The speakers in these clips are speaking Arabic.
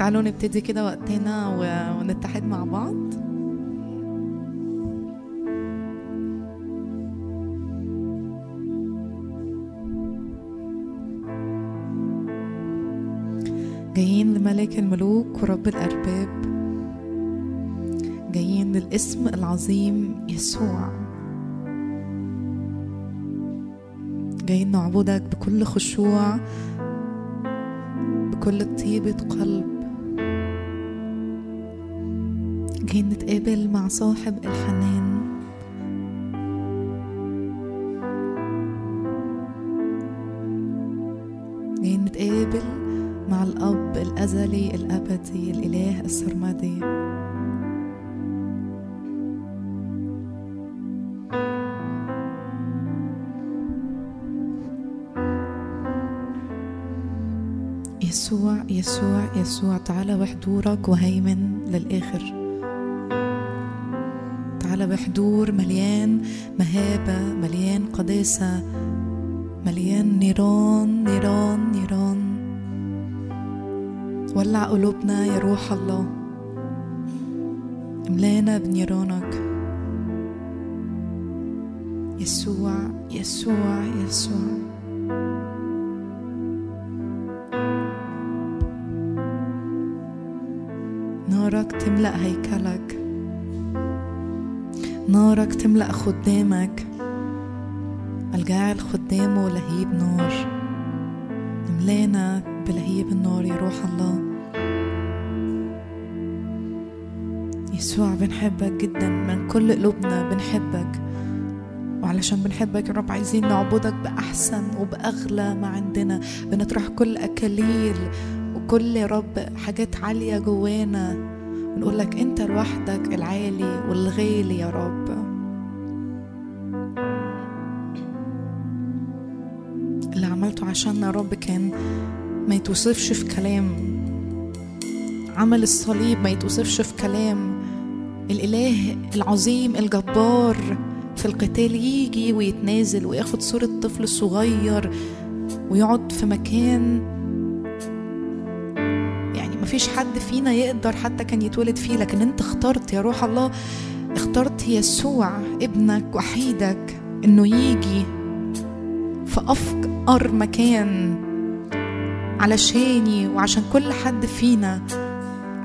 تعالوا نبتدي كده وقتنا ونتحد مع بعض. جايين لملك الملوك ورب الأرباب. جايين للاسم العظيم يسوع. جايين نعبدك بكل خشوع بكل طيبة قلب. جايين نتقابل مع صاحب الحنان جايين نتقابل مع الأب الأزلي الأبدي الإله السرمدي. يسوع يسوع يسوع تعالى بحضورك وهيمن للآخر. بحضور مليان مهابة مليان قداسة مليان نيران نيران نيران. ولع قلوبنا يا روح الله. املانا بنيرانك. يسوع يسوع يسوع. نارك تملأ هيكلك. نارك تملأ خدامك. الجاعل خدامه لهيب نار. املانا بلهيب النار يا روح الله. يسوع بنحبك جدا من كل قلوبنا بنحبك. وعلشان بنحبك يا رب عايزين نعبدك بأحسن وبأغلى ما عندنا. بنطرح كل أكاليل وكل يا رب حاجات عالية جوانا. ونقول لك أنت لوحدك العالي والغالي يا رب. عشاننا يا رب كان ما يتوصفش في كلام. عمل الصليب ما يتوصفش في كلام. الإله العظيم الجبار في القتال يجي ويتنازل وياخد صورة طفل صغير ويقعد في مكان. يعني مفيش حد فينا يقدر حتى كان يتولد فيه لكن انت اخترت يا روح الله اخترت يسوع ابنك وحيدك إنه يجي في افقر مكان علشاني وعشان كل حد فينا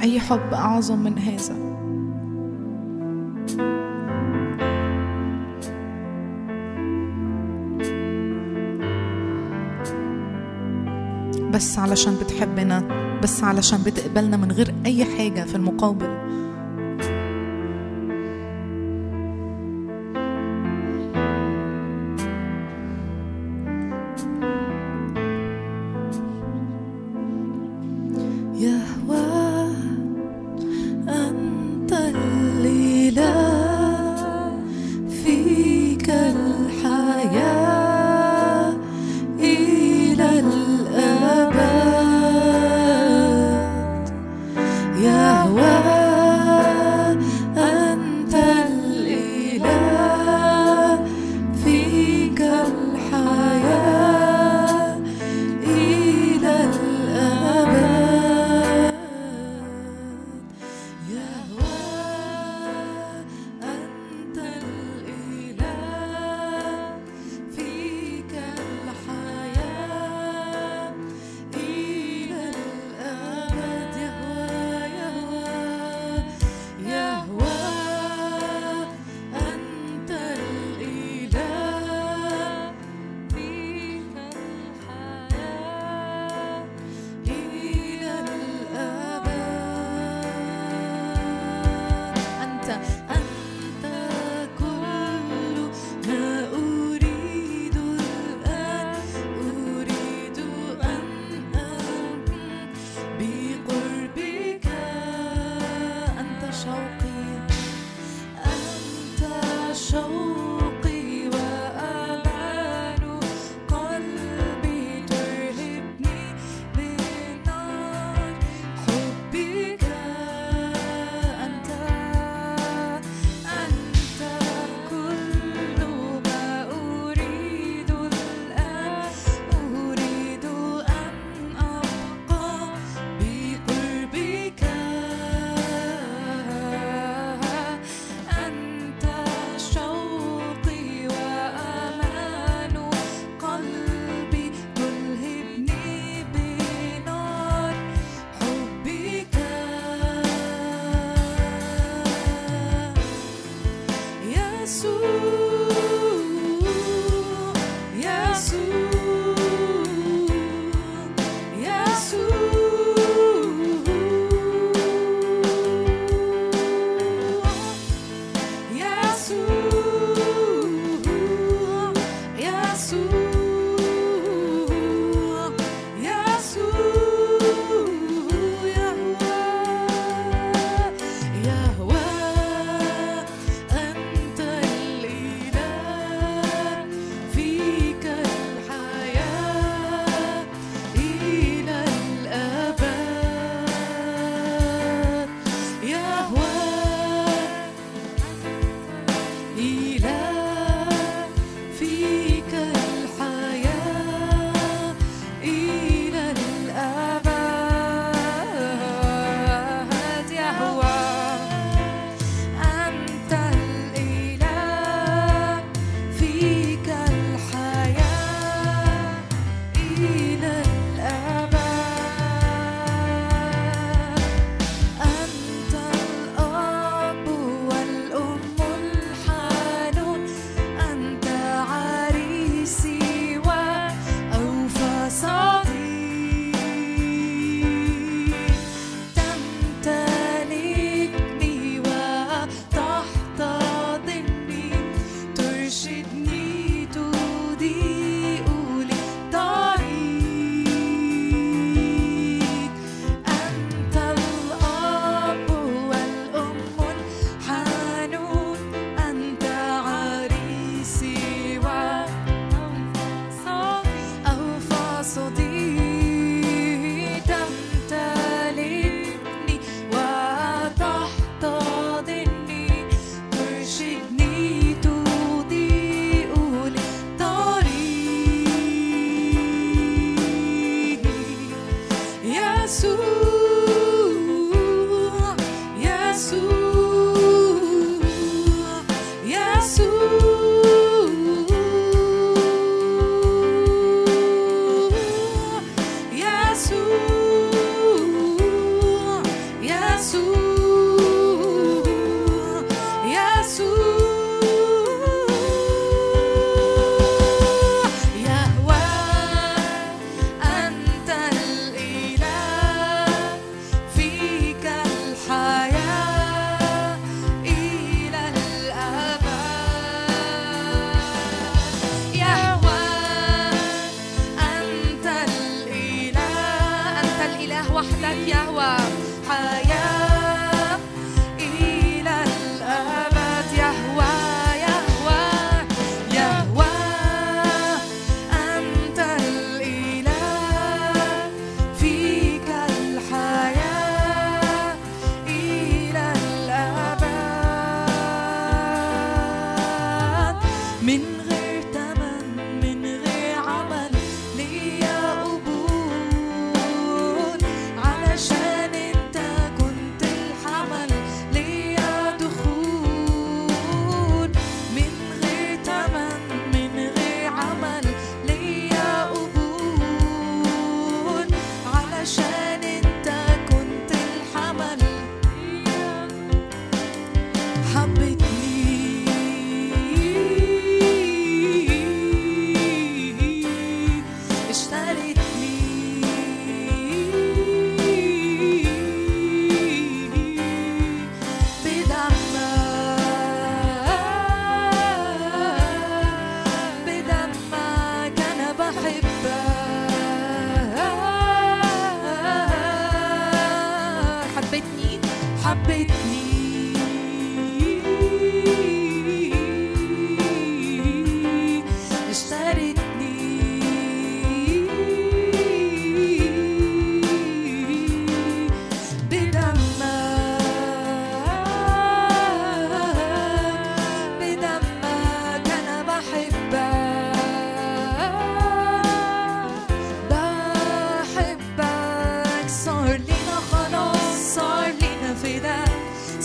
أي حب أعظم من هذا. بس علشان بتحبنا بس علشان بتقبلنا من غير أي حاجة في المقابل.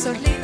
solito.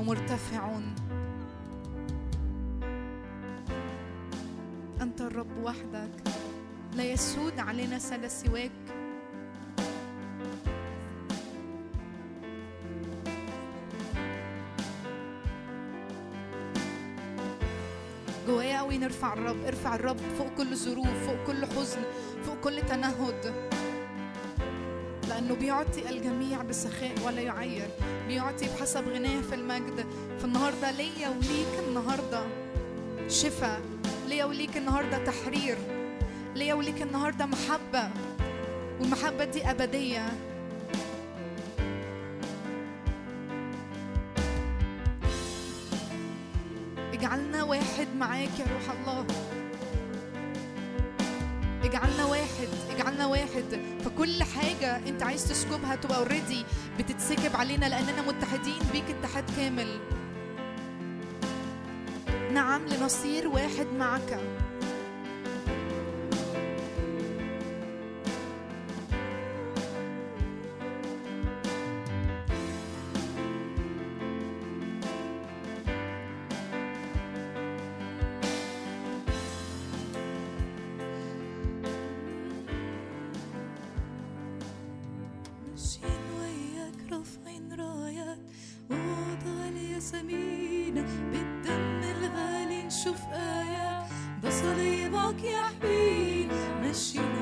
ومرتفع أنت الرب وحدك. لا يسود علينا سلا سواك. جوايا قوي نرفع الرب. ارفع الرب فوق كل ظروف فوق كل حزن فوق كل تنهد. لأنه بيعطي الجميع بسخاء ولا يعير. بيعطي بحسب غناه في المجد. فالنهاردة ليا وليك النهاردة شفاء. ليا وليك النهاردة تحرير. ليا وليك النهاردة محبة. والمحبة دي أبدية. اجعلنا واحد معاك يا روح الله. اجعلنا واحد. اجعلنا واحد. فكل حاجة انت عايز تسكبها تبقى اوريدي بتتسكب علينا لأننا متحدين بيك اتحاد كامل. نعم لنصير واحد معك. الياسمين بالدم الغالي نشوف آيات ده صليبك يحمينا ماشيين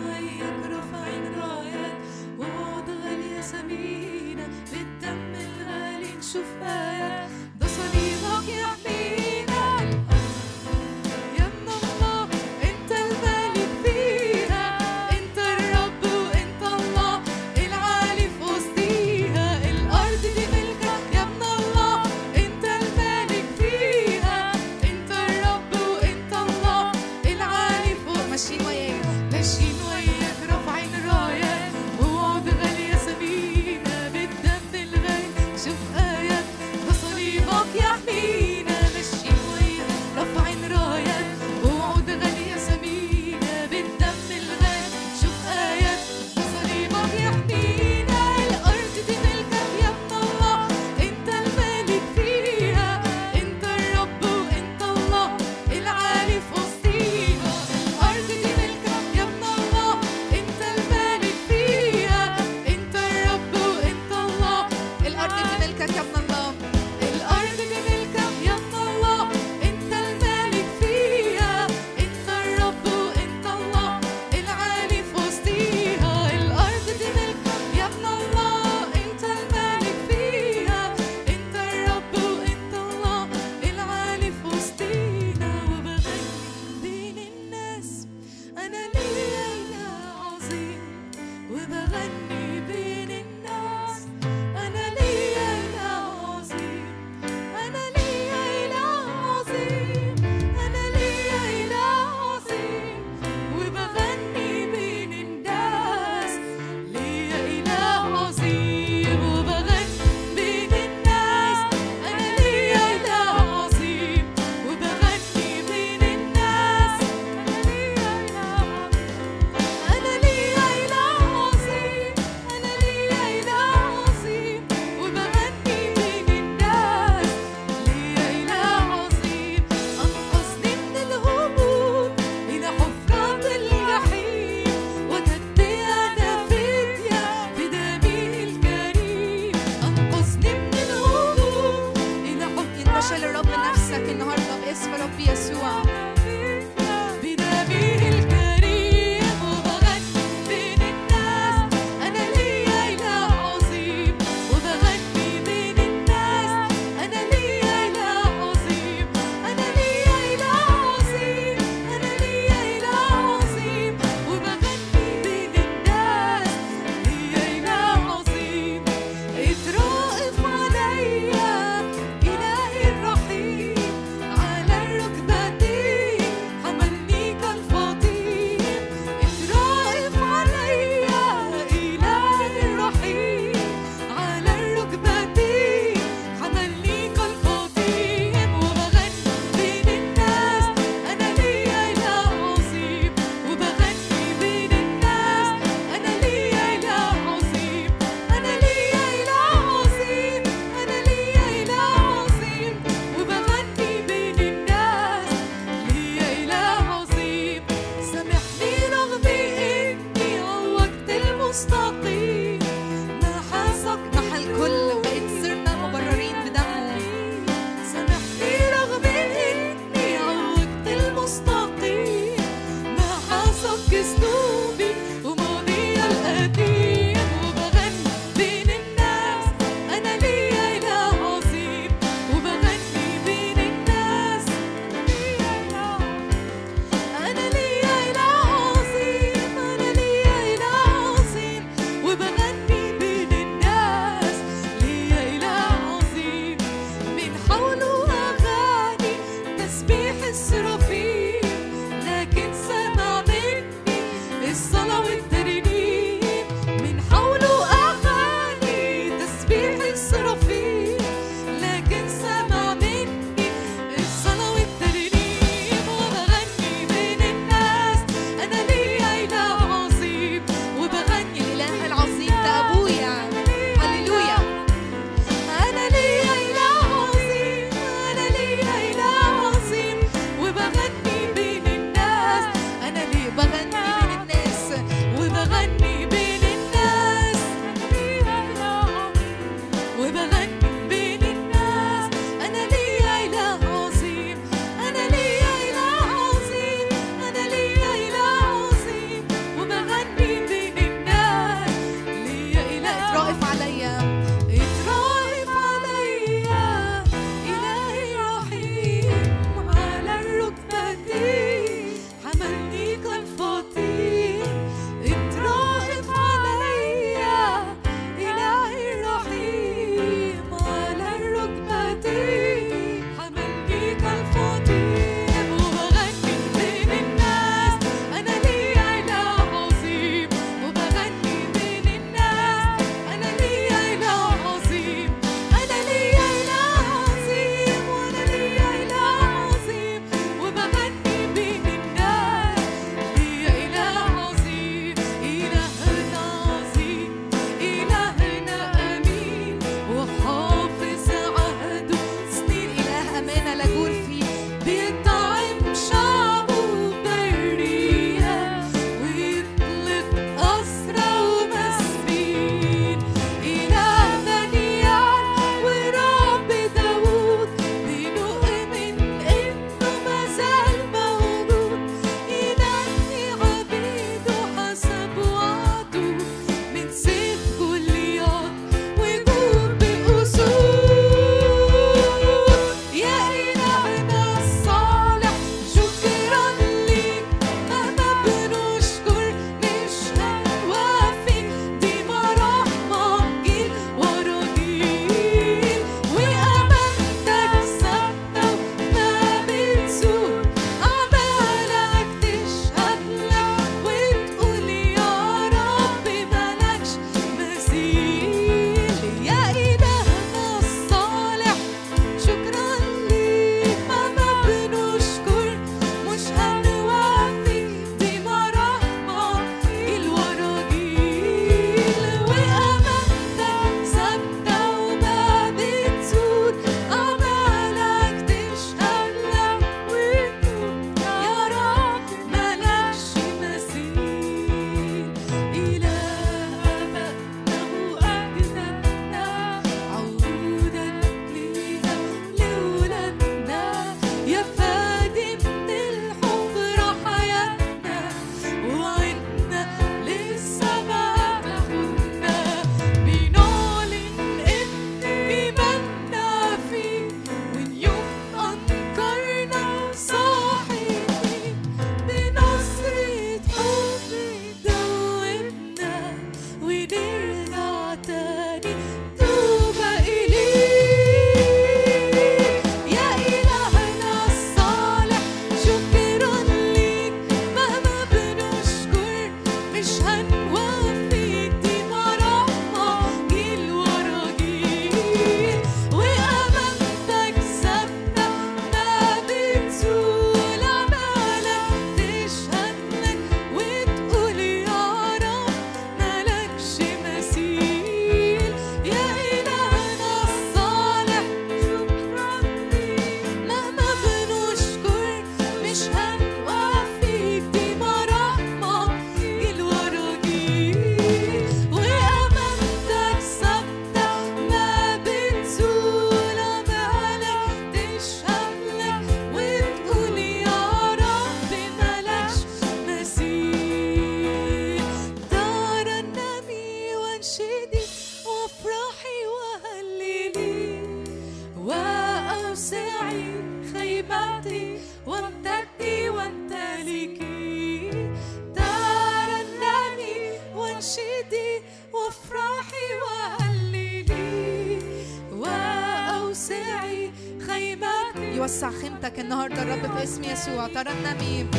vesmie sú a taranami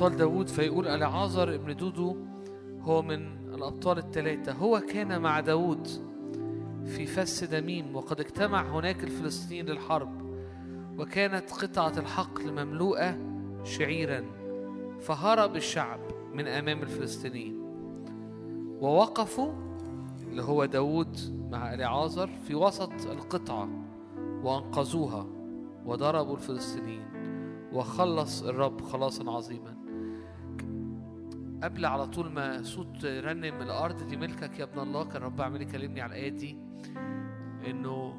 أبطال داود فيقول ألعازر ابن دودو هو من الأبطال الثلاثة هو كان مع داود في فس دميم وقد اجتمع هناك الفلسطينيين للحرب وكانت قطعة الحقل مملوءة شعيرا فهرب الشعب من أمام الفلسطينيين. ووقفوا اللي هو داود مع ألعازر في وسط القطعة وأنقذوها وضربوا الفلسطينيين وخلص الرب خلاصا عظيما. قبل على طول ما صوت رنم الأرض دي ملكك يا ابن الله كان رب عمال يكلمني على الآيات دي إنه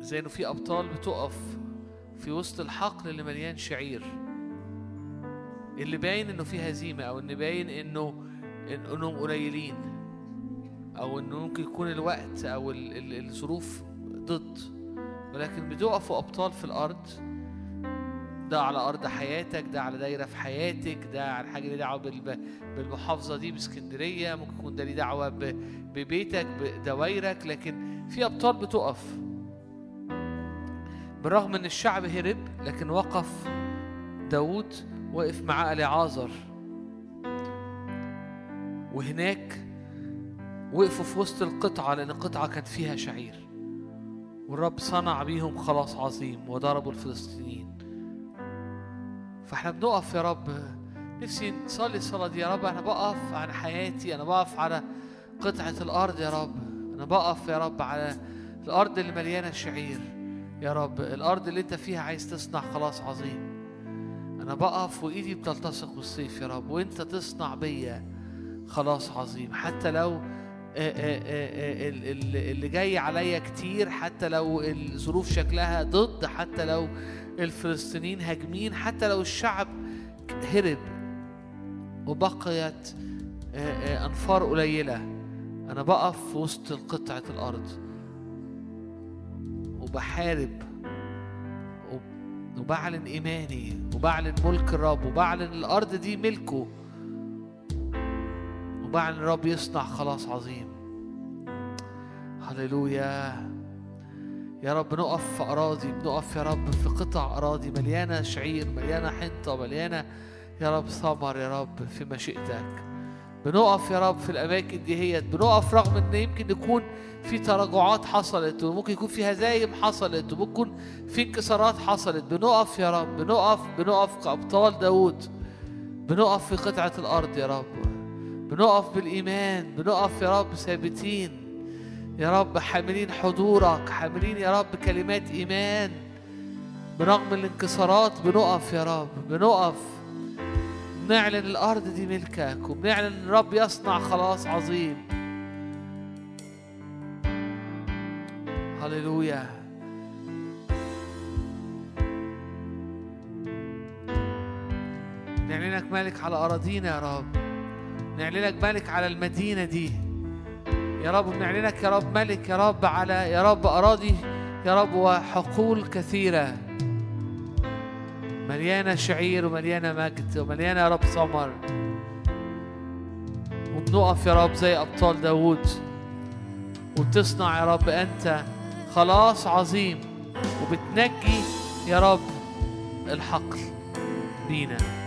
زي إنه في أبطال بتقف في وسط الحقل اللي مليان شعير. اللي باين إنه في هزيمة أو ان باين إنه إنهم قليلين أو إنه ممكن يكون الوقت أو الظروف ضد. ولكن بتقفوا أبطال في الأرض ده على أرض حياتك ده على دايرة في حياتك ده على حاجة ليه دعوة بالب- بالمحافظة دي بإسكندرية ممكن يكون ده ليه دعوة ب- ببيتك بدوايرك لكن في أبطال بتقف. بالرغم إن الشعب هرب لكن وقف داود وقف مع اليعازر وهناك وقفوا في وسط القطعة لأن القطعة كانت فيها شعير. والرب صنع بيهم خلاص عظيم وضربوا الفلسطينيين. فاحنا بنقف يا رب. نفسي نصلي الصلاة دي يا رب. أنا بقف عن حياتي. أنا بقف على قطعة الأرض يا رب. أنا بقف يا رب على الأرض اللي مليانة شعير يا رب. الأرض اللي أنت فيها عايز تصنع خلاص عظيم. أنا بقف وإيدي بتلتصق بالصيف يا رب. وأنت تصنع بيا خلاص عظيم. حتى لو آه، آه، آه، ال- ال- اللي جاي عليا كتير حتى لو الظروف شكلها ضد حتى لو الفلسطينيين هاجمين حتى لو الشعب هرب وبقيت أنفار قليلة أنا بقف في وسط قطعة الأرض وبحارب وب- وبعلن إيماني وبعلن ملك الرب وبعلن الأرض دي ملكه. وبعلن الرب يصنع. خلاص عظيم. هللويا. يا رب نقف في أراضي بنقف يا رب في قطع أراضي مليانة شعير مليانة حنطة مليانة يا رب ثمر يا رب في مشيئتك. بنقف يا رب في الأماكن دي هي بنقف رغم إن يمكن يكون في تراجعات حصلت وممكن يكون في هزايم حصلت وممكن يكون في انكسارات حصلت. بنقف يا رب بنقف بنقف كأبطال داود بنقف في قطعة الأرض يا رب. بنقف بالإيمان بنقف يا رب ثابتين. يا رب حاملين حضورك حاملين يا رب كلمات إيمان. برغم الانكسارات بنقف يا رب بنقف. بنعلن الأرض دي ملكك وبنعلن إن الرب يصنع خلاص عظيم. هللويا. نعلنك ملك على أراضينا يا رب. نعلنك ملك على المدينة دي. يا رب بنعلنك يا رب ملك يا رب على يا رب أراضي يا رب وحقول كثيرة. مليانة شعير ومليانة مجد ومليانة يا رب ثمر. وبنقف يا رب زي أبطال داوود. وبتصنع يا رب أنت خلاص عظيم. وبتنجي يا رب الحقل بينا.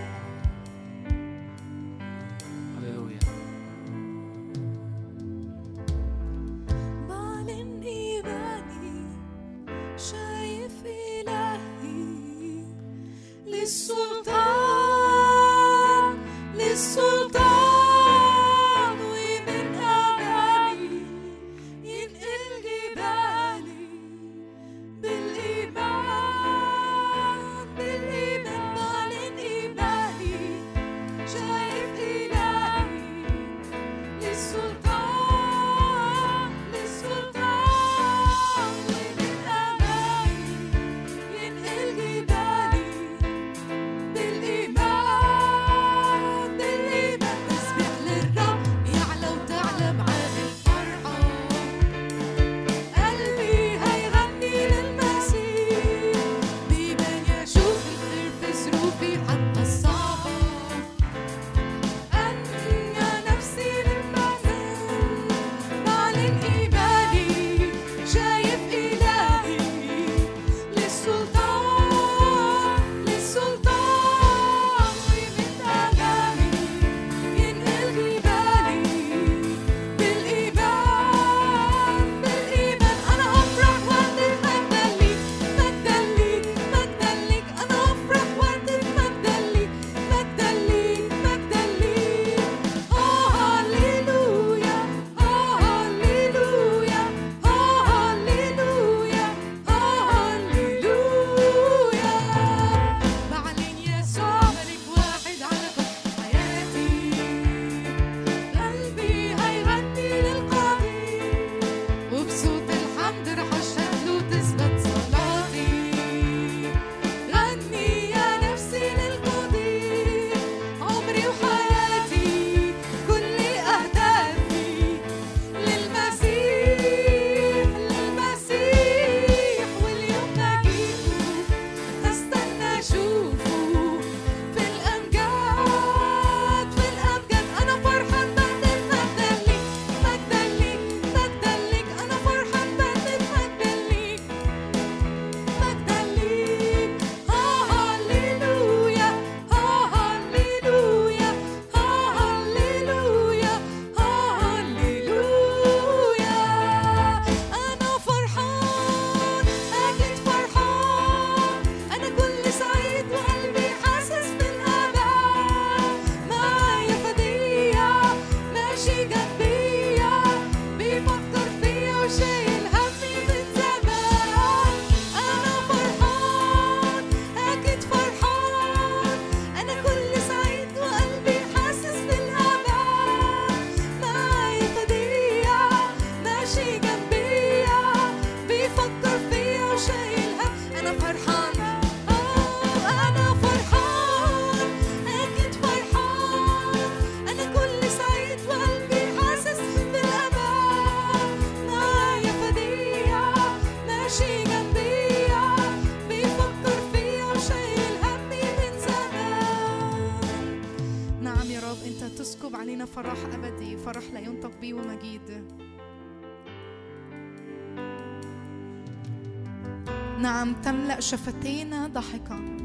تملأ شفتينا ضحكا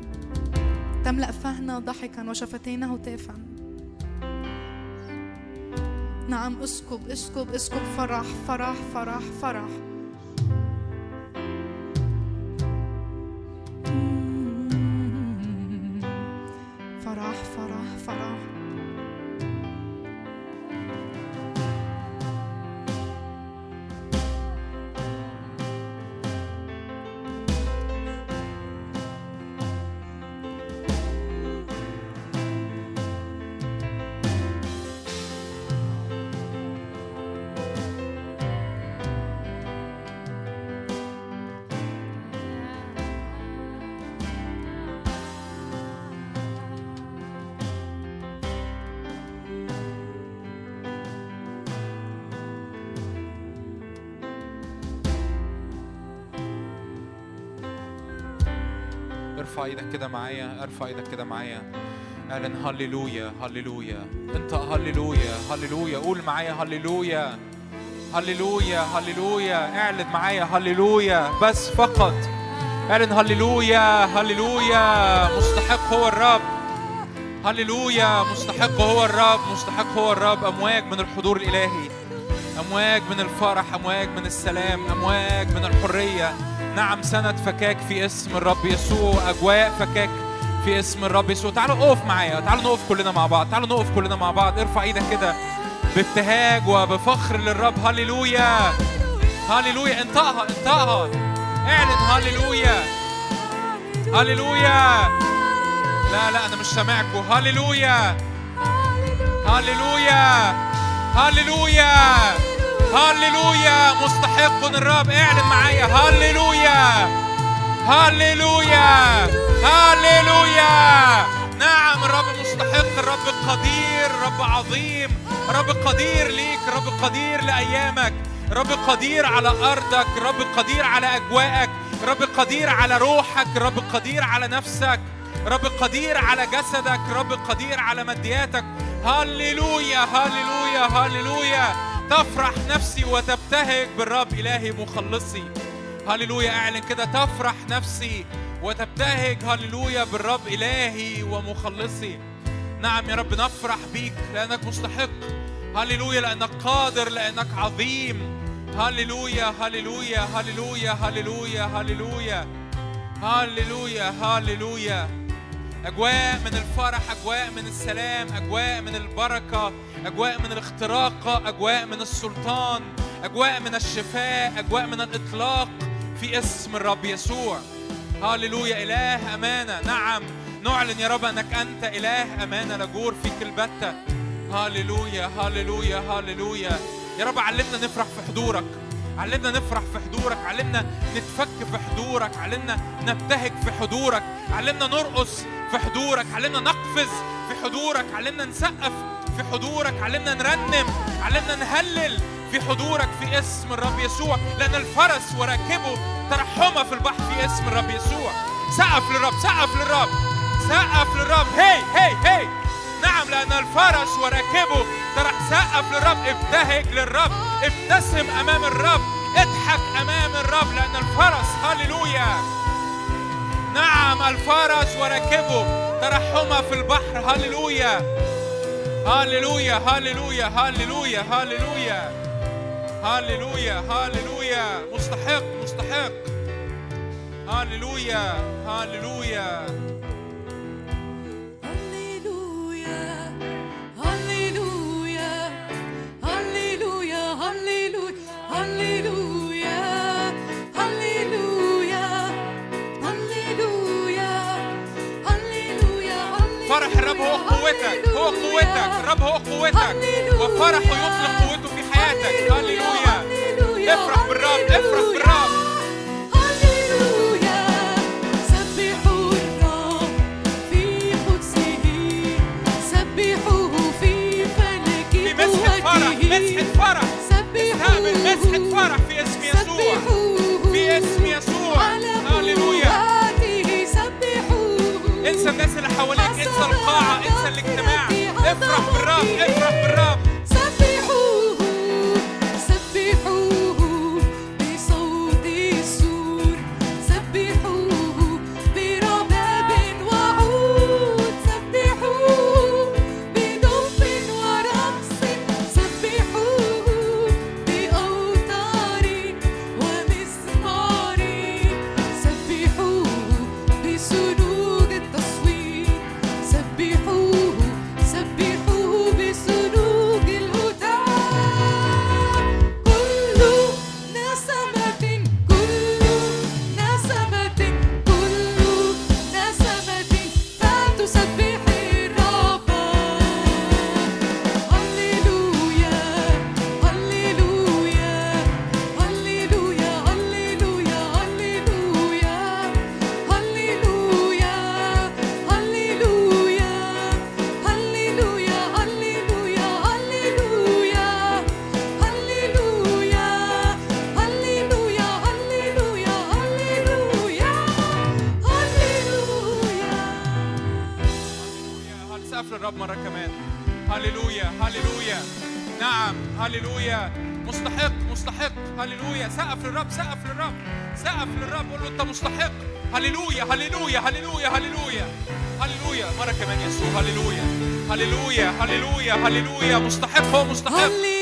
تملأ فهنا ضحكا وشفتينا هتافا نعم اسكب اسكب اسكب. فرح فرح فرح فرح. كده معايا ارفع إيدك كده معايا. اعلن هللويا هللويا. انت هللويا هللويا. قول معايا هللويا. هللويا هللويا. اعلن معايا هللويا. بس فقط. اعلن هللويا هللويا. مستحق هو الرب. هللويا. مستحق هو الرب. مستحق هو الرب. أمواج من الحضور الإلهي. أمواج من الفرح. أمواج من السلام. أمواج من الحرية. نعم سند فكاك في اسم الرب يسوع أجواء فكاك في اسم الرب يسوع. تعالوا اقف معايا تعالوا نقف كلنا مع بعض تعالوا نقف كلنا مع بعض. ارفع إيدك كده بابتهاج وبفخر للرب. هللويا! هللويا! انطقها انطقها. اعلن هللويا. هللويا! لا لا أنا مش سامعكم. هللويا! هللويا! هللويا! هللويا مستحق الرب اعلن معايا. هللويا هللويا هللويا نعم الرب مستحق الرب قدير رب عظيم. رب قدير ليك رب قدير لأيامك. رب قدير على أرضك رب قدير على أجواءك. رب قدير على روحك رب قدير على نفسك. رب قدير على جسدك رب قدير على مادياتك. هللويا هللويا هللويا تفرح نفسي وتبتهج بالرب إلهي مخلصي. هللويا أعلن كده تفرح نفسي وتبتهج هللويا بالرب إلهي ومخلصي. نعم يا رب نفرح بيك لأنك مستحق. هللويا لأنك قادر لأنك عظيم. هللويا هللويا هللويا هللويا هللويا. هللويا هللويا. أجواء من الفرح أجواء من السلام أجواء من البركة. أجواء من الاختراق أجواء من السلطان أجواء من الشفاء أجواء من الإطلاق في اسم الرب يسوع. هللويا إله أمانة. نعم نعلن يا رب أنك أنت إله أمانة لا جور فيك البتة هللويا هللويا هللويا يا رب علمنا نفرح في حضورك. علمنا نفرح في حضورك. علمنا نتفك في حضورك. علمنا نبتهج في حضورك. علمنا نرقص في حضورك. علمنا نقفز في حضورك. علمنا نسقف في حضورك. علمنا نرنم علمنا نهلل في حضورك في اسم الرب يسوع لأن الفرس وراكبه ترحمة في البحر في اسم الرب يسوع. سقف للرب سقف للرب سقف للرب. هي هي هي. نعم لأن الفرس وراكبه ترى سقف للرب. ابتهج للرب ابتسم أمام الرب اضحك أمام الرب لأن الفرس هللويا. نعم الفرس وراكبه ترحمة في البحر. هللويا. هللويا هللويا هللويا هللويا هللويا هللويا مستحق مستحق هللويا هللويا هللويا هللويا هللويا هللويا هللويا فرح الرب هو قوتك هو قوتك الرب هو قوتك. وفرحه يطلق قوته في حياتك. هللويا. افرح بالرب افرح بالرب. هللويا. سبحوا الرب في قدسه. سبحوه في فلك في مسحة فرح مسحة فرح. استقبل مسحة فرح في اسم يسوع. في اسم يسوع. اللي حواليك انسى القاعة انسى الاجتماع. افرح بالرب افرح بالرب مستحق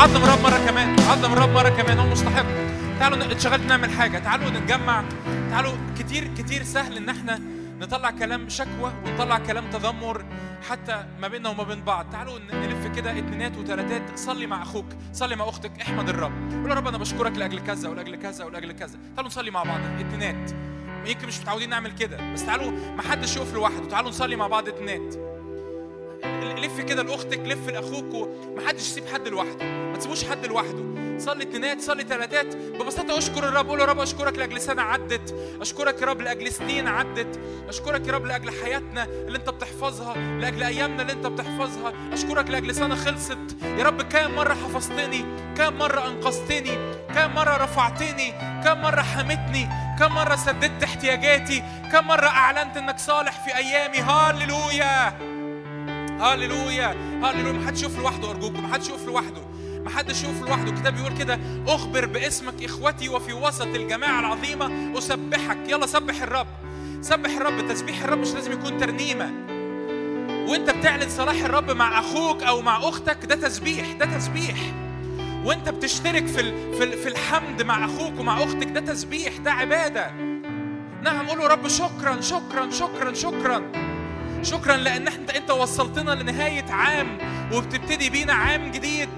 عظم الرب مرة كمان. عظم الرب مرة كمان. هو مستحق. تعالوا اتشغلت نعمل حاجة. تعالوا نتجمع. تعالوا كتير كتير سهل إن إحنا نطلع كلام شكوى ونطلع كلام تذمر حتى ما بيننا وما بين بعض. تعالوا نلف كده اتنينات وتلاتات. صلي مع أخوك. صلي مع أختك. احمد الرب. قول يا رب أنا بشكرك لأجل كذا ولأجل كذا ولأجل كذا. تعالوا نصلي مع بعض. اتنينات. يمكن مش متعودين نعمل كده. بس تعالوا ما حدش يقف لوحده. تعالوا نصلي مع بعض اتنينات. لف كده لأختك لف لأخوك ومحدش يسيب حد لوحده ما تسيبوش حد لوحده. صلي اتنينات صلي تلاتات ببساطة أشكر الرب قول يا رب أشكرك لأجل سنة عدت أشكرك يا رب لأجل سنين عدت أشكرك يا رب لأجل حياتنا اللي أنت بتحفظها لأجل أيامنا اللي أنت بتحفظها أشكرك لأجل سنة خلصت. يا رب كام مرة حفظتني كام مرة أنقذتني كام مرة رفعتني كام مرة حمتني كام مرة سددت احتياجاتي كام مرة أعلنت إنك صالح في أيامي. هاليلويا هاليلويا هاليلويا ما حدش يقف لوحده أرجوكم ما حدش يقف لوحده. ما حدش يقف لوحده. الكتاب بيقول كده أخبر باسمك إخوتي وفي وسط الجماعة العظيمة أسبحك. يلا سبح الرب. سبح الرب. تسبيح الرب مش لازم يكون ترنيمة. وأنت بتعلن صلاح الرب مع أخوك أو مع أختك ده تسبيح ده تسبيح. وأنت بتشترك في في الحمد مع أخوك ومع أختك ده تسبيح ده عبادة. نعم قولوا رب شكرا شكرا شكرا شكرا. شكرا لأن انت أنت وصلتنا لنهاية عام وبتبتدي بينا عام جديد.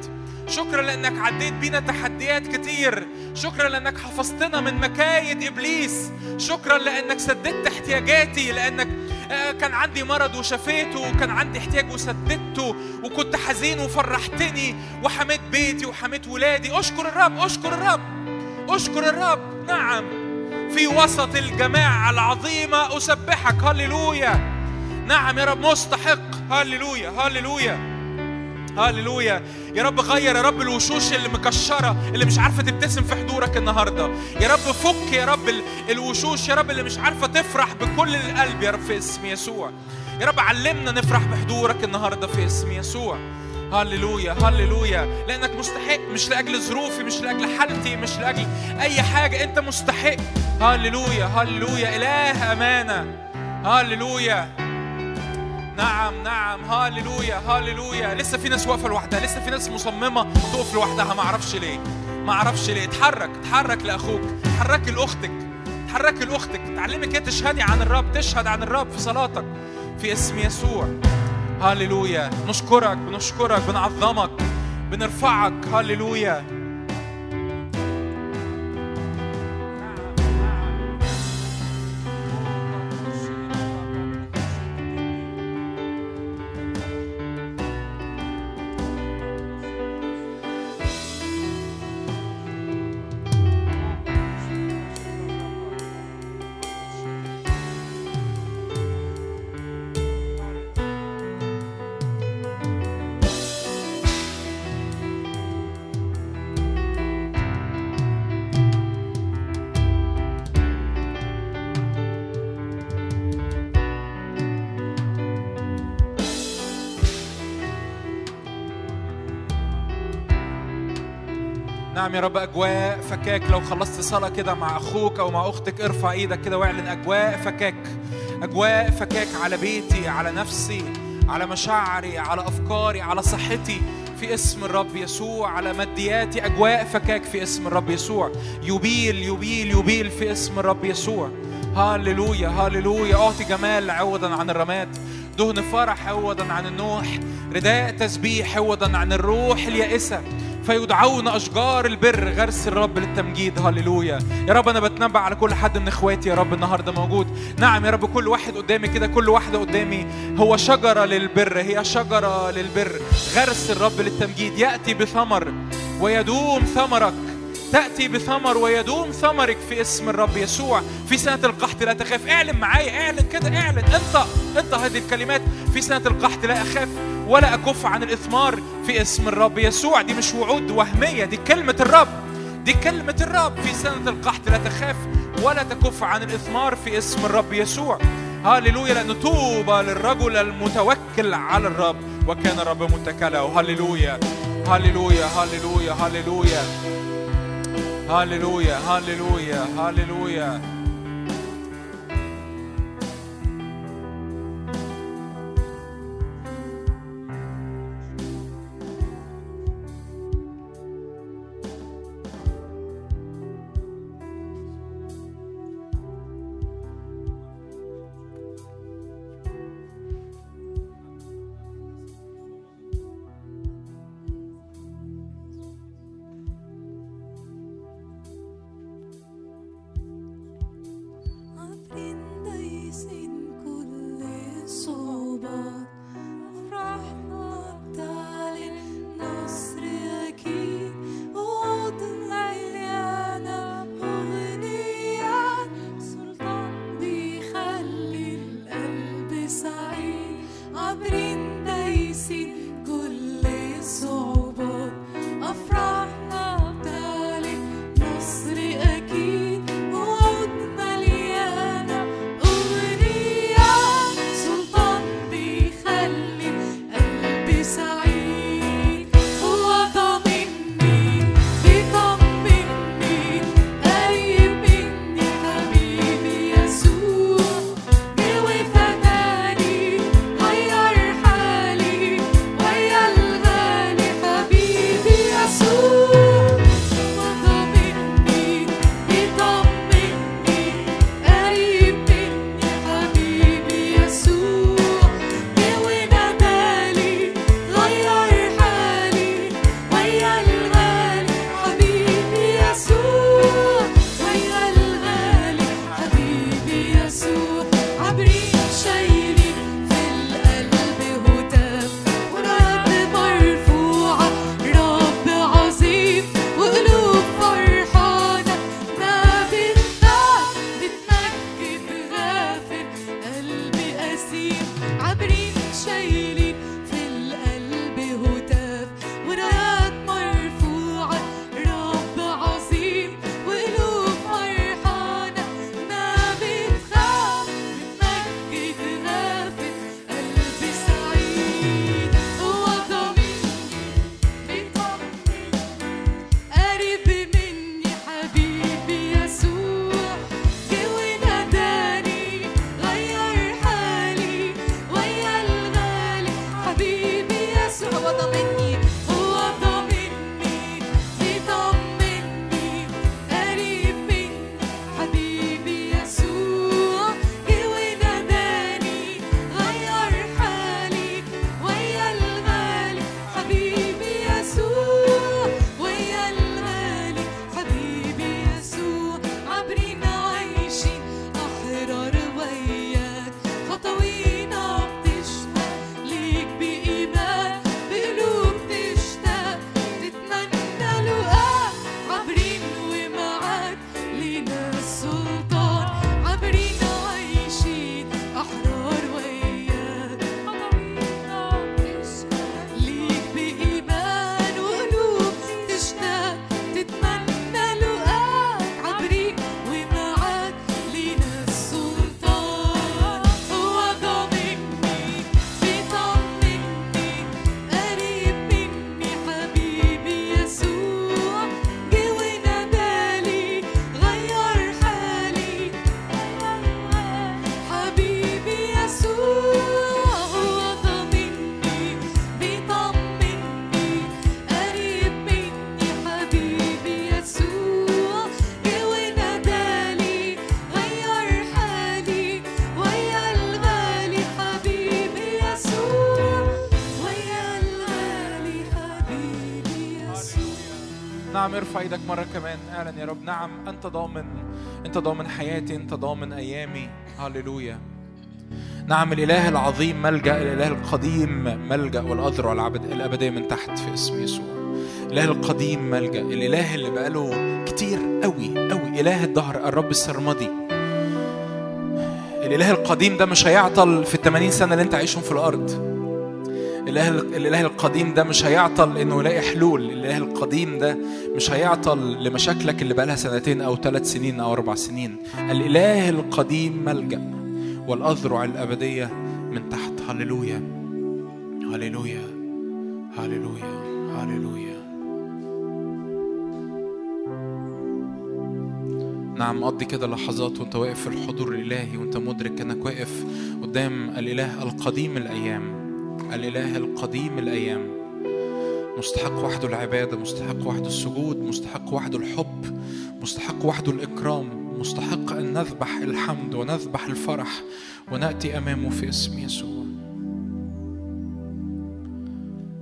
شكرا لأنك عديت بينا تحديات كتير. شكرا لأنك حفظتنا من مكايد إبليس. شكرا لأنك سددت احتياجاتي لأنك آه، كان عندي مرض وشفيته وكان عندي احتياج وسددته وكنت حزين وفرحتني وحميت بيتي وحميت ولادي. أشكر الرب أشكر الرب أشكر الرب. نعم في وسط الجماعة العظيمة أسبحك. هللويا. نعم يا رب مستحق. هللويا هللويا هللويا. يا رب غير يا رب الوشوش اللي مكشرة اللي مش عارفة تبتسم في حضورك النهارده. يا رب فك يا رب ال- الوشوش يا رب اللي مش عارفة تفرح بكل القلب يا رب في اسم يسوع. يا رب علمنا نفرح بحضورك النهارده في اسم يسوع. هللويا هللويا. لأنك مستحق مش لأجل ظروفي مش لأجل حالتي مش لأجل أي حاجة. أنت مستحق. هللويا هللويا. إله أمانة. هللويا. نعم نعم. هاليلويا هاليلويا. لسه في ناس واقفة لوحدها لسه في ناس مصممة تقف لوحدها. ما أعرفش ليه ما أعرفش ليه. اتحرك اتحرك لأخوك. اتحركي لأختك. اتحركي لأختك. تعلمي كده تشهدي عن الرب تشهد عن الرب في صلاتك. في اسم يسوع. هاليلويا. نشكرك بنشكرك بنعظمك. بنرفعك. هاليلويا. نعم يا رب أجواء فكاك. لو خلصت صلاة كده مع أخوك أو مع أختك ارفع إيدك كده واعلن أجواء فكاك. أجواء فكاك على بيتي على نفسي على مشاعري على أفكاري على صحتي. في اسم الرب يسوع على مادياتي أجواء فكاك في اسم الرب يسوع. يبيل يبيل يبيل في اسم الرب يسوع. هاليلويا هاليلويا أعطي جمال عوضا عن الرماد. دهن فرح عوضا عن النوح. رداء تسبيح عوضا عن الروح اليائسة. فيدعون أشجار البر غرس الرب للتمجيد. هللويا. يا رب أنا بتنبأ على كل حد من إخواتي يا رب النهارده موجود. نعم يا رب كل واحد قدامي كده كل واحدة قدامي هو شجرة للبر هي شجرة للبر غرس الرب للتمجيد. يأتي بثمر ويدوم ثمرك. تأتي بثمر ويدوم ثمرك في اسم الرب يسوع. في سنة القحط لا تخاف. اعلن معايا اعلن كده اعلن. انت انت هذه الكلمات. في سنة القحط لا أخاف ولا أكف عن الإثمار في اسم الرب يسوع. دي مش وعود وهمية دي كلمة الرب. دي كلمة الرب. في سنة القحط لا تخاف ولا تكف عن الإثمار في اسم الرب يسوع. هللويا لأن طوبى للرجل المتوكل على الرب. وكان الرب متكله هللويا هللويا هللويا هللويا هللويا هللويا هللويا نعم ارفع إيدك مرة كمان. اعلن يا رب. نعم أنت ضامن. أنت ضامن حياتي أنت ضامن أيامي. هللويا. نعم الإله العظيم ملجأ الإله القديم ملجأ والأذرع الابديه من تحت في اسم يسوع. الإله القديم ملجأ الإله اللي بقاله كتير قوي قوي. إله الدهر الرب السرمدي. الإله القديم ده مش هيعطل في الثمانين سنة اللي أنت عايشهم في الأرض. الإله الإله القديم ده مش هيعطل إنه يلاقي حلول. الإله القديم ده مش هيعطل لمشاكلك اللي بقالها سنتين أو ثلاث سنين أو أربع سنين. الإله القديم ملجأ والأذرع الأبدية من تحت. هللويا. هللويا. هللويا. هللويا. نعم قضي كده لحظات وأنت واقف في الحضور الإلهي وأنت مدرك إنك واقف قدام الإله القديم الأيام. الإله القديم الأيام. مستحق وحده العبادة مستحق وحده السجود مستحق وحده الحب مستحق وحده الإكرام مستحق أن نذبح الحمد ونذبح الفرح ونأتي أمامه في اسم يسوع.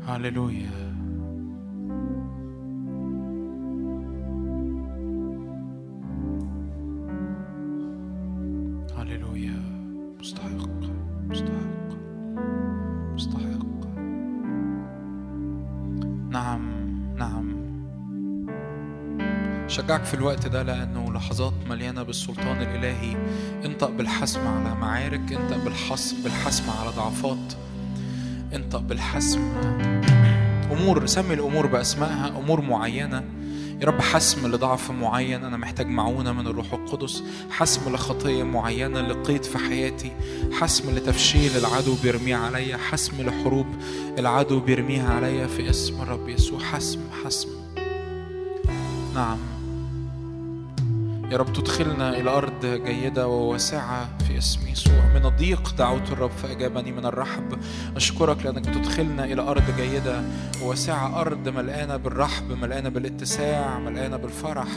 هللويا. هللويا. مستحق. شجعك في الوقت ده لأنه لحظات مليانة بالسلطان الإلهي. انطق بالحسم على معارك انطق بالحسم بالحسم على ضعفات. انطق بالحسم. أمور سمي الأمور بأسمائها أمور معينة. يا رب حسم لضعف معين أنا محتاج معونة من الروح القدس. حسم لخطية معينة لقيت في حياتي. حسم لتفشيل العدو بيرميه عليا. حسم لحروب العدو بيرميها عليا في اسم الرب يسوع. حسم حسم. نعم. يا رب تدخلنا إلى أرض جيدة وواسعة في اسم يسوع. من الضيق دعوت الرب فأجابني من الرحب. أشكرك لأنك بتدخلنا إلى أرض جيدة وواسعة. أرض ملقانة بالرحب ملقانة بالاتساع ملقانة بالفرح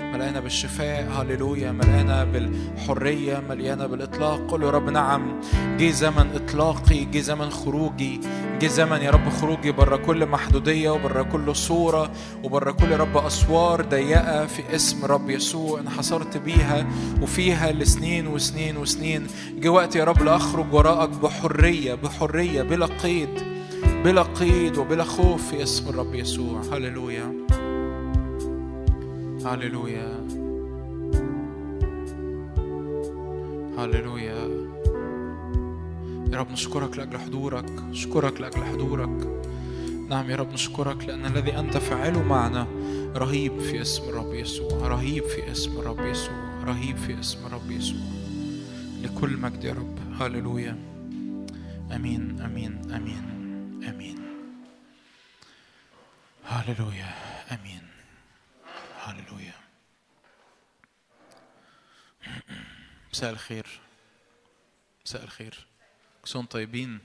ملقانة بالشفاء. هللويا. ملقانة بالحرية مليانة بالإطلاق. قل يا رب نعم. جه زمن إطلاقي جه زمن خروجي جه زمن يا رب خروجي بره كل محدودية وبره كل صورة وبره كل يا رب أسوار ضيقة في اسم رب يسوع. انحصرت بيها وفيها لسنين وسنين وسنين. جه وقت يا رب لأخرج وراءك بحرية بحرية بلا قيد بلا قيد وبلا خوف في اسم الرب يسوع. هللويا. هللويا. هللويا. يا رب نشكرك لأجل حضورك نشكرك لأجل حضورك. نعم يا رب نشكرك لأن الذي أنت فاعله معنا رهيب في اسم الرب يسوع رهيب في اسم الرب يسوع رهيب في اسم الرب يسوع. لكل مجد يا رب. هللويا. آمين آمين آمين آمين. هللويا آمين. هللويا. مساء الخير. مساء الخير. كلكم طيبين؟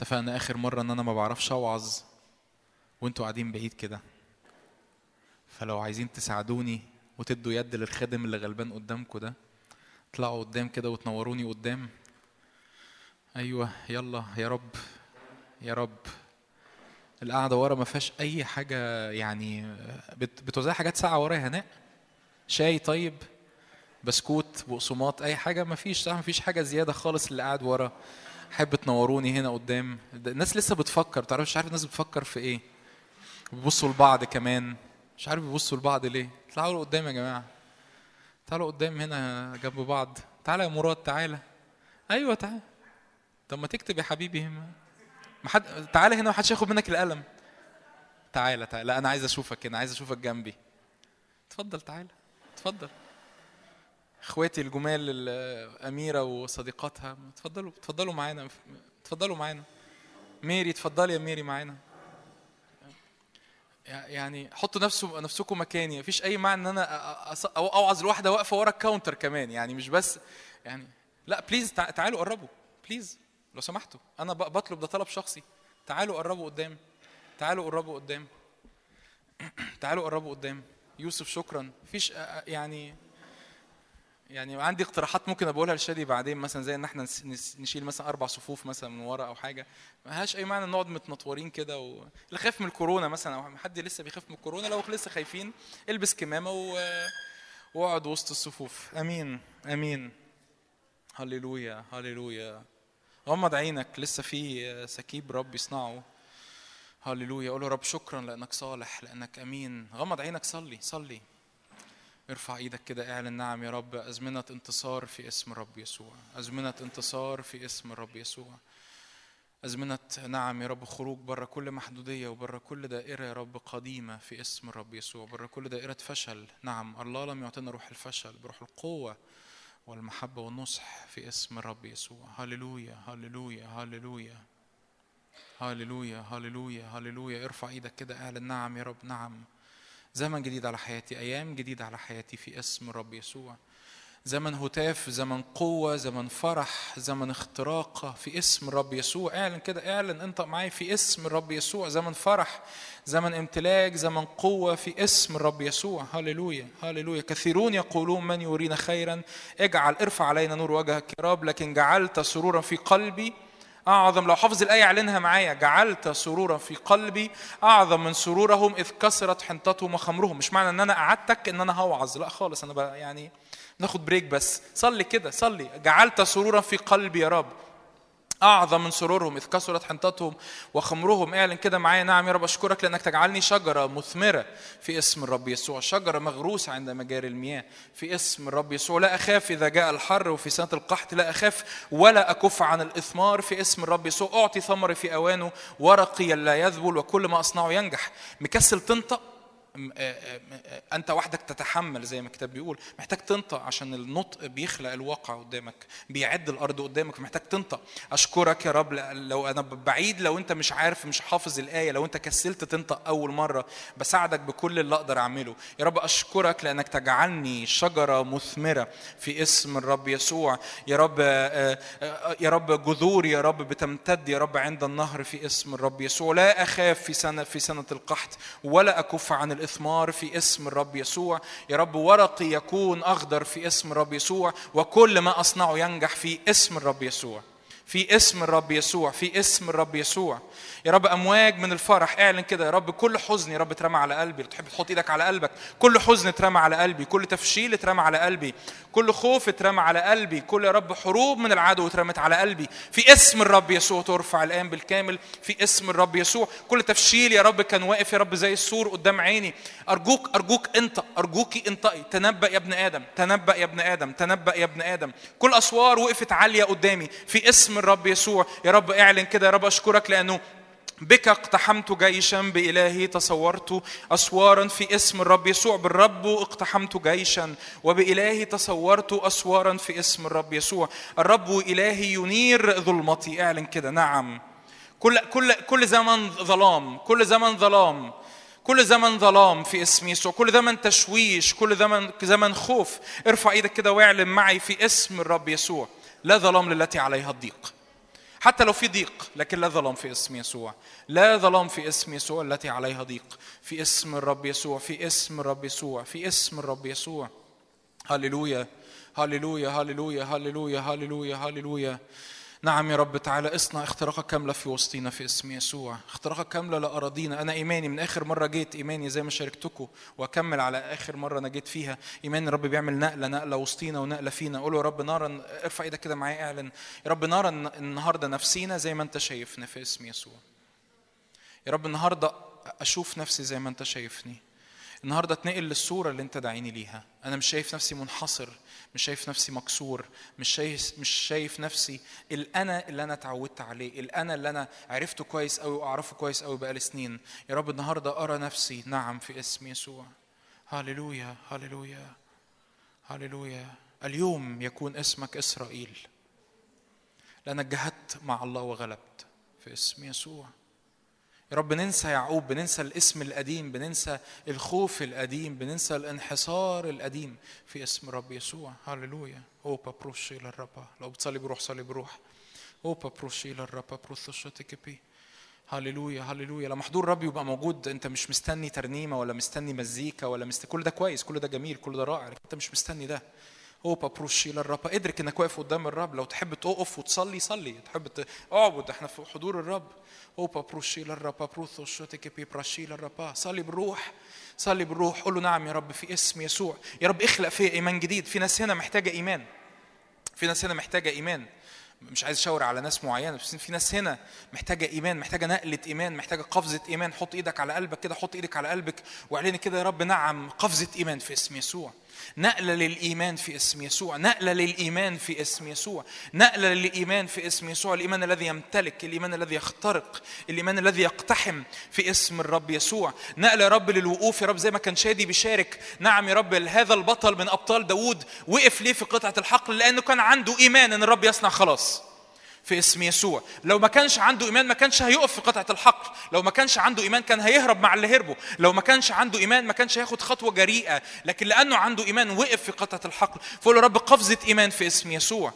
اتفقنا آخر مرة إن أنا ما بعرفش أوعظ وأنتوا قاعدين بعيد كده. فلو عايزين تساعدوني وتدوا يد للخادم اللي غلبان قدامكم ده اطلعوا قدام كده وتنوروني قدام. أيوه يلا يا رب يا رب. القعدة ورا ما فيهاش أي حاجة يعني بت- بتوزعي حاجات ساعه ورا يا هناء. شاي طيب بسكوت بقسماط أي حاجة ما فيش ما فيش حاجة زيادة خالص اللي قاعد ورا. حب تنوروني هنا قدام. الناس لسه بتفكر تعرف مش عارف الناس بتفكر في إيه؟ بيبصوا لبعض كمان. مش عارف بيبصوا لبعض ليه؟ تعالوا قدام يا جماعة. تعالوا قدام هنا جنب بعض. تعالى يا مراد تعالى. أيوه تعالى. طب ما تكتب يا حبيبي ما ما حد تعالى هنا محدش ياخد منك القلم. تعالى تعالى. لا أنا عايز أشوفك هنا عايز أشوفك جنبي. اتفضل تعالى. اتفضل. إخواتي الجمال الأميرة وصديقاتها اتفضلوا اتفضلوا معانا اتفضلوا معانا. ميري اتفضلي يا ميري معانا. يعني حطوا نفسه نفسكم مكاني. مفيش أي معنى إن أنا اوعظ لواحده واقفة ورا ال counter كمان. يعني مش بس يعني لا please تع- تعالوا قربوا. please لو سمحتوا. أنا بطلب ده طلب شخصي. تعالوا قربوا قدام. تعالوا قربوا قدام. تعالوا قربوا قدام. يوسف شكرا. مفيش يعني يعني عندي اقتراحات ممكن بقولها لشادي بعدين مثلا زي إن إحنا نشيل مثلا أربع صفوف مثلا من ورا أو حاجة. ما لهاش أي معنى نقعد متنطورين كده و... اللي خايف من الكورونا مثلا أو حد لسه بيخاف من الكورونا لو لسه خايفين البس كمامة و... واقعد وسط الصفوف. آمين آمين. هللويا هللويا. غمض عينك لسه في سكيب رب يصنعه. هللويا. قول له رب شكرا لأنك صالح لأنك آمين. غمض عينك صلي صلي. ارفع إيدك كده اعلن نعم يا رب. أزمنة انتصار في اسم الرب يسوع. أزمنة انتصار في اسم الرب يسوع. أزمنة نعم يا رب خروج بره كل محدودية وبره كل دائرة يا رب قديمة في اسم الرب يسوع. بره كل دائرة فشل. نعم الله لم يعطينا روح الفشل بروح القوة والمحبة والنصح في اسم الرب يسوع. هللويا هللويا هللويا. هللويا هللويا هللويا. ارفع إيدك كده اعلن نعم يا رب. نعم. زمن جديد على حياتي أيام جديدة على حياتي في اسم الرب يسوع. زمن هتاف زمن قوة زمن فرح زمن اختراق في اسم الرب يسوع. اعلن كده اعلن انت معايا في اسم الرب يسوع. زمن فرح زمن امتلاك زمن قوة في اسم الرب يسوع. هللويا هللويا. كثيرون يقولون من يرينا خيرا. اجعل ارفع علينا نور وجهك يا رب لكن جعلت سرورا في قلبي. أعظم لو حافظ الآية اعلنها معايا. جعلت سرورا في قلبي أعظم من سرورهم إذ كسرت حنطتهم وخمرهم. مش معنى إن أنا قعدتك إن أنا هوعظ. لا خالص أنا يعني ناخد بريك بس. صلي كده صلي. جعلت سرورا في قلبي يا رب. أعظم من سرورهم إذ كسرت حنطتهم وخمرهم. اعلن كده معايا. نعم يا رب أشكرك لأنك تجعلني شجرة مثمرة في اسم الرب يسوع. شجرة مغروسة عند مجاري المياه في اسم الرب يسوع. لا أخاف إذا جاء الحر وفي سنة القحط. لا أخاف ولا أكف عن الإثمار في اسم الرب يسوع. أعطي ثمري في أوانه ورقي لا يذبل وكل ما أصنعه ينجح. مكسل تنطق أنت وحدك تتحمل زي ما الكتاب بيقول. محتاج تنطق عشان النطق بيخلق الواقع قدامك بيعد الأرض قدامك. محتاج تنطق. أشكرك يا رب لو أنا بعيد لو أنت مش عارف مش حافظ الآية لو أنت كسلت تنطق أول مرة بساعدك بكل اللي أقدر أعمله. يا رب أشكرك لأنك تجعلني شجرة مثمرة في اسم الرب يسوع. يا رب آه، آه، يا رب جذور يا رب بتمتد يا رب عند النهر في اسم الرب يسوع. لا أخاف في سنة في سنة القحط ولا أكف عن الإثمار في اسم الرب يسوع. يا رب ورقي يكون أخضر في اسم الرب يسوع وكل ما أصنعه ينجح في اسم الرب يسوع. في اسم الرب يسوع في اسم الرب يسوع. يا رب أمواج من الفرح اعلن كده يا رب كل حزن يا رب اترمى على قلبي. لو تحب تحط إيدك على قلبك. كل حزن اترمى على قلبي كل تفشيل اترمى على قلبي. كل خوف اترمى على قلبي. كل يا رب حروب من العدو اترمت على قلبي. في اسم الرب يسوع ترفع الآن بالكامل. في اسم الرب يسوع. كل تفشيل يا رب كان واقف يا رب زي السور قدام عيني. أرجوك أرجوك انت أرجوكي انطقي. تنبأ يا ابن آدم تنبأ يا ابن آدم تنبأ يا ابن آدم. كل أسوار وقفت عالية قدامي. في اسم الرب يسوع. يا رب اعلن كده يا رب اشكرك لأنه بك اقتحمت جيشا بإلهي تصورت أسوارا في اسم الرب يسوع. بالرب اقتحمت جيشا وبإلهي تصورت أسوارا في اسم الرب يسوع. الرب إلهي ينير ظلمتي. اعلن كده نعم. كل كل كل زمن ظلام كل زمن ظلام كل زمن ظلام في اسم يسوع. كل زمن تشويش كل زمن زمن خوف. ارفع إيدك كده واعلن معي في اسم الرب يسوع. لا ظلام للتي عليها الضيق. حتى لو في ضيق لكن لا ظلام في اسم يسوع. لا ظلام في اسم يسوع التي عليها ضيق. في اسم الرب يسوع في اسم الرب يسوع في اسم الرب يسوع. هللويا هللويا هللويا هللويا هللويا هللويا. نعم يا رب تعالى اصنع اختراقة كاملة في وسطينا في اسم يسوع. اختراقة كاملة لأراضينا أنا إيماني من آخر مرة جيت إيماني زي ما شاركتكم وأكمل على آخر مرة أنا جيت فيها. إيمان الرب بيعمل نقلة نقلة وسطينا ونقلة فينا. قول يا رب نارا ارفع إيدك كده معايا اعلن. يا رب نارا النهاردة نفسينا زي ما أنت شايفنا في اسم يسوع. يا رب النهاردة أشوف نفسي زي ما أنت شايفني. النهارده أتنقل للصورة اللي أنت داعيني ليها. أنا مش شايف نفسي منحصر. مش شايف نفسي مكسور مش شايف مش شايف نفسي الانا اللي أنا اتعودت عليه الانا اللي أنا عرفته كويس قوي وأعرفه كويس قوي بقالي سنين. يا رب النهارده أرى نفسي نعم في اسم يسوع. هللويا هللويا هللويا. اليوم يكون اسمك إسرائيل. لأنك جهدت مع الله وغلبت في اسم يسوع. يا رب ننسى يعقوب بننسى الاسم القديم بننسى الخوف القديم بننسى الانحصار القديم في اسم الرب يسوع. هللويا. اوبا بروشي للرب لو بتصلي بروح صلي بروح. اوبا بروشي للرب بروثوشتك بي هللويا هللويا. لما حضور الرب يبقى موجود. انت مش مستني ترنيمة ولا مستني مزيكا ولا مست... كل ده كويس كل ده جميل كل ده رائع انت مش مستني ده. اوبا بروشي للرب. ادرك انك واقف قدام الرب. لو تحب تقف وتصلي صلي. تحب اعبد إحنا في حضور الرب. اوبا بروشي للرب. بروثو شوتك بي براشي للرب. صلي بالروح. صلي بالروح. قول له نعم يا رب. في اسم يسوع. يا رب اخلق فيا إيمان جديد. في ناس هنا محتاجة إيمان. في ناس هنا محتاجة إيمان. مش عايز أشاور على ناس معينة بس في ناس هنا محتاجة إيمان محتاجة نقلة إيمان محتاجة قفزة إيمان. حط إيدك على قلبك كده. حط إيدك على قلبك وإعلني كده يا رب. نعم قفزة إيمان في اسم يسوع. نقلة للإيمان في اسم يسوع نقلة للإيمان في اسم يسوع نقلة للإيمان في اسم يسوع الإيمان الذي يمتلك الإيمان الذي يخترق الإيمان الذي يقتحم في اسم الرب يسوع. نقلة يا رب للوقوف يا رب زي ما كان شادي بيشارك نعم يا رب هذا البطل من أبطال داوود وقف ليه في قطعة الحقل؟ لأنه كان عنده إيمان إن الرب يصنع خلاص. في اسم يسوع. لو ما كانش عنده إيمان ما كانش هيقف في قطعة الحقل. لو ما كانش عنده إيمان كان هيهرب مع اللي هربوا. لو ما كانش عنده إيمان ما كانش هياخد خطوة جريئة. لكن لأنه عنده إيمان وقف في قطعة الحقل. فقول له رب قفزة إيمان في اسم يسوع.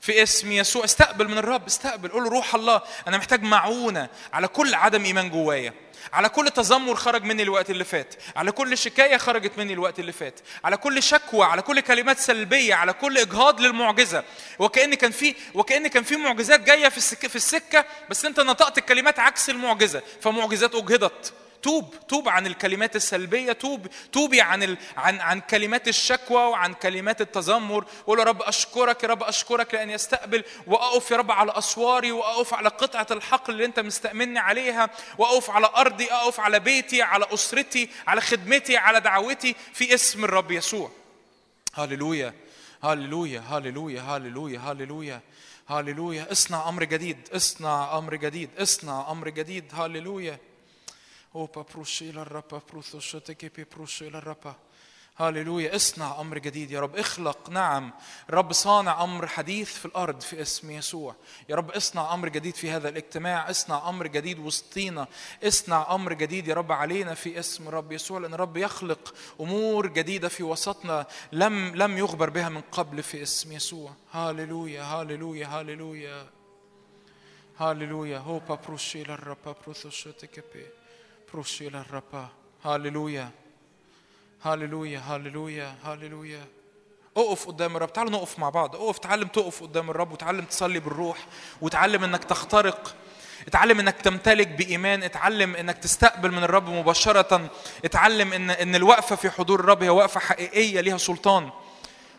في اسم يسوع استقبل من الرب استقبل. قول له روح الله أنا محتاج معونة على كل عدم إيمان جوايا. على كل تذمر خرج مني الوقت اللي فات على كل شكاية خرجت مني الوقت اللي فات على كل شكوى على كل كلمات سلبية على كل إجهاض للمعجزة. وكأن كان في وكأن كان في معجزات جاية في السكه في السكة بس أنت نطقت الكلمات عكس المعجزة فمعجزات أجهضت. توب توب عن الكلمات السلبية توب توبي عن ال... عن عن كلمات الشكوى وعن كلمات التذمر. وقول يا رب أشكرك يا رب أشكرك لأن يستقبل وأقف يا رب على أسواري وأقف على قطعة الحقل اللي أنت مستامني عليها وأقف على أرضي أقف على بيتي على أسرتي على خدمتي على دعوتي في اسم الرب يسوع. هللويا هللويا هللويا هللويا هللويا هللويا. اصنع أمر جديد اصنع أمر جديد اصنع أمر جديد. هللويا. اوبا بروشي للرب بروثو شوتكي بي بروشي للرب هللويا اصنع أمر جديد يا رب اخلق نعم الرب صانع أمر حديث في الأرض في اسم يسوع يا رب اصنع أمر جديد في هذا الاجتماع اصنع أمر جديد وسطينا اصنع أمر جديد يا رب علينا في اسم الرب يسوع لأن الرب يخلق امور جديده في وسطنا لم لم يخبر بها من قبل في اسم يسوع هللويا هللويا هللويا هوبا بروشي للرب بروثو بروشي للرب هللويا هللويا هللويا هللويا اقف قدام الرب. تعالوا نقف مع بعض. اقف تعلم تقف قدام الرب وتعلم تصلي بالروح وتعلم إنك تخترق. اتعلم إنك تمتلك بإيمان. اتعلم إنك تستقبل من الرب مباشرة. اتعلم إن إن الوقفة في حضور الرب هي وقفة حقيقية ليها سلطان.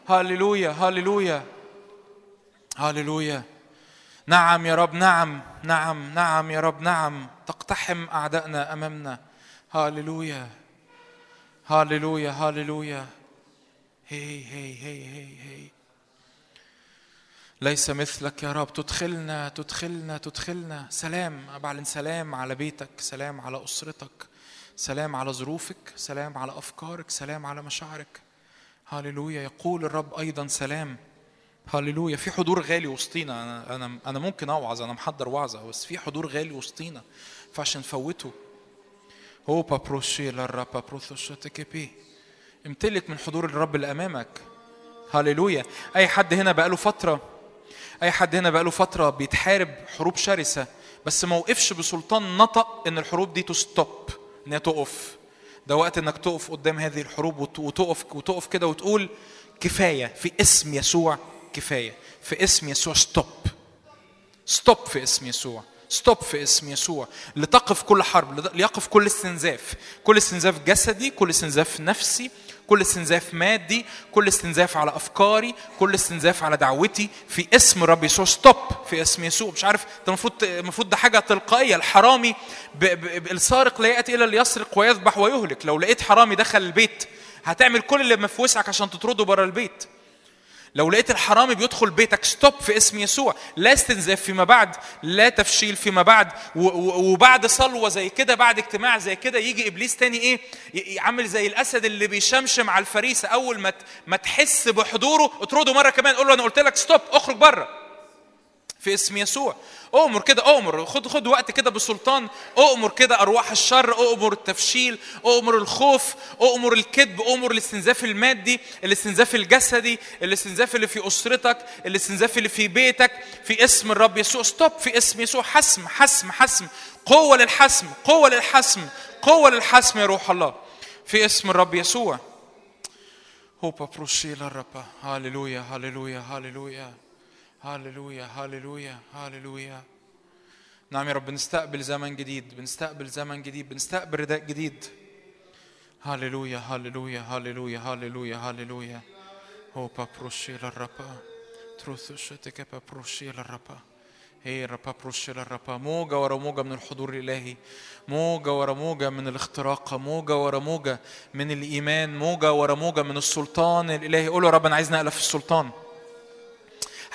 هللويا هللويا هللويا نعم يا رب نعم نعم نعم يا رب نعم. تقتحم أعدائنا أمامنا. هللويا هللويا هللويا هي هي هي هي هي. ليس مثلك يا رب. تدخلنا تدخلنا تدخلنا. سلام بعلن سلام على بيتك سلام على أسرتك سلام على ظروفك سلام على أفكارك سلام على مشاعرك. هللويا يقول الرب أيضا سلام. هللويا. في حضور غالي وسطينا. أنا أنا أنا ممكن أوعظ أنا محضر وعظة بس في حضور غالي وسطينا. فعشان نفوته هوبا بروشي للرابا بروثوشوتكي بي امتلك من حضور الرب اللي أمامك. هللويا. أي حد هنا بقاله فترة أي حد هنا بقاله فترة بيتحارب حروب شرسة بس ما وقفش بسلطان نطق إن الحروب دي ت stop إن هي تقف. ده وقت إنك تقف قدام هذه الحروب وت- وتقف وتقف كده وتقول كفاية في اسم يسوع. كفاية. في اسم يسوع stop stop في اسم يسوع. stop في اسم يسوع. لتقف كل حرب ليقف كل استنزاف. كل استنزاف جسدي كل استنزاف نفسي كل استنزاف مادي كل استنزاف على أفكاري كل استنزاف على دعوتي. في اسم الرب يسوع stop في اسم يسوع. مش عارف ده المفروض المفروض ده حاجة تلقائية. الحرامي ب... ب... السارق لا يأتي إلا ليسرق ويذبح ويهلك. لو لقيت حرامي دخل البيت هتعمل كل اللي في وسعك عشان تطرده بره البيت. لو لقيت الحرامي بيدخل بيتك ستوب في اسم يسوع. لا استنزاف فيما بعد لا تفشيل فيما بعد. وبعد صلوة زي كده بعد اجتماع زي كده يجي إبليس تاني إيه؟ يعمل زي الأسد اللي بيشمشم على الفريسه أول ما ما تحس بحضوره اطرده مرة كمان قول له أنا قلت لك stop اخرج بره. في اسم يسوع. اؤمر كده اؤمر خد خد وقت كده بسلطان اؤمر كده أرواح الشر اؤمر التفشيل اؤمر الخوف اؤمر الكذب اؤمر الاستنزاف المادي الاستنزاف الجسدي الاستنزاف اللي في أسرتك الاستنزاف اللي في بيتك في اسم الرب يسوع. stop في اسم يسوع. حسم حسم حسم. قوة للحسم قوة للحسم قوة للحسم يا روح الله. في اسم الرب يسوع. هوبا بروشيلا الرب هاليلويا هاليلويا هاليلويا هاليلويا هاليلويا هاليلويا نعم يا رب بنستقبل زمن جديد بنستقبل زمن جديد بنستقبل رداء جديد. هاليلويا هاليلويا هاليلويا هاليلويا هاليلويا هوبا بروشيلا الرب تروث شتك بروشيلا الرب هي الرب بروشيلا الرب موجة ورا موجة من الحضور الإلهي. موجة ورا موجة من الاختراق. موجة ورا موجة من الإيمان. موجة ورا موجة من السلطان الإلهي. قولوا يا رب أنا عايز نقلة في السلطان.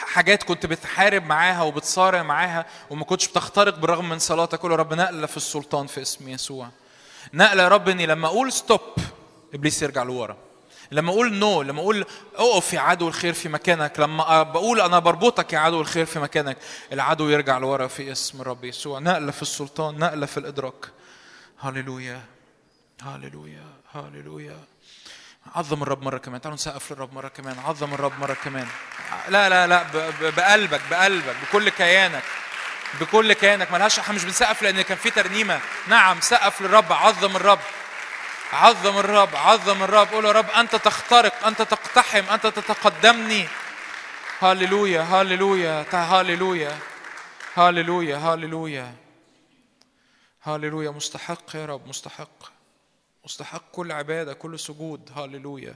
حاجات كنت بتحارب معاها وبتصارع معاها وما كنتش بتخترق بالرغم من صلاتك قول يا رب نقله في السلطان في اسم يسوع. نقله يا رب إني لما أقول stop إبليس يرجع لورا. لما أقول no لما أقول أقف يا عدو الخير في مكانك لما بقول أنا بربطك يا عدو الخير في مكانك العدو يرجع لورا في اسم الرب يسوع. نقله في السلطان نقله في الإدراك. هللويا هللويا هللويا. عظم الرب مرة كمان. تعالوا نسقف للرب مرة كمان. عظم الرب مرة كمان. لا لا لا بقلبك بقلبك بكل كيانك بكل كيانك. ملهاش إحنا مش بنسقف لأن كان في ترنيمة. نعم سقف للرب عظم الرب. عظم الرب عظم الرب. قول يا رب أنت تخترق أنت تقتحم أنت تتقدمني. هاليلويا تع- هاليلويا هاليلويا هاليلويا هاليلويا مستحق يا رب مستحق. مستحق كل عبادة كل سجود. هاليلويا.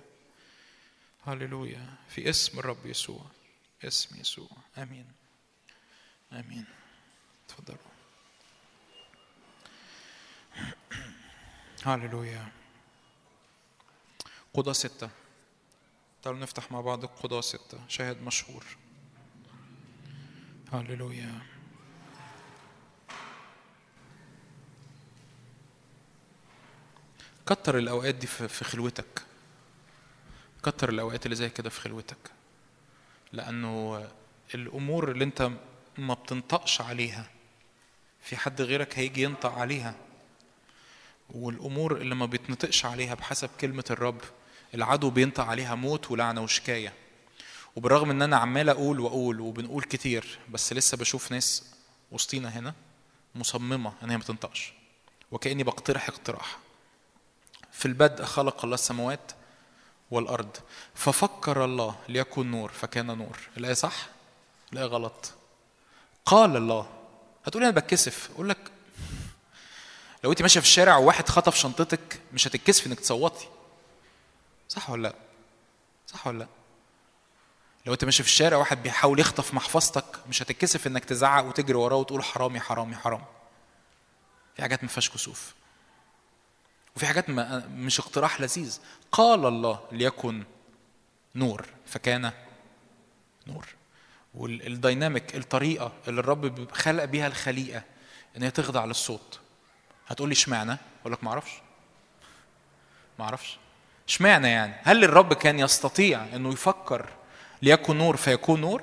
هاليلويا. في اسم الرب يسوع. اسم يسوع. آمين. آمين. تفضلوا. هاليلويا. قضاة ستة. تعالوا نفتح مع بعض القضاة ستة. شاهد مشهور. هاليلويا. كتر الأوقات دي في خلوتك. كتر الأوقات اللي زي كده في خلوتك. لأنه الأمور اللي أنت ما بتنطقش عليها في حد غيرك هيجي ينطق عليها. والأمور اللي ما بيتنطقش عليها بحسب كلمة الرب العدو بينطق عليها موت ولعنة وشكاية. وبالرغم إن أنا عمال أقول وأقول وبنقول كتير بس لسه بشوف ناس وسطينا هنا مصممة إن هي ما تنطقش. وكأني بقترح اقتراح. في البدء خلق الله السماوات والأرض. ففكر الله ليكن نور فكان نور. الآية صح؟ الآية غلط. قال الله. هتقولي أنا بتكسف. أقول لك لو أنت ماشية في الشارع وواحد خطف شنطتك مش هتتكسفي إنك تصوتي. صح ولا لأ؟ صح ولا لأ؟ لو أنت ماشي في الشارع واحد بيحاول يخطف محفظتك مش هتتكسف إنك تزعق وتجري وراه وتقول حرامي حرامي حرام. في حاجات ما فيهاش كسوف. وفي حاجات ما مش اقتراح لذيذ. قال الله ليكن نور. فكان نور. والديناميك الطريقة اللي الرب خلق بيها الخليقة إن هي تخضع للصوت. هتقول لي اشمعنى؟ أقول لك ما أعرفش. ما أعرفش. اشمعنى يعني؟ هل الرب كان يستطيع إنه يفكر ليكن نور فيكون نور؟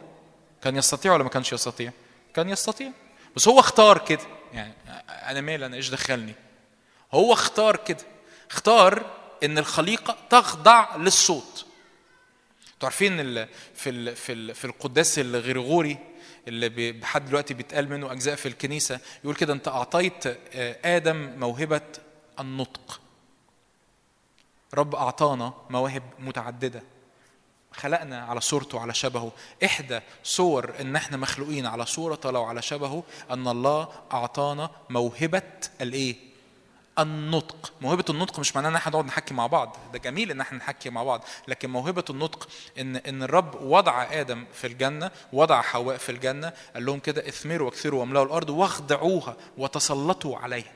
كان يستطيع ولا ما كانش يستطيع؟ كان يستطيع. بس هو اختار كده. يعني أنا مالي؟ أنا إيش دخلني؟ هو اختار كده. اختار إن الخليقة تخضع للصوت. أنتوا عارفين ال في ال في ال في القداس الغريغوري اللي لحد دلوقتي بيتقال منه أجزاء في الكنيسة يقول كده أنت أعطيت آه، آدم موهبة النطق. رب أعطانا مواهب متعددة. خلقنا على صورته وعلى شبهه. إحدى صور إن إحنا مخلوقين على صورة الله وعلى شبهه أن الله أعطانا موهبة الإيه؟ النطق. موهبة النطق مش معناه إن إحنا نقعد نحكي مع بعض. ده جميل إن إحنا نحكي مع بعض. لكن موهبة النطق إن إن الرب وضع آدم في الجنة وضع حواء في الجنة قال لهم كده اثمروا واكثروا واملأوا الأرض واخضعوها وتسلطوا عليها.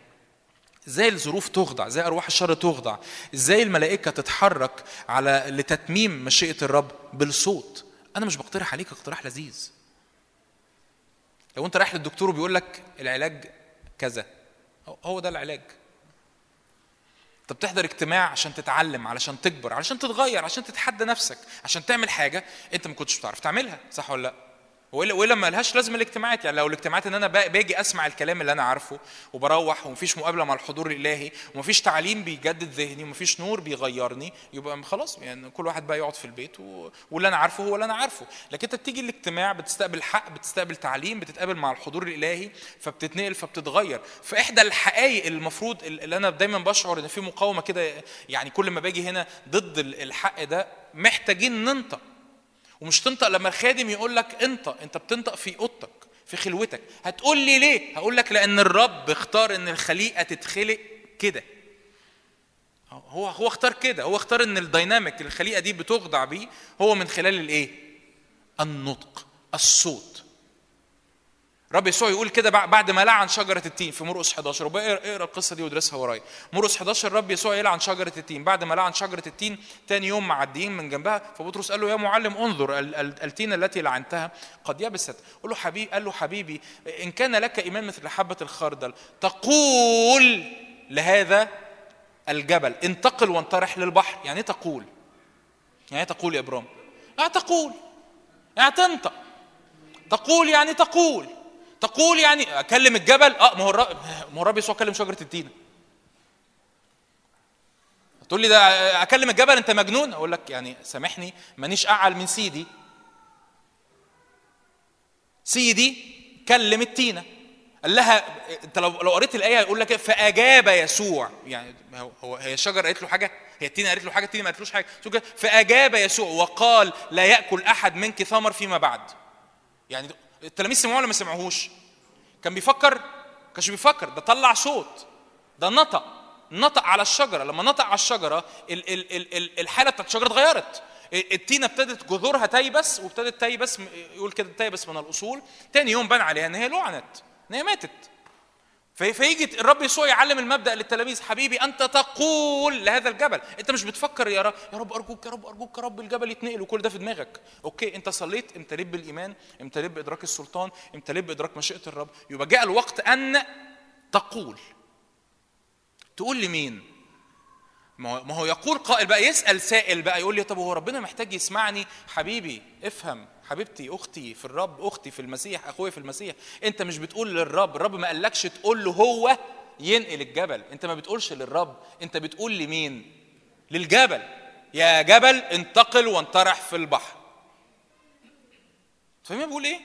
إزاي الظروف تخضع إزاي أرواح الشر تخضع إزاي الملائكة تتحرك على لتتميم مشيئة الرب بالصوت. أنا مش بقترح عليك اقتراح لذيذ. لو أنت رايح للدكتور وبيقول لك العلاج كذا هو- هو ده العلاج. انت بتحضر اجتماع عشان تتعلم علشان تكبر علشان تتغير عشان تتحدى نفسك عشان تعمل حاجة انت ما كنتش بتعرف تعملها صح ولا لأ؟ وإلا ما لهاش لازمة الاجتماعات. يعني لو الاجتماعات إن أنا با- باجي أسمع الكلام اللي أنا عارفه وبروح ومفيش مقابلة مع الحضور الإلهي ومفيش تعليم بيجدد ذهني ومفيش نور بيغيرني يبقى خلاص يعني كل واحد بقى يقعد في البيت و... واللي أنا عارفه هو اللي أنا عارفه. لكن أنت بتيجي الاجتماع بتستقبل حق بتستقبل تعليم بتتقابل مع الحضور الإلهي فبتتنقل فبتتغير. فاحدى الحقائق المفروض اللي أنا دايما بشعر إن في مقاومة كده يعني كل ما باجي هنا ضد الحق ده محتاجين ننطق. ومش تنطق لما الخادم يقول لك انطق انت بتنطق في اوضتك في خلوتك. هتقول لي ليه؟ هقول لك لأن الرب اختار إن الخليقة تتخلق كده. هو هو اختار كده هو اختار إن الديناميك الخليقة دي بتخضع بيه هو من خلال الإيه؟ النطق الصوت. رب يسوع يقول كده بع- بعد ما لعن شجرة التين في مرقس 11 وبقى اقرا القصة دي وادرسها ورايا. مرقس 11 رب يسوع يلعن شجرة التين. بعد ما لعن شجرة التين تاني يوم معديين من جنبها. فبطرس قال له يا معلم انظر ال- ال- التين التي لعنتها قد يبست. قال له حبيبي قال له حبيبي إن كان لك إيمان مثل حبة الخردل تقول لهذا الجبل انتقل وانطرح للبحر. يعني إيه تقول؟ يعني إيه تقول يا ابرام يعني تقول يعني تنطق؟ تقول يعني تقول. تقول يعني أكلم الجبل؟ آه ما هو الرب ما هو الرب يسوع كلم شجرة التين تقول لي ده أكلم الجبل؟ أنت مجنون؟ أقول لك يعني سامحني مانيش اعل من سيدي. سيدي كلم التينة. قال لها أنت لو لو قريت الآية هيقول لك إيه؟ فأجاب يسوع. يعني هو هي الشجرة قالت له حاجة؟ هي التينة قالت له حاجة؟ التينة ما قالتلوش حاجة. فأجاب يسوع وقال لا يأكل أحد منك ثمر فيما بعد. يعني التلاميذ سمعوه ولا ما سمعوهوش؟ كان بيفكر كانش بيفكر. ده طلع صوت ده نطق. نطق على الشجرة. لما نطق على الشجرة ال ال ال ال الحالة بتاعت الشجرة اتغيرت. التينة ابتدت جذورها تيبس وابتدت تيبس يقول كده تيبس من الأصول. تاني يوم بان عليها إن هي لعنت إن هي ماتت. فيجي الرب يسوع يعلم المبدأ للتلاميذ حبيبي أنت تقول لهذا الجبل. أنت مش بتفكر يا رب يا رب أرجوك يا رب أرجوك يا رب الجبل يتنقل. وكل ده في دماغك. okay أنت صليت امتليت بالإيمان امتليت بإدراك السلطان امتليت بإدراك مشيئة الرب. يبقى جاء الوقت أن تقول. تقول لمين؟ ما هو يقول قائل بقى يسأل سائل بقى يقول لي طب هو ربنا محتاج يسمعني؟ حبيبي افهم. حبيبتي أختي في الرب أختي في المسيح أخويا في المسيح أنت مش بتقول للرب الرب ما قالكش تقول له هو ينقل الجبل أنت ما بتقولش للرب أنت بتقول لمين؟ للجبل. يا جبل انتقل وانطرح في البحر. فاهمين بقول إيه؟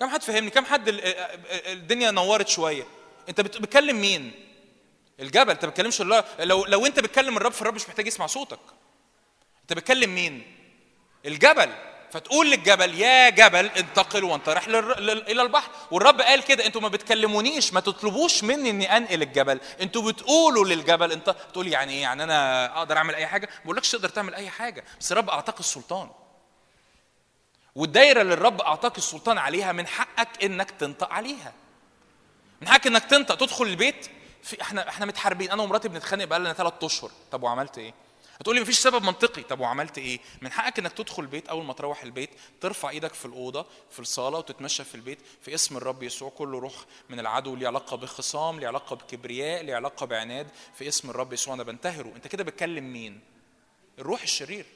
كم حد فهمني؟ كم حد ال- ال- الدنيا نورت شوية. أنت بت- بتكلم مين؟ الجبل. أنت بتكلمش الله. لو لو أنت بتكلم الرب فالرب مش محتاج يسمع صوتك. أنت بتكلم مين؟ الجبل. فتقول للجبل يا جبل انتقل وانطرح إلى البحر. والرب قال كده أنتوا ما بتكلمونيش ما تطلبوش مني إني أنقل الجبل. أنتوا بتقولوا للجبل انت تقول يعني إيه؟ يعني أنا أقدر أعمل أي حاجة؟ ما بقولكش تقدر تعمل أي حاجة بس الرب أعطاك السلطان. والدايرة اللي الرب أعطاك السلطان عليها من حقك إنك تنطق عليها. من حقك إنك تنطق تدخل البيت. في إحنا إحنا متحاربين. أنا ومراتي بنتخانق بقالنا ثلاث أشهر. طب وعملت إيه؟ هتقولي مفيش سبب منطقي. طب وعملت إيه؟ من حقك إنك تدخل البيت أول ما تروح البيت ترفع إيدك في الأوضة في الصالة وتتمشى في البيت في اسم الرب يسوع. كل روح من العدو ليه علاقه بخصام ليه علاقه بكبرياء ليه علاقه بعناد في اسم الرب يسوع. أنا بنتهره. أنت كده بتكلم مين؟ الروح الشرير.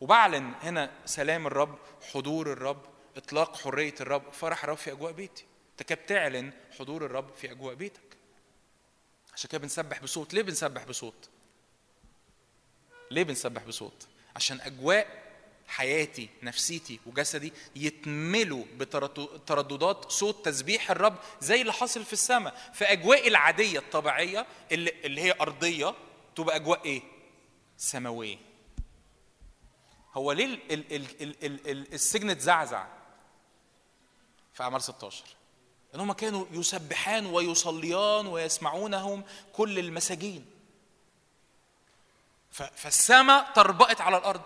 وبعلن هنا سلام الرب حضور الرب إطلاق حرية الرب. فرح الرب في أجواء بيتي. أنت كده بتعلن حضور الرب في أجواء بيتك. عشان كده بنسبح بصوت. ليه بنسبح بصوت؟ ليه بنسبح بصوت؟ عشان أجواء حياتي نفسيتي وجسدي يتملوا بترددات صوت تسبيح الرب زي اللي حاصل في السماء. في أجواء العادية الطبيعية اللي, اللي هي أرضية تبقى أجواء إيه؟ سماوية. هو ليه ال ال ال ال ال ال السجن اتزعزع في أعمال 16 ان كانوا يسبحان ويصليان ويسمعونهم كل المساجين. فالسماء طربقت على الأرض.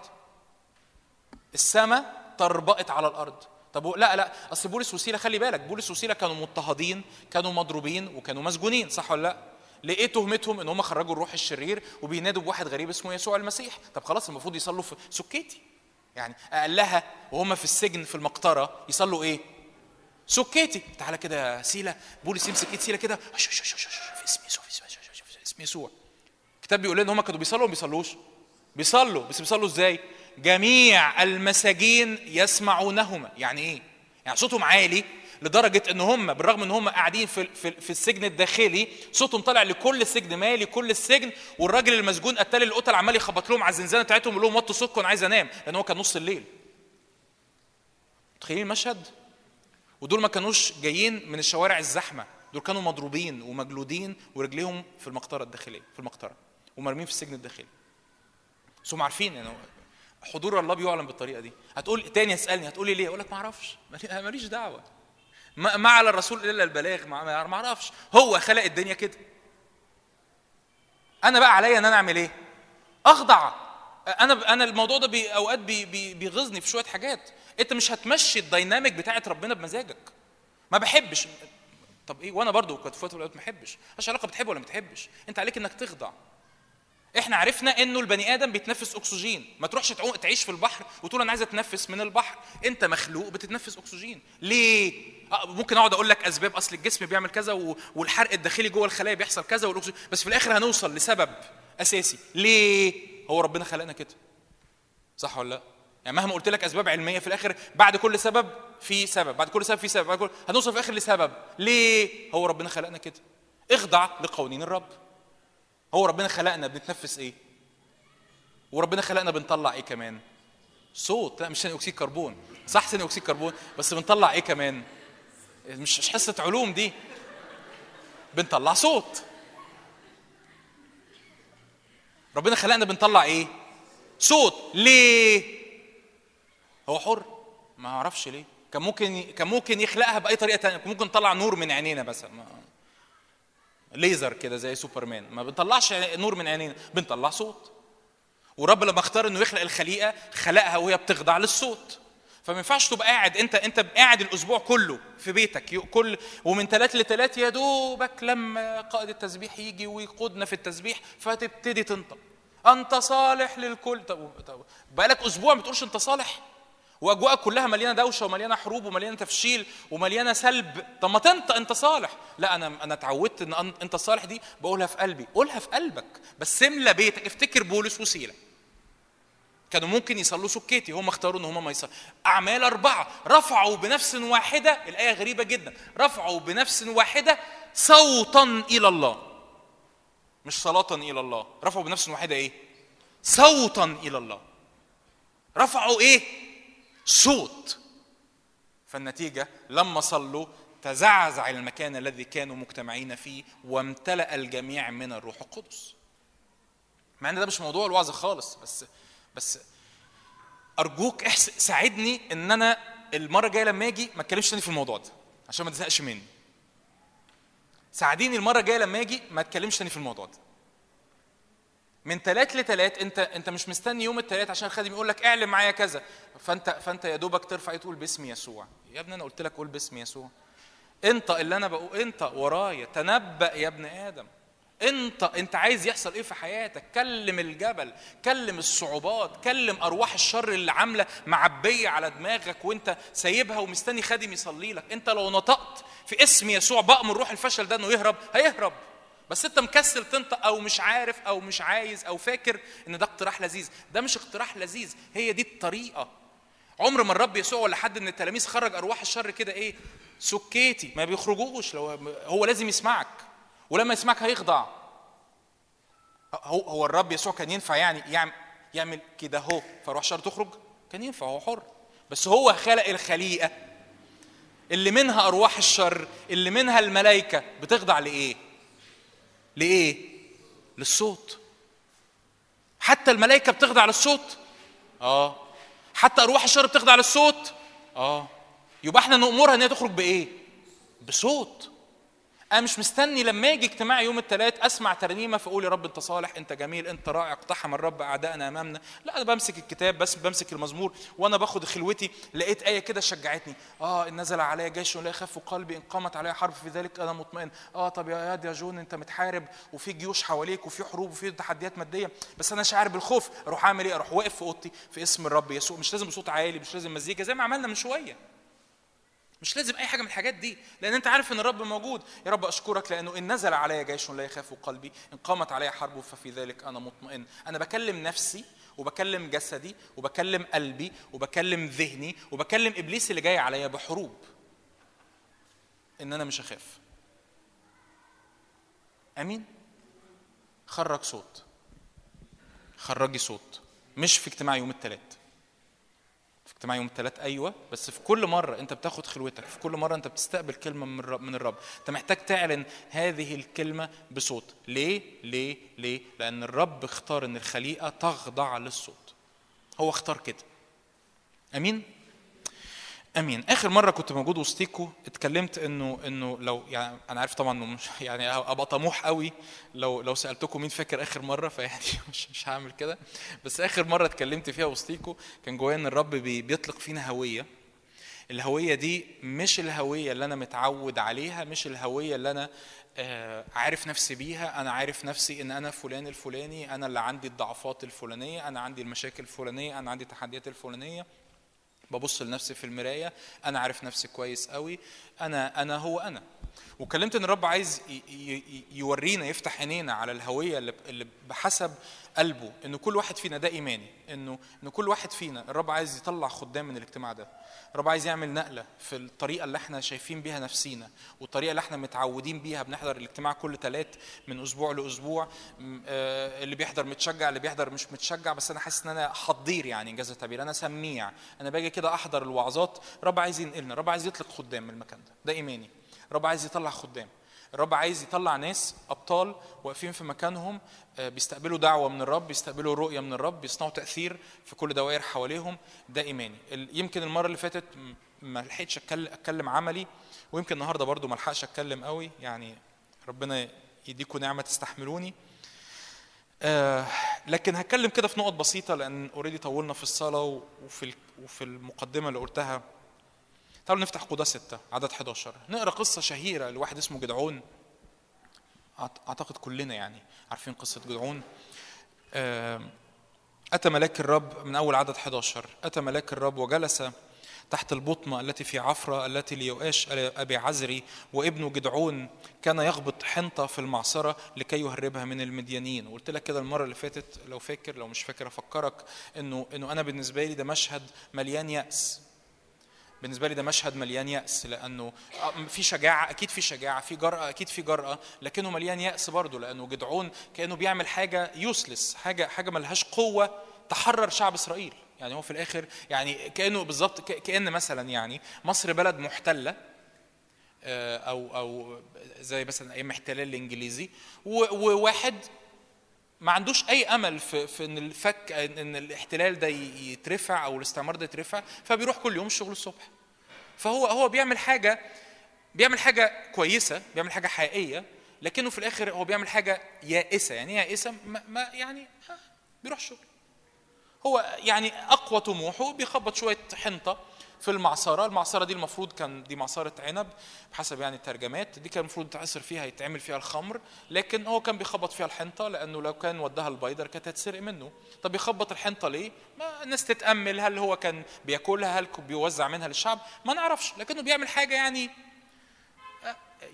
السماء طربقت على الأرض. طب لا لا أصل بولس وسيلة خلي بالك بولس وسيلة كانوا مضطهدين كانوا مضروبين وكانوا مسجونين صح ولا لا؟ لقيت تهمتهم إن هم خرجوا الروح الشرير وبينادوا بواحد غريب اسمه يسوع المسيح. طب خلاص المفروض يصلوا في سكيتي. يعني أقلها وهم في السجن في المقطرة يصلوا إيه؟ سكيتي. تعالى كده سيلة. بولس يمسك إيد سيلة كده. في اسم يسوع في اسم يسوع. الكتاب بيقول لنا هم كانوا بيصلوا وما بيصلوش. بيصلوا بس بيصلوا إزاي؟ جميع المساجين يسمعونهما. يعني إيه؟ يعني صوتهم عالي لدرجة إن هم بالرغم إن هم قاعدين في في, في السجن الداخلي صوتهم طالع لكل السجن مالي كل السجن والراجل المسجون قتال القتل عمال يخبط لهم على الزنزانة بتاعتهم يقول لهم وطوا صوتكم أنا عايز أنام. لأن هو كان نص الليل. متخيلين المشهد؟ ودول ما كانوش جايين من الشوارع الزحمة. دول كانوا مضروبين ومجلودين ورجليهم في المقطرة الداخلية في المقطرة. ومرمين في السجن الداخلي. بس هم عارفين يعني حضور الله بيعلن بالطريقة دي. هتقول تاني اسالني هتقول لي ليه؟ أقول لك ما أعرفش. مالي- ماليش دعوة. ما على الرسول إلا البلاغ ما أعرفش. هو خلق الدنيا كده. أنا بقى عليا إن أنا أعمل إيه؟ أخضع. أنا أنا الموضوع ده بي أوقات بي بي بيغيظني في شوية حاجات. أنت مش هتمشي ال dynamic بتاعت ربنا بمزاجك. ما بحبش. طب إيه؟ وأنا برضو كنت في وقت ما بحبش. مش علاقة بتحب ولا ما بتحبش. أنت عليك إنك تخضع. إحنا عرفنا انه البني آدم بيتنفس أكسجين. ما تروحش تعيش في البحر وتقول أنا عايز أتنفس من البحر. أنت مخلوق بتتنفس أكسجين. ليه؟ ممكن أقعد أقول لك أسباب. أصل الجسم بيعمل كذا والحرق الداخلي جوه الخلايا بيحصل كذا والأكسجين. بس في الآخر هنوصل لسبب أساسي. ليه؟ هو ربنا خلقنا كده. صح ولا لأ؟ يعني مهما قلت لك أسباب علمية في الآخر بعد كل سبب في سبب. بعد كل سبب في سبب. بعد كل... هنوصل في الآخر لسبب. ليه؟ هو ربنا خلقنا كده. اخضع لقوانين الرب. هو ربنا خلقنا بنتنفس إيه؟ وربنا خلقنا بنطلع إيه كمان؟ صوت. لا مش ثاني أكسيد كربون. صح ثاني أكسيد كربون. بس بنطلع إيه كمان؟ مش مش حصة علوم دي. بنطلع صوت. ربنا خلقنا بنطلع إيه؟ صوت. ليه؟ هو حر؟ ما أعرفش ليه. كان ممكن كان ممكن يخلقها بأي طريقة كان ممكن نطلع نور من عينينا مثلا. ليزر كده زي سوبرمان. ما بنطلعش نور من عينينا بنطلع صوت. ورب لما اختار إنه يخلق الخليقة خلقها وهي بتخضع للصوت. فما ينفعش تبقى قاعد انت انت قاعد الأسبوع كله في بيتك كل ومن ثلاث لثلاث يا دوبك لما قائد التسبيح يجي ويقودنا في التسبيح فتبتدي تنطق. أنت صالح للكل. طب طب بقالك أسبوع ما بتقولش أنت صالح؟ واجواءك كلها مليانة دوشة ومليانة حروب ومليانة تفشيل ومليانة سلب. طب ما تنطق أنت صالح. لا أنا أنا اتعودت إن أنت صالح دي بقولها في قلبي. قولها في قلبك. بس املى بيتك. افتكر بولس وسيلة. كانوا ممكن يصلوا سكيتي هم اختاروا إن هم ما يصلوا أعمال أربعة. رفعوا بنفس واحدة. الآية غريبة جدا. رفعوا بنفس واحدة صوتا إلى الله. مش صلاة إلى الله. رفعوا بنفس واحدة إيه؟ صوتا إلى الله. رفعوا إيه؟ صوت. فالنتيجة لما صلوا تزعزع المكان الذي كانوا مجتمعين فيه وامتلأ الجميع من الروح القدس. مع إن ده مش موضوع الوعظ خالص بس بس أرجوك احس ساعدني إن أنا المرة الجاية لما أجي ما أتكلمش تاني في الموضوع ده عشان ما تزهقش مني. ساعديني المرة الجاية لما أجي ما أتكلمش تاني في الموضوع ده. من ثلاث لثلاث انت انت مش مستني يوم الثلاث عشان الخادم يقول لك اعلن معايا كذا. فانت فانت يا دوبك ترفع تقول باسم يسوع. يا ابني أنا قلت لك قول باسم يسوع. انت اللي أنا بقول انت ورايا. تنبأ يا ابن آدم. انت انت عايز يحصل إيه في حياتك؟ كلم الجبل كلم الصعوبات كلم أرواح الشر اللي عاملة معبية على دماغك وانت سايبها ومستني خادم يصلي لك. انت لو نطقت في اسم يسوع بأمر روح الفشل ده إنه يهرب هيهرب. بس انت مكسل تنطق أو مش عارف أو مش عايز أو فاكر ان ده اقتراح لذيذ. ده مش اقتراح لذيذ هي دي الطريقة. عمر ما الرب يسوع ولا حد من التلاميذ خرج أرواح الشر كده إيه سكيتي ما بيخرجوش. لو هو لازم يسمعك ولما يسمعك هيخضع. هو هو الرب يسوع كان ينفع يعني يعمل يعمل كده اهو فروح الشر تخرج؟ كان ينفع هو حر. بس هو خلق الخليقة اللي منها أرواح الشر اللي منها الملائكة بتخضع لإيه؟ لإيه؟ للصوت. حتى الملائكة بتخضع للصوت. آه. حتى أرواح الشر بتخضع للصوت. آه. يبقى إحنا نامرها إن هي تخرج بإيه؟ بصوت. أنا مش مستني لما أجي اجتماع يوم الثلاث أسمع ترنيمة فاقول يا رب أنت صالح أنت جميل أنت رائع اقتحم الرب اعدائنا أمامنا. لا أنا بمسك الكتاب بس بمسك المزمور وأنا باخد خلوتي لقيت آية كده شجعتني. آه إن نزل علي جيش لا يخاف قلبي إن قامت علي حرب في ذلك أنا مطمئن. آه طب يا ياد يا جون أنت متحارب وفي جيوش حواليك وفي حروب وفي تحديات مادية بس أنا شاعر بالخوف. أروح أعمل إيه؟ أروح واقف في أوضتي في اسم الرب يسوع. مش لازم بصوت عالي مش لازم مزيكا زي ما عملنا من شوية. مش لازم أي حاجة من الحاجات دي لأن أنت عارف إن الرب موجود. يا رب أشكرك لأنه إن نزل علي جيش لا يخاف قلبي إن قامت علي حرب ففي ذلك أنا مطمئن. أنا بكلم نفسي وبكلم جسدي وبكلم قلبي وبكلم ذهني وبكلم إبليس اللي جاي عليا بحروب. إن أنا مش هخاف. آمين؟ خرج صوت. خرجي صوت. مش في اجتماع يوم الثلاث اجتماع يوم الثلاث أيوه. بس في كل مرة أنت بتاخد خلوتك في كل مرة أنت بتستقبل كلمة من الرب من الرب. أنت محتاج تعلن هذه الكلمة بصوت. ليه؟ ليه؟ ليه؟ لأن الرب اختار إن الخليقة تخضع للصوت. هو اختار كده. أمين؟ أمين. آخر مرة كنت موجود وسطيكوا اتكلمت إنه إنه لو يعني أنا عارف طبعا إنه مش يعني أبقى طموح قوي لو لو سألتكم مين فاكر آخر مرة فيعني مش مش هعمل كده. بس آخر مرة اتكلمت فيها وسطيكوا كان جوايا إن الرب بي- بيطلق فينا هوية. الهوية دي مش الهوية اللي أنا متعود عليها مش الهوية اللي أنا آه، عارف نفسي بيها. أنا عارف نفسي إن أنا فلان الفلاني أنا اللي عندي الضعفات الفلانية أنا عندي المشاكل الفلانية أنا عندي التحديات الفلانية. ببص لنفسي في المراية أنا عارف نفسي كويس قوي أنا أنا هو أنا. وكلمت إن الرب عايز يورينا يفتح عينينا على الهوية اللي بحسب قلبه إن كل واحد فينا ده إيماني إنه إن كل واحد فينا الرب عايز يطلع خدام من الاجتماع ده. الرب عايز يعمل نقلة في الطريقة اللي إحنا شايفين بيها نفسينا والطريقة اللي إحنا متعودين بيها بنحضر الاجتماع كل ثلاث من أسبوع لأسبوع آه، اللي بيحضر متشجع اللي بيحضر مش متشجع بس أنا حاسس إن أنا حضير يعني إنجاز التعبير أنا سميع أنا باجي كده أحضر الوعظات الرب عايز ينقلنا الرب عايز يطلق خدام من المكان ده. ده إيماني. الرب عايز يطلع خدام. الرب عايز يطلع ناس أبطال واقفين في مكانهم آه، بيستقبلوا دعوة من الرب بيستقبلوا رؤية من الرب بيصنعوا تأثير في كل دوائر حواليهم. ده إيماني. يمكن المرة اللي فاتت ما لحقتش أتكلم عملي ويمكن النهارده برضو ما الحقش أتكلم قوي. يعني ربنا يديكم نعمة تستحملوني. آه لكن هتكلم كده في نقط بسيطة لأن اوريدي طولنا في الصلاة وفي وفي المقدمة اللي قلتها. تعالوا نفتح قضاة ستة عدد 11 نقرأ قصة شهيرة لواحد اسمه جدعون. أعت- أعتقد كلنا يعني عارفين قصة جدعون. أتى ملاك الرب من أول عدد 11 أتى ملاك الرب وجلس تحت البطمة التي في عفرة التي ليؤاش أبي عزري وابنه جدعون. كان يغبط حنطة في المعصرة لكي يهربها من المديانين. وقلت لك كده المرة اللي فاتت لو فاكر لو مش فاكر أفكرك إنه إنه أنا بالنسبة لي ده مشهد مليان يأس. بالنسبة لي ده مشهد مليان يأس لأنه في شجاعة أكيد في شجاعة في جرأة أكيد في جرأة لكنه مليان يأس برضه لأنه جدعون كأنه بيعمل حاجة يوسلس حاجة حاجة ملهاش قوة تحرر شعب إسرائيل. يعني هو في الآخر يعني كأنه بالظبط كأن مثلا يعني مصر بلد محتلة آه، أو أو زي مثلا أيام احتلال الإنجليزي وواحد ما عندوش أي أمل في في إن الفك إن الاحتلال ده يترفع أو الاستعمار ده يترفع فبيروح كل يوم الشغل الصبح. فهو هو بيعمل حاجة بيعمل حاجة كويسة بيعمل حاجة حقيقية لكنه في الآخر هو بيعمل حاجة يائسة. يعني إيه يائسة؟ ما, ما يعني آه، بيروح الشغل. هو يعني أقوى طموحه بيخبط شوية حنطة في المعصرة، المعصرة دي المفروض كان دي معصرة عنب بحسب يعني الترجمات، دي كان المفروض تعصر فيها يتعمل فيها الخمر، لكن هو كان بيخبط فيها الحنطة لأنه لو كان وداها البيدر كانت هتسرق منه، طب بيخبط الحنطة ليه؟ ما الناس تتأمل هل هو كان بياكلها هل بيوزع منها للشعب؟ ما نعرفش، لكنه بيعمل حاجة يعني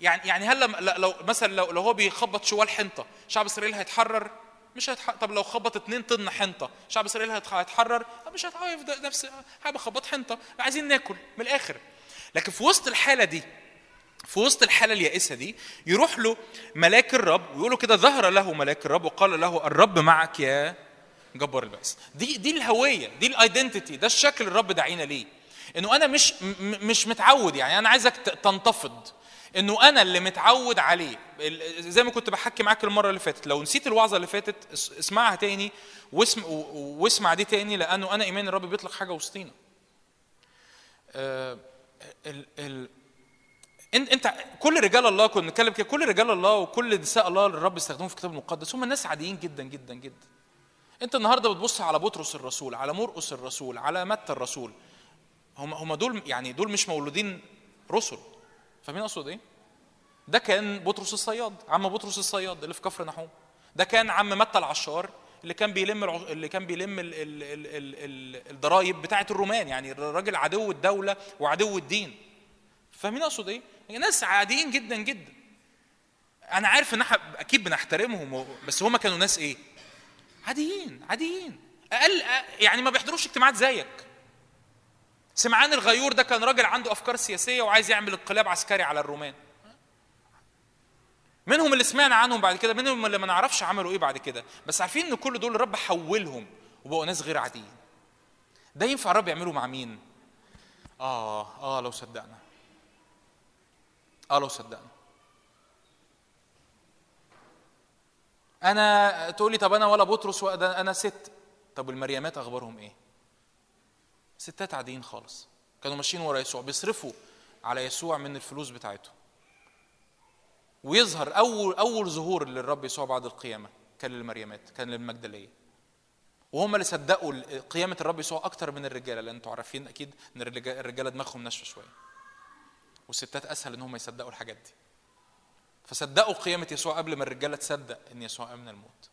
يعني يعني هل لو مثلا لو لو هو بيخبط شوال حنطة شعب إسرائيل هيتحرر مش هيتحرر طب لو خبط اتنين طن حنطة شعب إسرائيل هيتح- هيتحرر مش ده نفس خبط حنطة. عايزين ناكل من الآخر. لكن في وسط الحالة دي في وسط الحالة اليائسة دي يروح له ملاك الرب ويقول له كده ظهر له ملاك الرب وقال له الرب معك يا جبار البأس. دي دي الهوية دي ال identity ده الشكل الرب دعينا ليه. إنه أنا مش مش متعود يعني أنا عايزك تنتفض. انه أنا اللي متعود عليه. زي ما كنت بحكي معاك المرة اللي فاتت لو نسيت الوعظة اللي فاتت اس- اسمعها تاني واسم واسمع دي تاني لأنه أنا ايمان الرب بيطلق حاجة وسطينا. آه، ال ال انت كل رجال الله كنا بنتكلم كده كل رجال الله وكل نساء الله اللي الرب استخدمهم في الكتاب المقدس هم ناس عاديين جدا جدا جدا. أنت النهارده بتبص على بطرس الرسول على مرقس الرسول على متى الرسول. هم هم دول يعني دول مش مولودين رسل. فاهمين أقصد إيه؟ ده كان بطرس الصياد عم بطرس الصياد اللي في كفر نحوم. ده كان عم متى العشار اللي كان بيلم. اللي كان بيلم ال... ال... ال... ال... ال... الضرايب بتاعه الرومان. يعني الراجل عدو الدولة وعدو الدين. فاهمين أقصد إيه؟ ناس عاديين جدا جدا. أنا عارف إن إحنا أكيد بنحترمهم بس هم كانوا ناس إيه؟ عاديين عاديين. أقل يعني ما بيحضروش اجتماعات زيك. سمعان الغيور ده كان راجل عنده أفكار سياسية وعايز يعمل انقلاب عسكري على الرومان. منهم اللي سمعنا عنهم بعد كده منهم اللي ما نعرفش عملوا إيه بعد كده. بس عارفين إن كل دول الرب حولهم وبقوا ناس غير عاديين. ده ينفع الرب يعمله مع مين؟ آه آه لو صدقنا. آه لو صدقنا. أنا تقول لي طب أنا ولا بطرس ولا أنا ست. طب المريمات أخبارهم إيه؟ ستات عاديين خالص. كانوا ماشيين ورا يسوع بيصرفوا على يسوع من الفلوس بتاعتهم. ويظهر أول أول ظهور للرب يسوع بعد القيامة كان للمريمات كان للمجدلية. وهم اللي صدقوا قيامة الرب يسوع أكتر من الرجالة لأن أنتوا عارفين أكيد إن الرجالة دماغهم ناشفة شوية. والستات أسهل إن هم يصدقوا الحاجات دي. فصدقوا قيامة يسوع قبل ما الرجالة تصدق إن يسوع قام من الموت.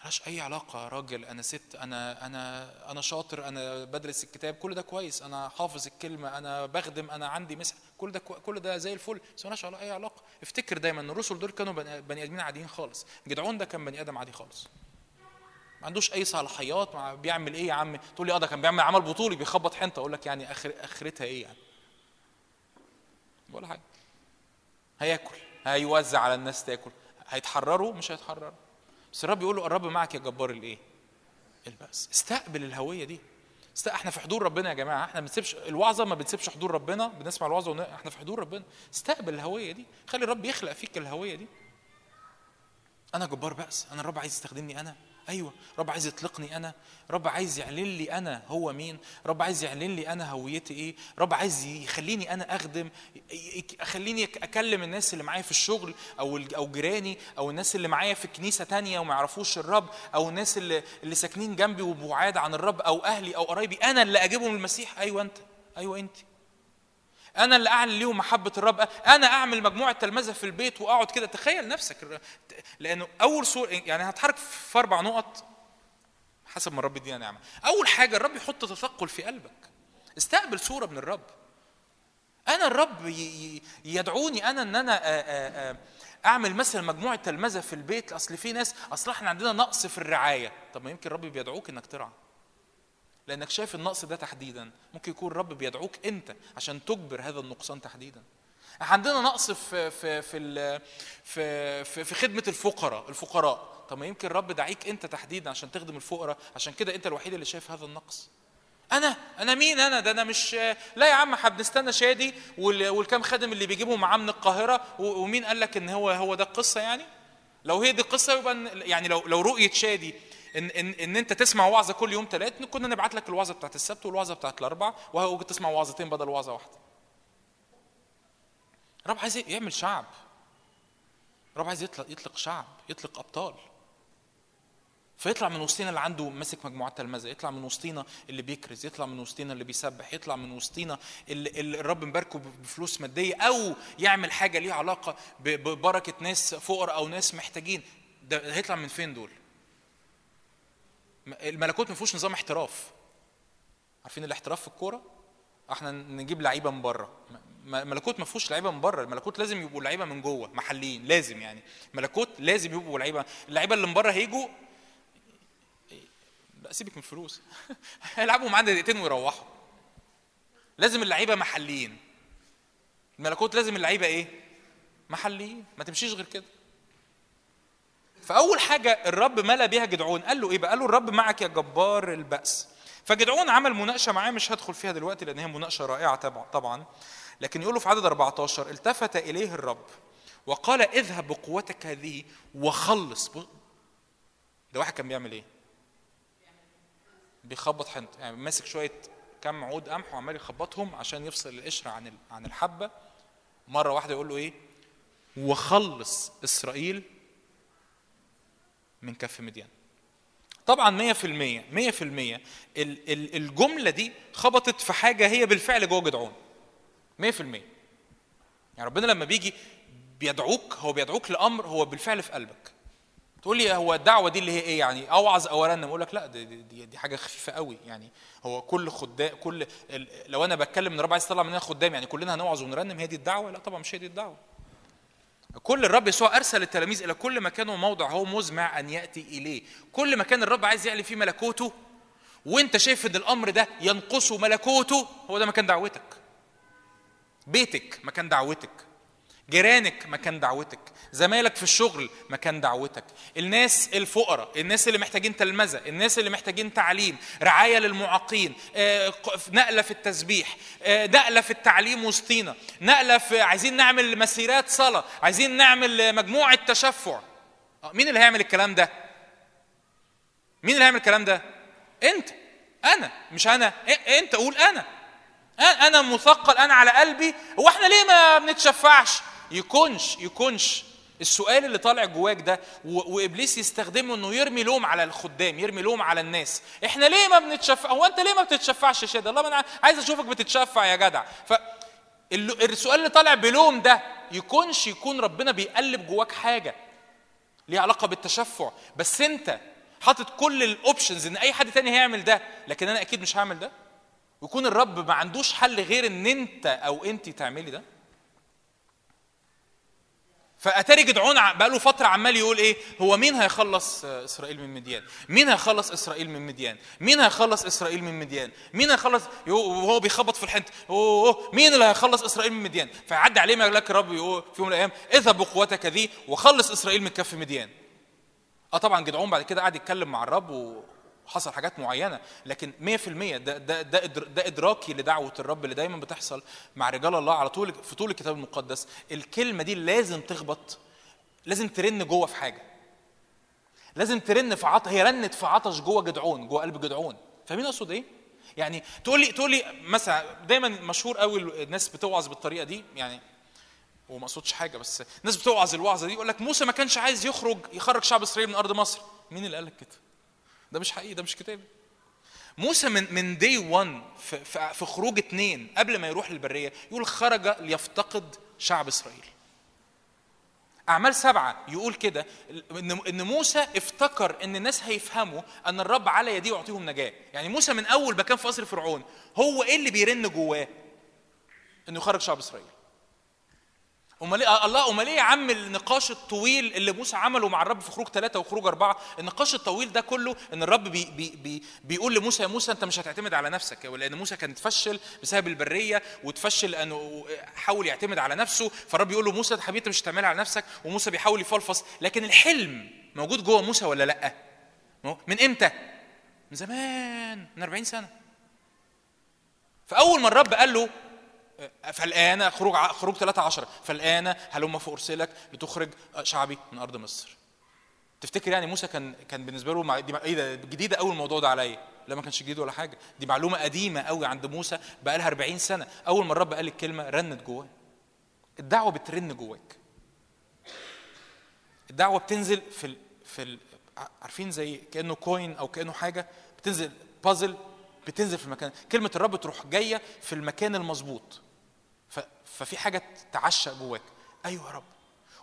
ملهاش أي علاقة راجل أنا ست أنا أنا أنا شاطر أنا بدرس الكتاب كل ده كويس أنا حافظ الكلمة أنا بخدم أنا عندي مسح كل ده كل ده زي الفل بس ملهاش أي علاقة. افتكر دايما إن الرسل دول كانوا بني آدمين عاديين خالص. جدعون ده كان بني آدم عادي خالص. ما عندوش أي صلاحيات بيعمل إيه يا عم تقول لي آه ده كان بيعمل عمل بطولي بيخبط حنطة أقول لك يعني اخر آخرتها إيه يعني؟ ولا حاجة. هياكل هيوزع على الناس تاكل. هيتحرروا مش هيتحرروا. بس الرب يقول له الرب معك يا جبار الإيه؟ البأس. استقبل الهوية دي. إحنا في حضور ربنا يا جماعة. إحنا ما بنسيبش الوعظة ما بنسيبش حضور ربنا. بنسمع الوعظة ون... إحنا في حضور ربنا. استقبل الهوية دي. خلي الرب يخلق فيك الهوية دي. أنا جبار بأس. أنا الرب عايز يستخدمني أنا. أيوه رب عايز يطلقني أنا. رب عايز يعلن لي أنا هو مين. رب عايز يعلن لي أنا هويتي إيه. رب عايز يخليني أنا أخدم ي- ي- اخليني أك- أكلم الناس اللي معايا في الشغل أو أو جيراني أو الناس اللي معايا في كنيسة تانية وما يعرفوش الرب أو الناس اللي اللي ساكنين جنبي وبعاد عن الرب أو أهلي أو قرايبي. أنا اللي أجيبهم المسيح. أيوه أنت. أيوه أنت. أنا اللي أعلن ليهم محبة الرب أنا أعمل مجموعة تلمذة في البيت وأقعد كده. تخيل نفسك لأنه أول صور يعني هتحرك في أربع نقط حسب ما الرب يدينا نعمة. أول حاجة الرب يحط تثقل في قلبك. استقبل صورة من الرب. أنا الرب يدعوني أنا إن أنا أعمل مثلا مجموعة تلمذة في البيت. أصل في ناس أصل إحنا عندنا نقص في الرعاية. طب ما يمكن الرب بيدعوك إنك ترعى. لأنك شايف النقص ده تحديدا. ممكن يكون الرب بيدعوك أنت عشان تجبر هذا النقصان تحديدا. عندنا نقص في في في في في, خدمة الفقراء الفقراء. طب ما يمكن الرب دعيك أنت تحديدا عشان تخدم الفقراء. عشان كده أنت الوحيد اللي شايف هذا النقص. أنا أنا مين أنا؟ ده أنا مش لا يا عم إحنا بنستنى شادي وال- والكام خادم اللي بيجيبوا معاه من القاهرة ومين قال لك إن هو هو ده القصة يعني؟ لو هي دي القصة يبقى يعني لو لو رؤية شادي ان ان إن أنت تسمع وعظة كل يوم ثلاث كنا نبعت لك الوعظة بتاعت السبت والوعظة بتاعت الأربع وهو تسمع وعظتين بدل وعظة واحدة. رب عايز يعمل شعب. رب عايز يطلق يطلق شعب يطلق أبطال. فيطلع من وسطينا اللي عنده ماسك مجموعات تلمذة يطلع من وسطينا اللي بيكرز يطلع من وسطينا اللي بيسبح يطلع من وسطينا اللي, اللي الرب مباركه بفلوس مادية أو يعمل حاجة ليها علاقة ببركة ناس فقراء أو ناس محتاجين. ده هيطلع من فين دول؟ الملكوت ما فيهوش نظام احتراف. عارفين الاحتراف في الكورة؟ إحنا نجيب لعيبة من بره. م- م- الملكوت ما فيهوش لعيبة من بره. الملكوت لازم يبقوا لعيبة من جوه محليين لازم يعني. ملكوت لازم يبقوا لعيبة. اللعيبة اللي من بره هيجوا لا سيبك من الفلوس. هيلعبوا معانا دقيقتين ويروحوا. لازم اللعيبة محليين. الملكوت لازم اللعيبة إيه؟ محليين. ما تمشيش غير كده. فأول حاجة الرب ملا بيها جدعون قال له إيه بقى؟ قال له الرب معك يا جبار البأس. فجدعون عمل مناقشة معاه مش هدخل فيها دلوقتي لأن هي مناقشة رائعة طبعا. لكن يقول له في عدد 14 التفت إليه الرب وقال اذهب بقوتك هذه وخلص. ده واحد كان بيعمل إيه؟ بيخبط حنط يعني ماسك شوية كم عود قمح وعمال يخبطهم عشان يفصل القشرة عن عن الحبة. مرة واحدة يقول له إيه؟ وخلص إسرائيل من كف مديان. طبعا 100% 100% ال- ال- الجملة دي خبطت في حاجة هي بالفعل جوه جدعون. 100% يعني ربنا لما بيجي بيدعوك هو بيدعوك لأمر هو بالفعل في قلبك. تقول لي هو الدعوة دي اللي هي إيه يعني؟ أوعظ أو أرنم. أقول لك لا دي, دي, دي حاجة خفيفة قوي يعني. هو كل خدام كل لو أنا بتكلم إن الرب عايز يطلع مننا خدام يعني كلنا هنوعظ ونرنم هي دي الدعوة؟ لا طبعا مش هي دي الدعوة. كل الرب يسوع أرسل التلاميذ إلى كل مكان وموضع هو مزمع أن يأتي إليه. كل مكان الرب عايز يعلن فيه ملكوته وأنت شايف إن الأمر ده ينقصه ملكوته هو ده مكان دعوتك. بيتك مكان دعوتك. جيرانك مكان دعوتك زمايلك في الشغل مكان دعوتك الناس الفقراء الناس اللي محتاجين تلمذة الناس اللي محتاجين تعليم رعاية للمعاقين آه، نقلة في التسبيح آه، نقلة في التعليم وسطينا نقلة في عايزين نعمل مسيرات صلاة عايزين نعمل مجموعة تشفع. آه، مين اللي هيعمل الكلام ده؟ مين اللي هيعمل الكلام ده؟ انت أنا مش أنا انت قول أنا. أنا مثقل أنا على قلبي هو إحنا ليه ما بنتشفعش؟ يكونش يكونش. السؤال اللي طالع جواك ده وإبليس يستخدمه إنه يرمي لوم على الخدام يرمي لوم على الناس. إحنا ليه ما بنتشفع؟ هو أنت ليه ما بتتشفعش يا الله ما أنا عايز أشوفك بتتشفع يا جدع. ف ال- السؤال اللي طالع بلوم ده يكونش يكون ربنا بيقلب جواك حاجة ليه علاقة بالتشفع. بس أنت حاطط كل الاوبشنز إن أي حد تاني هيعمل ده لكن أنا أكيد مش هعمل ده؟ ويكون الرب ما عندوش حل غير إن أنت أو انت تعملي ده؟ فأتاري جدعون بقاله فترة عمال يقول إيه؟ هو مين هيخلص إسرائيل من مديان؟ مين هيخلص إسرائيل من مديان؟ مين هيخلص إسرائيل من مديان؟ مين هيخلص؟ وهو بيخبط في الحنت. أوه، مين اللي هيخلص إسرائيل من مديان؟ فيعدي عليه ملاك الرب يقول في يوم من الأيام اذهب بقوتك ذي وخلص إسرائيل من كف مديان. آه طبعا جدعون بعد كده قعد يتكلم مع الرب وحصل حاجات معينة لكن 100% ده ده ده, ده إدراكي لدعوة الرب اللي دايما بتحصل مع رجال الله على طول في طول الكتاب المقدس. الكلمة دي لازم تخبط لازم ترن جوه في حاجة. لازم ترن في عطش هي رنت في عطش جوه جدعون جوه قلب جدعون. فاهمين أقصد إيه؟ يعني تقول لي تقول لي مثلا دايما مشهور قوي الناس بتوعظ بالطريقة دي يعني وما أقصدش حاجة بس الناس بتوعظ الوعظة دي يقول لك موسى ما كانش عايز يخرج يخرج شعب إسرائيل من أرض مصر. مين اللي قال لك كده؟ ده مش حقيقي ده مش كتابي موسى من من دي 1 في, في, خروج اثنين قبل ما يروح للبرية يقول خرج ليفتقد شعب إسرائيل أعمال سبعة يقول كده إن موسى افتكر إن الناس هيفهموا أن الرب على يديه يعطيهم نجاة، يعني موسى من أول ما كان في قصر فرعون هو إيه اللي بيرن جواه؟ إنه يخرج شعب إسرائيل. امال إيه الله امال إيه يا عم النقاش الطويل اللي موسى عمله مع الرب في خروج ثلاثة وخروج أربعة. النقاش الطويل ده كله إن الرب بي بي بي بيقول لموسى يا موسى أنت مش هتعتمد على نفسك. لأن موسى كان اتفشل بسبب البرية وتفشل لأنه حاول يعتمد على نفسه. فالرب يقول له موسى حبيبي أنت مش هتعملها على نفسك. وموسى بيحاول يفلفص. لكن الحلم موجود جوه موسى ولا لأ؟ من إمتى؟ من زمان من 40 سنة. فأول ما الرب قال له فالآن خروج خروج 13 فالآن هلم فأرسلك لتخرج شعبي من أرض مصر. تفتكر يعني موسى كان كان بالنسبة له دي إيه ده جديدة أول الموضوع ده عليا؟ لا ما كانش جديد ولا حاجة، دي معلومة قديمة قوي عند موسى بقى لها 40 سنة، أول ما الرب قال الكلمة رنت جواه. الدعوة بترن جواك. الدعوة بتنزل في ال... في ال... عارفين زي كأنه كوين أو كأنه حاجة بتنزل بازل بتنزل في المكان، كلمة الرب تروح جاية في المكان المظبوط. ففي حاجة تعشق جواك. أيوه يا رب.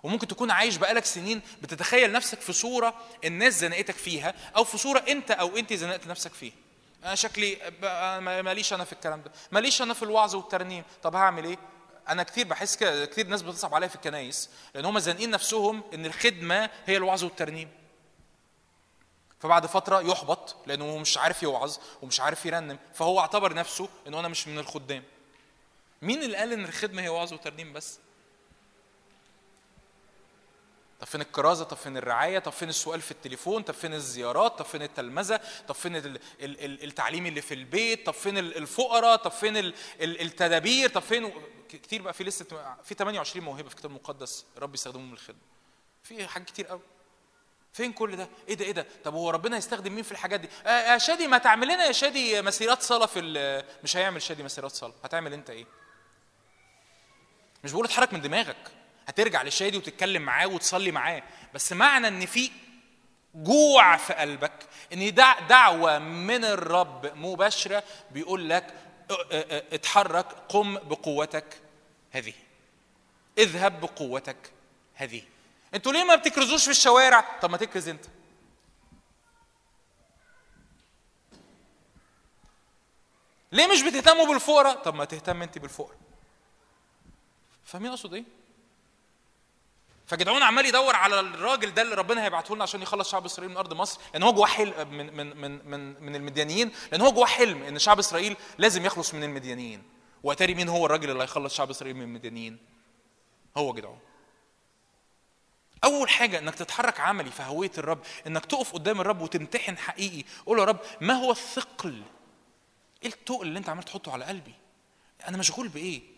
وممكن تكون عايش بقالك سنين بتتخيل نفسك في صورة الناس زنقتك فيها أو في صورة أنت أو انت زنقت نفسك فيها. أنا شكلي ماليش أنا في الكلام ده. ماليش أنا في الوعظ والترنيم. طب هعمل إيه؟ أنا كتير بحس كتير ناس بتصعب عليا في الكنايس لأن هم زانقين نفسهم إن الخدمة هي الوعظ والترنيم. فبعد فترة يحبط لأنه هو مش عارف يوعظ ومش عارف يرنم. فهو اعتبر نفسه انه أنا مش من الخدام. مين اللي قال إن الخدمة هي وعظ وترنيم بس؟ طب فين الكرازة؟ طب فين الرعاية؟ طب فين السؤال في التليفون؟ طب فين الزيارات؟ طب فين التلمذة؟ طب فين ال- ال- ال- التعليم اللي في البيت؟ طب فين ال- الفقراء؟ طب فين ال- ال- التدابير؟ طب فين؟ كتير بقى في لسه في 28 موهبة في الكتاب المقدس الرب يستخدمهم للخدمة. في حاجات كتير قوي. فين كل ده؟ إيه ده؟ إيه ده؟ طب هو ربنا يستخدم مين في الحاجات دي؟ آه يا شادي ما تعمل لنا يا شادي مسيرات صلاة في مش هيعمل شادي مسيرات صلاة، هتعمل أنت إيه؟ مش بقول اتحرك من دماغك. هترجع للشادي وتتكلم معاه وتصلي معاه. بس معنى إن في جوع في قلبك إن دع دعوة من الرب مباشرة بيقول لك اتحرك قم بقوتك هذه. اذهب بقوتك هذه. أنتوا ليه ما بتكرزوش في الشوارع؟ طب ما تكرز انت. ليه مش بتهتموا بالفقراء؟ طب ما تهتم انت بالفقراء فاهمين اقصد إيه؟ فجدعون عمال يدور على الراجل ده اللي ربنا هيبعته لنا عشان يخلص شعب إسرائيل من أرض مصر لأن هو جواه حلم من من من من من المديانيين لأن هو جواه حلم إن شعب إسرائيل لازم يخلص من المديانيين. وأتاري مين هو الراجل اللي هيخلص شعب إسرائيل من المديانيين؟ هو جدعون. أول حاجة إنك تتحرك عملي في هوية الرب إنك تقف قدام الرب وتمتحن حقيقي. قول يا رب ما هو الثقل؟ إيه التقل اللي أنت عمال تحطه على قلبي؟ أنا مشغول بإيه؟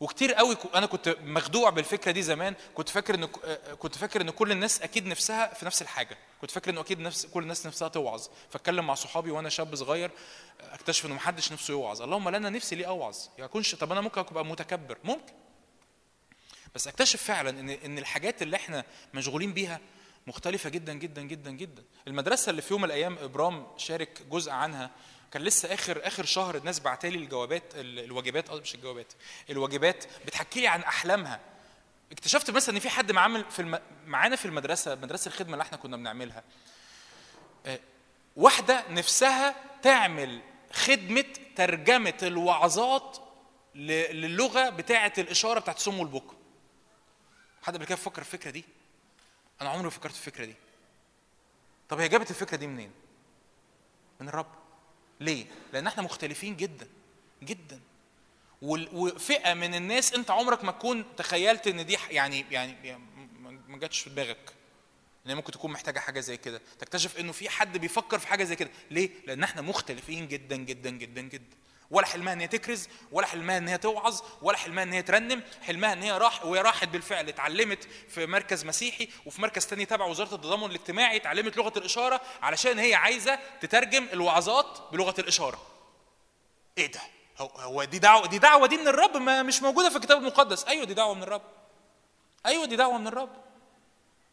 وكتير قوي أنا كنت مخدوع بالفكرة دي زمان. كنت فاكر إن آه، كنت فاكر إن كل الناس أكيد نفسها في نفس الحاجة. كنت فاكر انه أكيد نفس كل الناس نفسها توعظ. فأتكلم مع صحابي وأنا شاب صغير أكتشف إنه محدش نفسه يوعظ. اللهم لا أنا نفسي ليه أوعظ؟ يكونش طب أنا ممكن أبقى متكبر؟ ممكن. بس أكتشف فعلا ان إن الحاجات اللي إحنا مشغولين بيها مختلفة جدا جدا جدا جدا. المدرسة اللي في يوم من الأيام إبرام شارك جزء عنها كان لسه آخر آخر شهر الناس بعتالي الجوابات ال- الواجبات قصدي مش الجوابات الواجبات بتحكي لي عن أحلامها. اكتشفت مثلا إن في حد معامل في الم... معانا في المدرسة مدرسة الخدمة اللي إحنا كنا بنعملها. آه، واحدة نفسها تعمل خدمة ترجمة الوعظات. للغة بتاعة الإشارة بتاعة السم والبكم. حد قبل كده فكر في الفكرة دي؟ أنا عمري ما فكرت في الفكرة دي. طب هي جابت الفكرة دي منين؟ من الرب. ليه؟ لأن إحنا مختلفين جدا جدا. وفئة من الناس أنت عمرك ما تكون تخيلت إن دي يعني يعني يعني ما- جاتش في دماغك. هي ممكن تكون محتاجة حاجة زي كده. تكتشف إنه في حد بيفكر في حاجة زي كده. ليه؟ لأن إحنا مختلفين جدا جدا جدا جدا. ولا حلمها إن هي تكرز ولا حلمها إن هي توعظ ولا حلمها إن هي ترنم حلمها إن هي راح وهي راحت بالفعل اتعلمت في مركز مسيحي وفي مركز تاني تبع وزارة التضامن الاجتماعي اتعلمت لغة الإشارة علشان هي عايزة تترجم الوعظات بلغة الإشارة. إيه ده؟ هو دي دعوه دي دعوة دي من الرب؟ ما مش موجودة في الكتاب المقدس. أيوه دي دعوة من الرب. أيوه دي دعوة من الرب.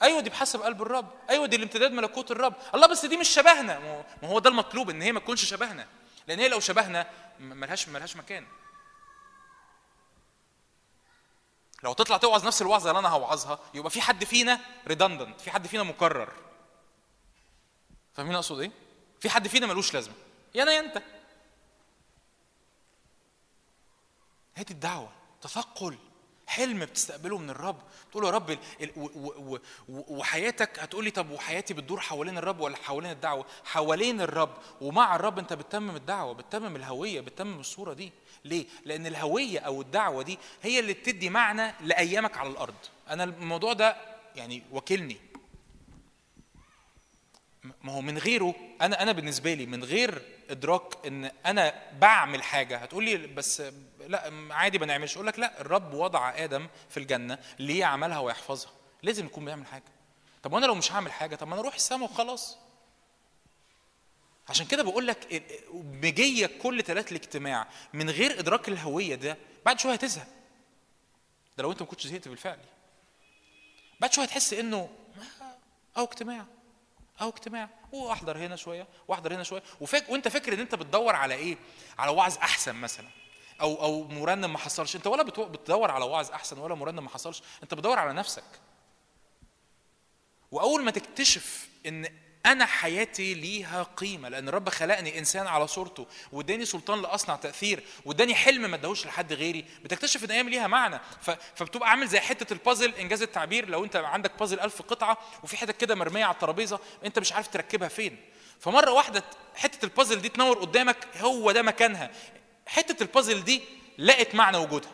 أيوه دي بحسب قلب الرب. أيوه دي الامتداد ملكوت الرب. الله بس دي مش شبهنا. ما هو ده المطلوب إن هي ما تكونش شبهنا. لأن هي لو شبهنا ملهاش ملهاش مكان. لو تطلع توعظ نفس الوعظة اللي أنا هوعظها يبقى في حد فينا ريدندنت في حد فينا مكرر. فاهمين أقصد إيه؟ في حد فينا ملوش لازمة. يا أنا يا أنت. هي دي الدعوة. تثقل. حلم بتستقبله من الرب. تقول يا رب وحياتك هتقولي طب وحياتي بتدور حوالين الرب ولا حوالين الدعوة؟ حوالين الرب. ومع الرب انت بتتمم الدعوة بتتمم الهوية بتتمم الصورة دي. ليه؟ لأن الهوية أو الدعوة دي هي اللي بتدي معنى لأيامك على الأرض. أنا الموضوع ده يعني وكلني ما هو من غيره أنا أنا بالنسبة لي من غير إدراك إن أنا بعمل حاجة. هتقول لي بس لا عادي ما نعملش. أقول لك لا الرب وضع آدم في الجنة ليه يعملها ويحفظها. لازم يكون بيعمل حاجة. طب وأنا لو مش هعمل حاجة طب ما أنا أروح السماء وخلاص. عشان كده بقول لك مجية كل ثلاث الاجتماع من غير إدراك الهوية ده بعد شوية هتزهق. ده لو أنت ما كنتش زهقت بالفعل. بعد شوية هتحس إنه أو اجتماع أو اجتماع. وأحضر هنا شوية وأحضر هنا شوية. وفاك وأنت فاكر إن أنت بتدور على إيه؟ على وعظ أحسن مثلا. أو أو مرنم ما حصلش. أنت ولا بتدور على وعظ أحسن ولا مرنم ما حصلش. أنت بتدور على نفسك. وأول ما تكتشف إن أنا حياتي ليها قيمة لأن الرب خلقني إنسان على صورته واداني سلطان لأصنع تأثير واداني حلم ما اداهوش لحد غيري بتكتشف إن أيام ليها معنى. فبتبقى عامل زي حتة البازل إنجاز التعبير. لو أنت عندك بازل ألف قطعة وفي حتت كده مرمية على الترابيزة أنت مش عارف تركبها فين. فمرة واحدة حتة البازل دي تنور قدامك هو ده مكانها. حتة البازل دي لقت معنى وجودها.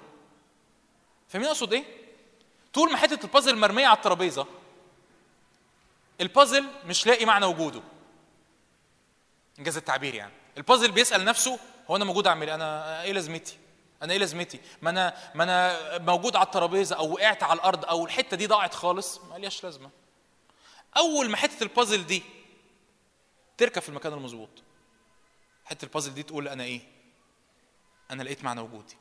فاهمين أقصد إيه؟ طول ما حتة البازل مرمية على الترابيزة البازل مش لاقي معنى وجوده. إنجاز التعبير يعني. البازل بيسأل نفسه هو أنا موجود أعمل إيه؟ أنا إيه لازمتي؟ أنا إيه لازمتي؟ ما أنا ما أنا موجود على الترابيزة أو وقعت على الأرض أو الحتة دي ضاعت خالص ما ليش لازمة. أول ما حتة البازل دي تركب في المكان المظبوط حتة البازل دي تقول أنا إيه؟ أنا لقيت معنى وجودي.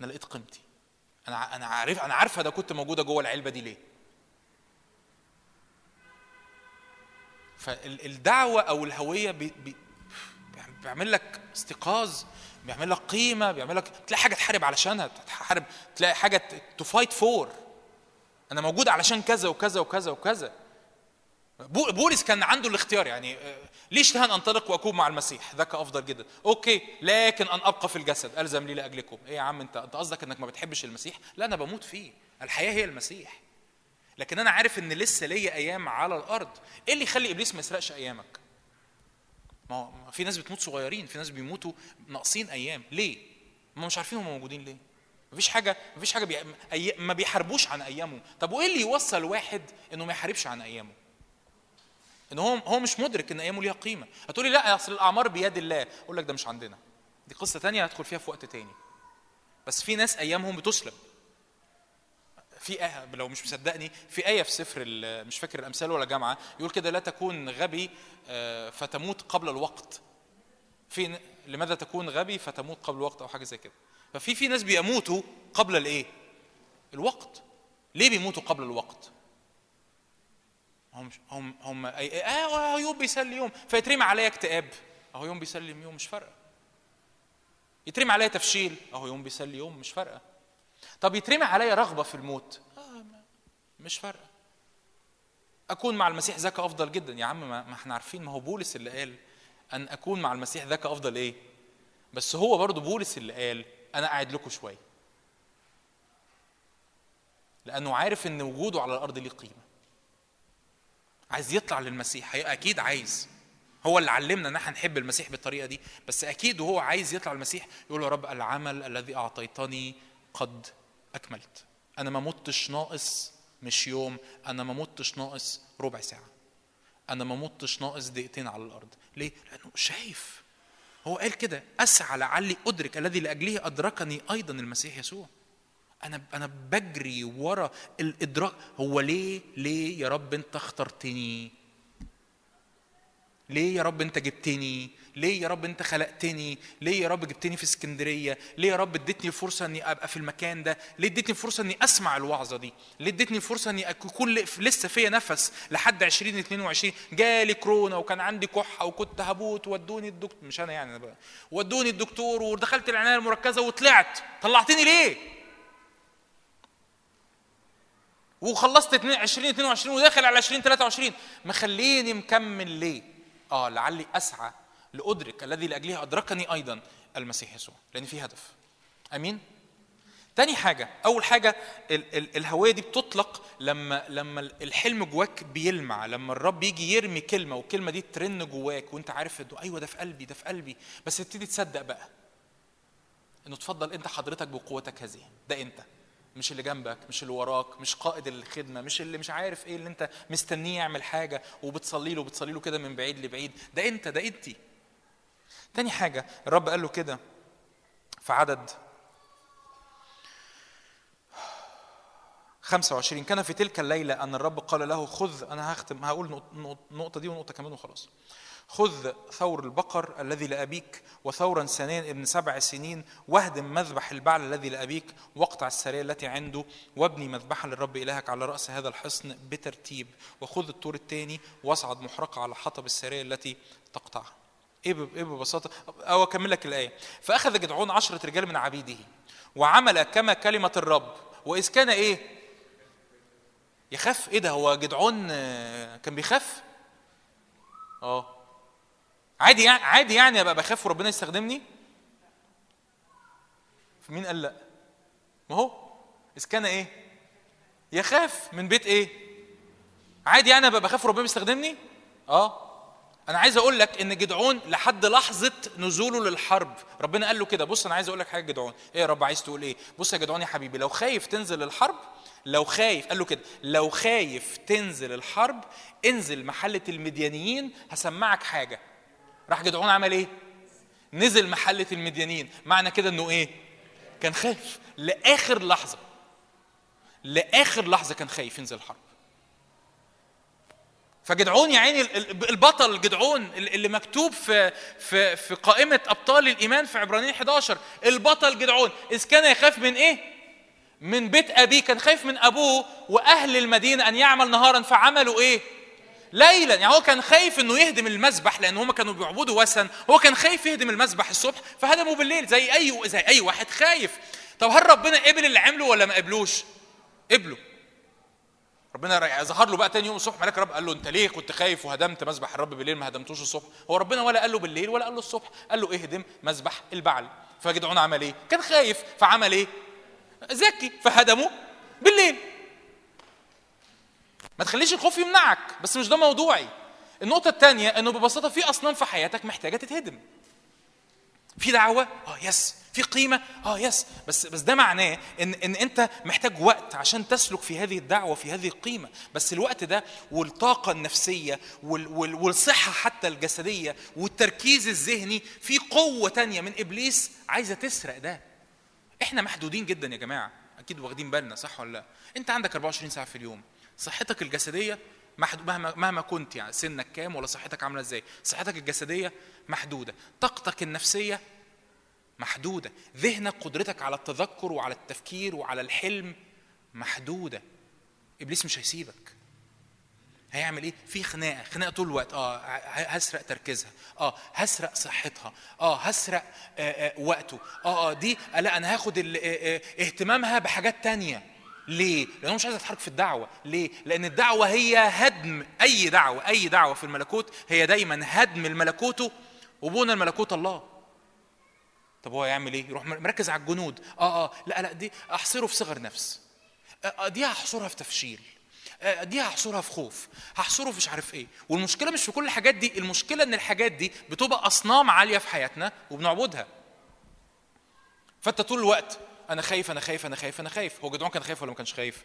أنا لقيت قيمتي. أنا أنا عارف أنا عارفه ده كنت موجودة جوه العلبة دي ليه. فالدعوة أو الهوية بي بي بيعمل لك استيقاظ بيعمل لك قيمة بيعمل لك تلاقي حاجة تحارب علشانها تحارب تلاقي حاجة to fight for أنا موجود علشان كذا وكذا وكذا وكذا. بولس كان عنده الاختيار يعني آه، ليش ان أنطلق واكون مع المسيح؟ ذاك أفضل جدا. okay لكن أن أبقى في الجسد. ألزم لي لأجلكم. إيه يا عم أنت؟ أنت قصدك إنك ما بتحبش المسيح؟ لا أنا بموت فيه. الحياة هي المسيح. لكن أنا عارف إن لسه ليا أيام على الأرض. إيه اللي يخلي إبليس ما يسرقش أيامك؟ ما في ناس بتموت صغيرين في ناس بيموتوا ناقصين أيام. ليه؟ ما مش عارفين هم موجودين ليه. مفيش حاجة مفيش حاجة بي... ما بيحاربوش عن أيامهم. طب وإيه اللي يوصل واحد إنه ما يحاربش عن أيامه؟ إن هو هو مش مدرك إن أيامه ليها قيمة. هتقولي لا أصل الأعمار بيد الله. أقول لك ده مش عندنا. دي قصة تانية هدخل فيها في وقت تاني. بس في ناس أيامهم بتسلب في آية لو مش مصدقني في آية في سفر مش فاكر الأمثال ولا جامعة يقول كده لا تكون غبي آه، فتموت قبل الوقت. في لماذا تكون غبي فتموت قبل الوقت أو حاجة زي كده. ففي في ناس بيموتوا قبل الإيه؟ الوقت. ليه بيموتوا قبل الوقت؟ هم هم هم آه أهو يوم بيسلي يوم. فيترمي عليا اكتئاب. أهو يوم بيسلم يوم مش فارقة. يترمي عليا تفشيل. أهو يوم بيسلي يوم مش فارقة. طب يترمي عليا رغبة في الموت. آه مش فارقة. أكون مع المسيح ذاك أفضل جدا. يا عم ما إحنا عارفين. ما هو بولس اللي قال أن أكون مع المسيح ذاك أفضل إيه؟ بس هو برضه بولس اللي قال أنا قاعد لكم شوية. لأنه عارف إن وجوده على الأرض ليه قيمة. عايز يطلع للمسيح أكيد عايز. هو اللي علمنا إن إحنا نحب المسيح بالطريقة دي بس أكيد وهو عايز يطلع المسيح يقول يا رب العمل الذي أعطيتني قد أكملت. أنا ما متش ناقص مش يوم أنا ما متش ناقص ربع ساعة. أنا ما متش ناقص دقيقتين على الأرض. ليه؟ لأنه شايف. هو قال كده أسعى لعلي أدرك الذي لأجله أدركني أيضا المسيح يسوع. أنا أنا بجري ورا الإدراك هو ليه ليه يا رب أنت اخترتني؟ ليه يا رب أنت جبتني؟ ليه يا رب أنت خلقتني؟ ليه يا رب جبتني في اسكندرية؟ ليه يا رب اديتني الفرصه إني أبقى في المكان ده؟ ليه اديتني الفرصه إني أسمع الوعظة دي؟ ليه اديتني الفرصه إني اكون لسه فيا نفس لحد 2022 جالي كورونا وكان عندي كحة وكنت هموت ودوني الدكتور مش أنا يعني أنا بقى. ودوني الدكتور ودخلت العناية المركزة وطلعت. طلعتني ليه؟ وخلصت 2022 وداخل على 2023 مخليني مكمل ليه؟ آه لعلي أسعى لأدرك الذي لأجله أدركني أيضا المسيح يسوع لأن في هدف. آمين؟ تاني حاجة أول حاجة ال- ال- الهوية دي بتطلق لما لما الحلم جواك بيلمع لما الرب يجي يرمي كلمة والكلمة دي ترن جواك وأنت عارف إنه أيوه ده في قلبي ده في قلبي بس تبتدي تصدق بقى إنه تفضل أنت حضرتك بقوتك هذه ده أنت مش اللي جنبك مش اللي وراك مش قائد الخدمة مش اللي مش عارف إيه اللي أنت مستنيه يعمل حاجة وبتصلي له وبتصلي له كده من بعيد لبعيد. ده أنت ده أنتي. تاني حاجة الرب قال له كده في عدد 25 كان في تلك الليلة أن الرب قال له خذ أنا هختم هقول نقط- نقط- نقطة دي ونقطة كمان وخلاص. خذ ثور البقر الذي لأبيك وثورا ثانيا ابن سبع سنين واهدم مذبح البعل الذي لأبيك واقطع السرية التي عنده وابني مذبحا للرب إلهك على رأس هذا الحصن بترتيب وخذ الطور الثاني واصعد محرقة على حطب السرية التي تقطعها. إيه إيه ببساطة؟ أو أكمل لك الآية. فأخذ جدعون عشرة رجال من عبيده وعمل كما كلمة الرب. وإذ كان إيه؟ يخاف. إيه ده؟ هو جدعون آه، كان بيخاف؟ آه. عادي يعني عادي يعني أبقى بخاف وربنا يستخدمني؟ مين قال لأ؟ ما هو. إذ كان إيه؟ يخاف. من بيت إيه؟ عادي يعني أبقى بخاف وربنا يستخدمني؟ آه. أنا عايز أقول لك إن جدعون لحد لحظة نزوله للحرب. ربنا قال له كده. بص أنا عايز أقول لك حاجة جدعون. إيه يا رب عايز تقول إيه؟ بص يا جدعون يا حبيبي لو خايف تنزل الحرب لو خايف قال له كده لو خايف تنزل الحرب انزل محلة المديانيين هسمعك حاجة. راح جدعون عمل إيه؟ نزل محله المديانيين معنى كده انه إيه؟ كان خايف. لآخر لحظة لآخر لحظة كان خايف ينزل الحرب. فجدعون يا عيني ال- ال- البطل جدعون ال- اللي مكتوب في في في قائمة أبطال الإيمان في عبرانيين 11 البطل جدعون. إذ كان يخاف من إيه؟ من بيت أبيه. كان خايف من أبوه وأهل المدينة أن يعمل نهارا. فعملوا إيه؟ ليلا. يعني هو كان خايف إنه يهدم المذبح لأن هم كانوا بيعبدوا وثن. هو كان خايف يهدم المذبح الصبح فهدموا بالليل زي أي زي أي واحد خايف. طب هل ربنا قبل اللي عمله ولا ما قبلوش؟ قبله. ربنا رأي- ظهر له بقى تاني يوم الصبح ملاك الرب قال له أنت ليه كنت خايف وهدمت مذبح الرب بالليل ما هدمتوش الصبح؟ هو ربنا ولا قال له بالليل ولا قال له الصبح. قال له اهدم مذبح البعل. فجدعون عمل إيه؟ كان خايف. فعمل إيه؟ ذكي فهدمه بالليل. ما تخليش الخوف يمنعك بس مش ده موضوعي. النقطة الثانية إنه ببساطة في أصنام في حياتك محتاجة تتهدم. في دعوة؟ آه يس في قيمة؟ آه يس بس بس ده معناه إن إن أنت محتاج وقت عشان تسلك في هذه الدعوة في هذه القيمة. بس الوقت ده والطاقة النفسية وال وال والصحة حتى الجسدية والتركيز الذهني في قوة تانية من إبليس عايزة تسرق ده. إحنا محدودين جدا يا جماعة. أكيد واخدين بالنا صح ولا لا؟ أنت عندك 24 ساعة في اليوم. صحتك الجسدية محدود مهما مهما كنت يعني سنك كام ولا صحتك عاملة إزاي صحتك الجسدية محدودة طاقتك النفسية محدودة ذهنك قدرتك على التذكر وعلى التفكير وعلى الحلم محدودة. إبليس مش هيسيبك. هيعمل إيه؟ في خناقة، خناقة طول الوقت، آه هسرق تركيزها، آه هسرق صحتها، آه هسرق آه آه وقته، آه آه دي لا أنا هاخد آه آه اهتمامها بحاجات تانية. ليه؟ لأنه مش عايز يتحرك في الدعوة، ليه؟ لأن الدعوة هي هدم أي دعوة، أي دعوة في الملكوت هي دايما هدم الملكوته وبنى الملكوت الله. طب هو يعمل إيه؟ يروح مركز على الجنود، آه آه لا لا دي أحصره في صغر نفس. آه، آه، دي هحصرها في تفشيل آه، دي هحصرها في خوف هحصره في مش عارف إيه والمشكلة مش في كل الحاجات دي المشكلة إن الحاجات دي بتبقى أصنام عالية في حياتنا وبنعبدها فأنت طول الوقت أنا خايف أنا خايف أنا خايف أنا خايف. هو جدعون كان خايف ولا ما كانش خايف؟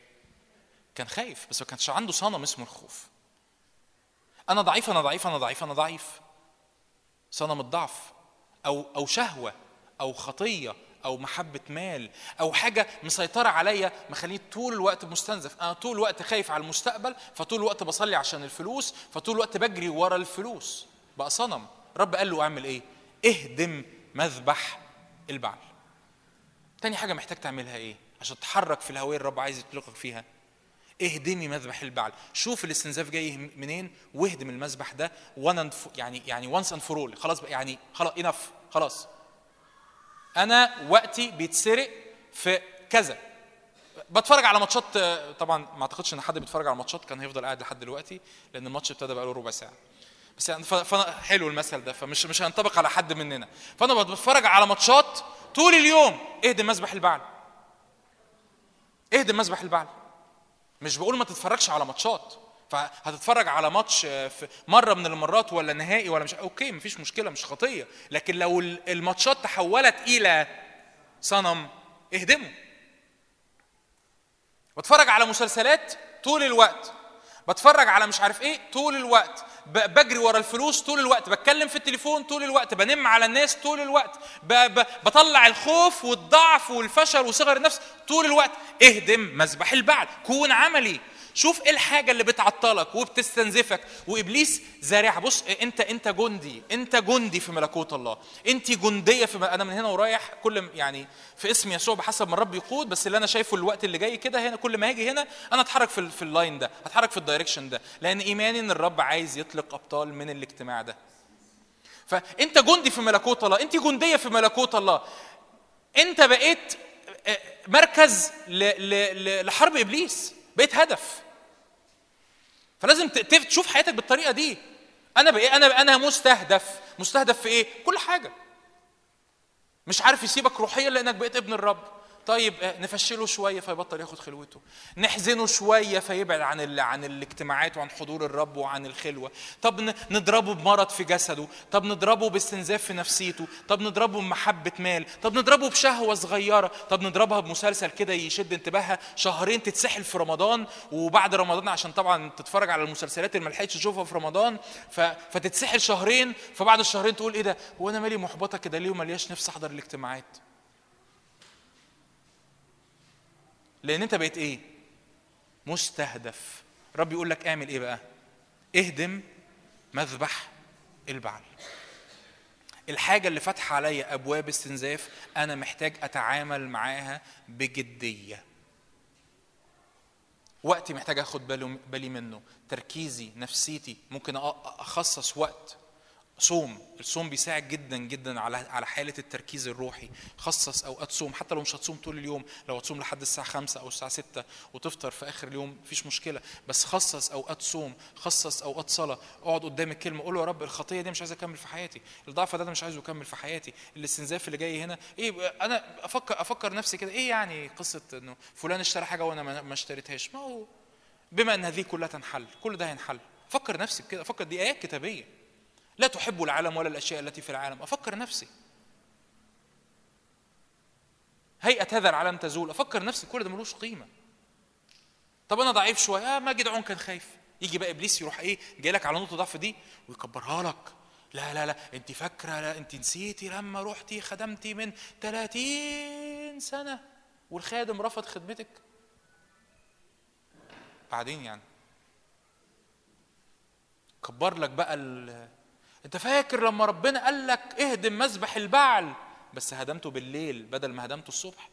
كان خايف بس ما كانش عنده صنم اسمه الخوف. أنا ضعيف أنا ضعيف أنا ضعيف أنا ضعيف. صنم الضعف. أو أو شهوة أو خطية أو محبة مال أو حاجة مسيطرة عليا مخليني طول الوقت مستنزف. أنا طول الوقت خايف على المستقبل فطول الوقت بصلي عشان الفلوس فطول الوقت بجري ورا الفلوس. بقى صنم. رب قال له اعمل إيه؟ اهدم مذبح البعل. تاني حاجة محتاج تعملها إيه؟ عشان تتحرك في الهوية اللي الرب عايز يطلقك فيها. اهدمي مذبح البعل. شوف الاستنزاف جاي منين؟ واهدم المذبح ده وان يعني يعني once and for all خلاص بقى يعني خلاص enough خلاص. أنا وقتي بيتسرق في كذا. بتفرج على ماتشات طبعا ما أعتقدش إن حد بيتفرج على ماتشات كان هيفضل قاعد لحد دلوقتي لأن الماتش ابتدى بقاله ربع ساعة. بس يعني ف- فأنا حلو المثل ده فمش مش هينطبق على حد مننا. فأنا بتفرج على ماتشات طول اليوم. اهدم مذبح البعل. اهدم مذبح البعل. مش بقول ما تتفرجش على ماتشات. فهتتفرج على ماتش آه، في مرة من المرات ولا نهائي ولا مش أوكي مفيش مشكلة مش خطية. لكن لو ال- الماتشات تحولت إلى صنم اهدمه. بتفرج على مسلسلات طول الوقت. بتفرج على مش عارف إيه طول الوقت. بجري ورا الفلوس طول الوقت بتكلم في التليفون طول الوقت بنم على الناس طول الوقت. بطلع الخوف والضعف والفشل وصغر النفس طول الوقت اهدم مذبح البعل كون عملي شوف إيه الحاجة اللي بتعطلك وبتستنزفك. وإبليس زارعها بص أنت أنت جندي أنت جندي في ملكوت الله. أنت جندية في. أنا من هنا ورايح كل يعني في اسم يسوع بحسب ما الرب يقود بس اللي أنا شايفه الوقت اللي جاي كده هنا كل ما هاجي هنا أنا أتحرك في ال- في ال line ده هتحرك في ال direction ده. لأن ايماني إن الرب عايز يطلق أبطال من الاجتماع ده. فأنت جندي في ملكوت الله أنت جندية في ملكوت الله. أنت بقيت آه، مركز لحرب إبليس. هدف. فلازم تشوف حياتك بالطريقة دي. أنا بقى أنا أنا مستهدف. مستهدف في إيه؟ كل حاجة. مش عارف يسيبك روحيا لأنك بقيت ابن الرب. طيب آه، نفشله شوية فيبطل ياخد خلوته. نحزنه شوية فيبعد عن ال... عن الاجتماعات وعن حضور الرب وعن الخلوة. طب. نضربه بمرض في جسده. طب نضربه باستنزاف في نفسيته. طب نضربه بمحبة مال. طب نضربه بشهوة صغيرة. طب نضربها بمسلسل كده يشد انتباهها. شهرين تتسحل في رمضان وبعد رمضان عشان طبعا تتفرج على المسلسلات اللي ما لحقتش تشوفها في رمضان ف... فتتسحل شهرين فبعد الشهرين تقول إيه ده؟ هو أنا مالي محبطة كده ليه وملياش نفس أحضر الاجتماعات؟ لأن انت بقيت إيه؟ مستهدف. رب يقول لك اعمل إيه بقى؟ اهدم مذبح البعل. الحاجة اللي فاتحة عليا أبواب استنزاف أنا محتاج أتعامل معاها بجدية. وقتي محتاج أخد بالي منه. تركيزي نفسيتي ممكن أخصص وقت صوم الصوم بيساعد جدا جدا على على حالة التركيز الروحي خصص أوقات صوم حتى لو مش هتصوم طول اليوم لو هتصوم لحد الساعة 5 أو الساعة 6 وتفطر في آخر اليوم مفيش مشكلة. بس خصص أوقات صوم خصص أوقات صلاة اقعد قدام الكلمة قول له يا رب الخطية دي مش عايز أكمل في حياتي الضعف ده أنا مش عايزه اكمل في حياتي الاستنزاف اللي جاي هنا إيه أنا أفكر أفكر نفسي كده إيه يعني قصة إنه فلان اشترى حاجة وأنا ما اشتريتهاش؟ ما هو بما إن هذه كلها تنحل كل ده هينحل. فكر نفسي بكده فكر دي آيات كتابية. لا تحب العالم ولا الأشياء التي في العالم. أفكر نفسي. هيئة هذا العالم تزول. أفكر نفسي. كل ده ملوش قيمة. طب أنا ضعيف شوية. آه ما جدعون كان خايف. يجي بقى إبليس يروح إيه؟ جاي لك على نقطة ضعف دي ويكبرها لك. لا لا لا. أنت فاكرة؟ لا. أنت نسيتي لما رحتي خدمتي من 30 سنة والخادم رفض خدمتك؟ بعدين يعني. كبر لك بقى. انت فاكر لما ربنا قال لك اهدم مذبح البعل؟ بس هدمته بالليل بدل ما هدمته الصبح.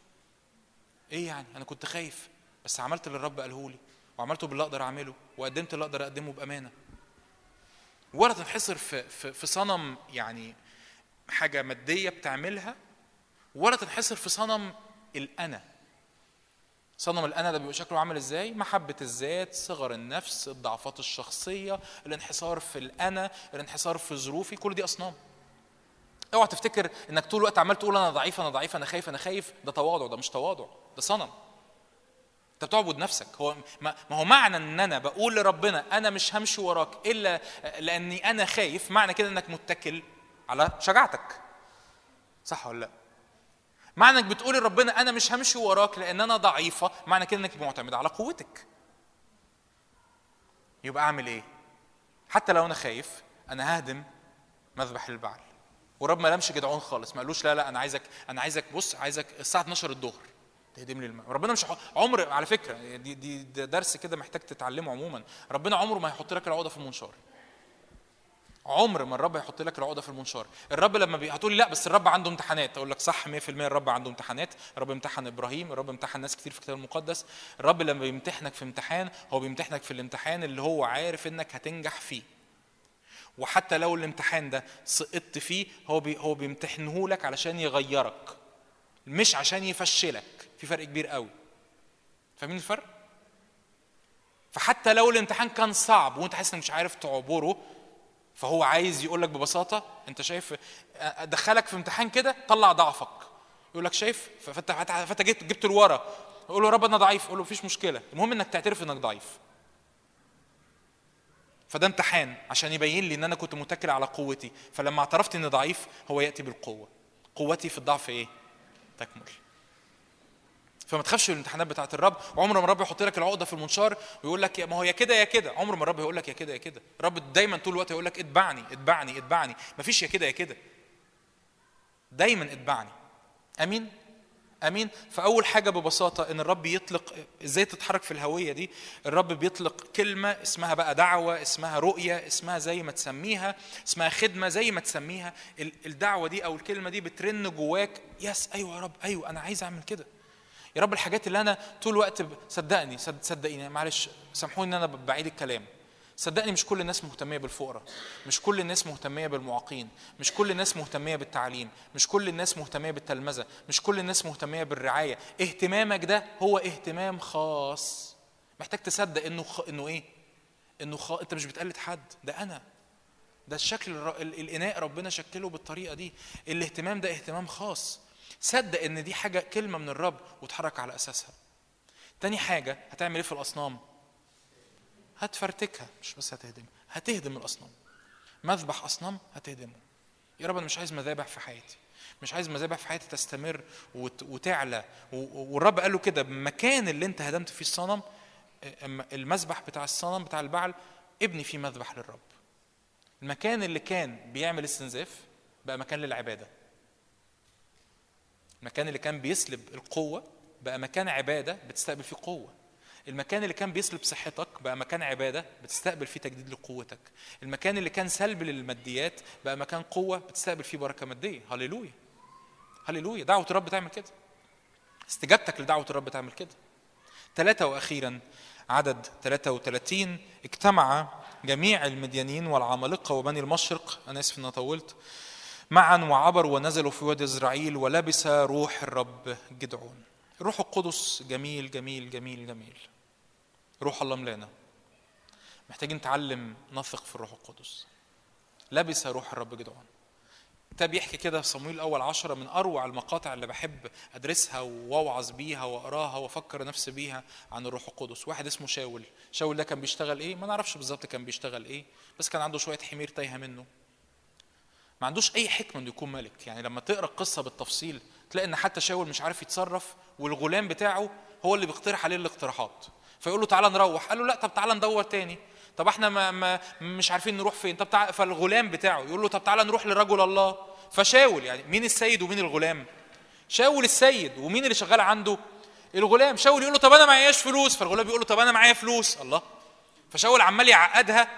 إيه يعني؟ أنا كنت خايف. بس عملت اللي الرب قاله لي وعملته باللي أقدر اعمله وقدمت اللي أقدر اقدمه بأمانة. ولا تنحصر في في, في صنم يعني حاجة مادية بتعملها ولا تنحصر في صنم الأنا. صنم الأنا ده بيبقى شكله عامل إزاي؟ محبة الذات صغر النفس الضعفات الشخصية الانحصار في الأنا الانحصار في ظروفي كل دي أصنام. أوعى تفتكر إنك طول الوقت عمال تقول أنا ضعيف أنا ضعيف أنا خايف أنا خايف. ده تواضع ده مش تواضع ده صنم. أنت بتعبد نفسك. هو ما هو معنى إن أنا بقول لربنا أنا مش همشي وراك إلا لأني أنا خايف معنى كده إنك متكل على شجاعتك. صح ولا لأ؟ معنى إنك بتقول لربنا أنا مش همشي وراك لأن أنا ضعيفة معنى كده إنك معتمد على قوتك. يبقى أعمل إيه؟ حتى لو أنا خايف أنا ههدم مذبح البعل ورب ما لمش جدعون خالص ما قالوش لا لا أنا عايزك أنا عايزك بص عايزك الساعة 12 الظهر تهدم لي الماء ربنا مش عمر على فكرة دي دي درس كده محتاج تتعلمه عموما. ربنا عمره ما هيحط لك العقدة في المنشار. عمر ما الرب هيحط لك العقدة في المنشار. الرب لما بي... هتقول لي لا بس الرب عنده امتحانات. أقول لك صح 100% الرب عنده امتحانات. الرب امتحن إبراهيم. الرب امتحن ناس كتير في الكتاب المقدس. الرب لما بيمتحنك في امتحان هو بيمتحنك في الامتحان اللي هو عارف إنك هتنجح فيه. وحتى لو الامتحان ده سقطت فيه هو بي... هو بيمتحنه لك علشان يغيرك. مش عشان يفشلك. في فرق كبير قوي. فاهمين الفرق؟ فحتى لو الامتحان كان صعب وانت حاسس إنك مش عارف تعبره فهو عايز يقول لك ببساطة أنت شايف أدخلك في امتحان كده طلع ضعفك. يقول لك شايف؟ فانت جبت جبت لورا يقول له رب أنا ضعيف. يقول له مفيش مشكلة. المهم إنك تعترف إنك ضعيف. فده امتحان عشان يبين لي إن أنا كنت متكل على قوتي. فلما اعترفت إني ضعيف هو يأتي بالقوة. قوتي في الضعف إيه؟ تكمل. فما تخافش من الامتحانات بتاعت الرب. وعمر ما الرب يحط لك العقدة في المنشار ويقول لك ما هو يا كده يا كده. عمر ما الرب يقول لك يا كده يا كده. الرب دايما طول الوقت يقول لك اتبعني اتبعني اتبعني. مفيش يا كده يا كده. دايما اتبعني. آمين؟ آمين؟ فأول حاجة ببساطة إن الرب يطلق إزاي تتحرك في الهوية دي؟ الرب بيطلق كلمة اسمها بقى دعوة اسمها رؤية اسمها زي ما تسميها اسمها خدمة زي ما تسميها. ال- الدعوة دي أو الكلمة دي بترن جواك. يس أيوه يا رب أيوه أنا عايز أعمل كده. يا رب الحاجات اللي أنا طول الوقت صدقني صد- صدقيني معلش سامحوني إن أنا بعيد الكلام. صدقني مش كل الناس مهتمية بالفقراء مش كل الناس مهتمية بالمعاقين مش كل الناس مهتمية بالتعليم مش كل الناس مهتمية بالتلمذة مش كل الناس مهتمية بالرعاية. اهتمامك ده هو اهتمام خاص. محتاج تصدق إنه خ... إنه إيه؟ إنه خ... أنت مش بتقلد حد ده أنا. ده الشكل الر... ال- الإناء ربنا شكله بالطريقة دي. الاهتمام ده اهتمام خاص. صدق إن دي حاجة كلمة من الرب وتحرك على أساسها. تاني حاجة هتعمل إيه في الأصنام؟ هتفرتكها مش بس هتهدمها هتهدم الأصنام. مذبح أصنام هتهدمه. يا رب أنا مش عايز مذابح في حياتي. مش عايز مذابح في حياتي تستمر وت- وتعلى. والرب قال له كده المكان اللي أنت هدمت فيه الصنم المذبح بتاع الصنم بتاع البعل ابني فيه مذبح للرب. المكان اللي كان بيعمل استنزاف بقى مكان للعبادة. المكان اللي كان بيسلب القوة بقى مكان عبادة بتستقبل فيه قوة. المكان اللي كان بيسلب صحتك بقى مكان عبادة بتستقبل فيه تجديد لقوتك. المكان اللي كان سلب للماديات بقى مكان قوة بتستقبل فيه بركة مادية. هللويا. هللويا. دعوة الرب تعمل كده. استجابتك لدعوة الرب تعمل كده. ثلاثة وأخيرا عدد 33 اجتمع جميع المديانين والعمالقة وبني المشرق. أنا آسف إن طولت. معا وعبروا ونزلوا في وادي إسرائيل ولبس روح الرب جدعون. الروح القدس جميل جميل جميل جميل. روح الله ملانا. محتاجين نتعلم نثق في الروح القدس. لبس روح الرب جدعون. الكتاب بيحكي كده في صمويل الأول عشرة من أروع المقاطع اللي بحب أدرسها وأوعظ بيها وأقراها وأفكر نفسي بيها عن الروح القدس. واحد اسمه شاول. شاول ده كان بيشتغل إيه؟ ما نعرفش بالظبط كان بيشتغل إيه بس كان عنده شوية حمير تايهة منه. ما عندوش أي حكمة إنه يكون ملك. يعني لما تقرأ القصة بالتفصيل تلاقي إن حتى شاول مش عارف يتصرف والغلام بتاعه هو اللي بيقترح عليه الاقتراحات. فيقول له تعالى نروح. قال له لا طب تعالى ندور تاني. طب إحنا ما ما مش عارفين نروح فين. طب تعالى فالغلام بتاعه يقول له طب تعالى نروح لرجل الله. فشاول يعني مين السيد ومين الغلام؟ شاول السيد ومين اللي شغال عنده؟ الغلام. شاول يقول له طب أنا معياش فلوس. فالغلام بيقول له طب أنا معايا فلوس. الله. فشاول عمال يعقدها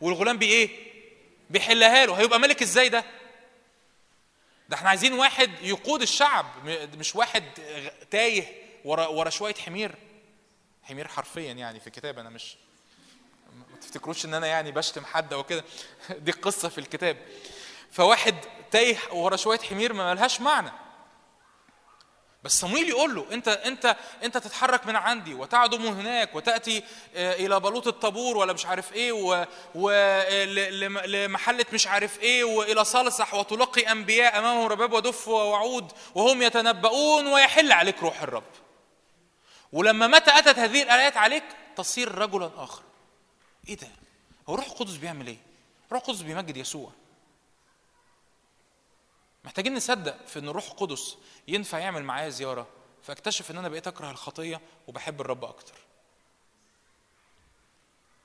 والغلام بايه بيحلها له. هيبقى ملك إزاي ده؟ ده إحنا عايزين واحد يقود الشعب مش واحد تايه ورا ورا شوية حمير. حمير حرفيا يعني في الكتاب أنا مش ما تفتكروش إن أنا يعني بشتم حد أو كده؟ دي قصة في الكتاب. فواحد تايه ورا شوية حمير ما ملهاش معنى. بس صمويل يقول له أنت أنت أنت تتحرك من عندي وتعدو من هناك وتأتي آه، إلى بلوط الطابور ولا مش عارف إيه ولمحله مش عارف إيه وإلى صالصح وتلقي أنبياء امامهم رباب ودف ووعود وهم يتنبؤون ويحل عليك روح الرب. ولما متى أتت هذه الآيات عليك تصير رجلا آخر. إيه ده؟ هو روح القدس بيعمل إيه؟ روح القدس بيمجد يسوع. محتاجين نصدق في إن الروح القدس ينفع يعمل معايا زيارة فاكتشف إن أنا بقيت أكره الخطية وبحب الرب أكتر.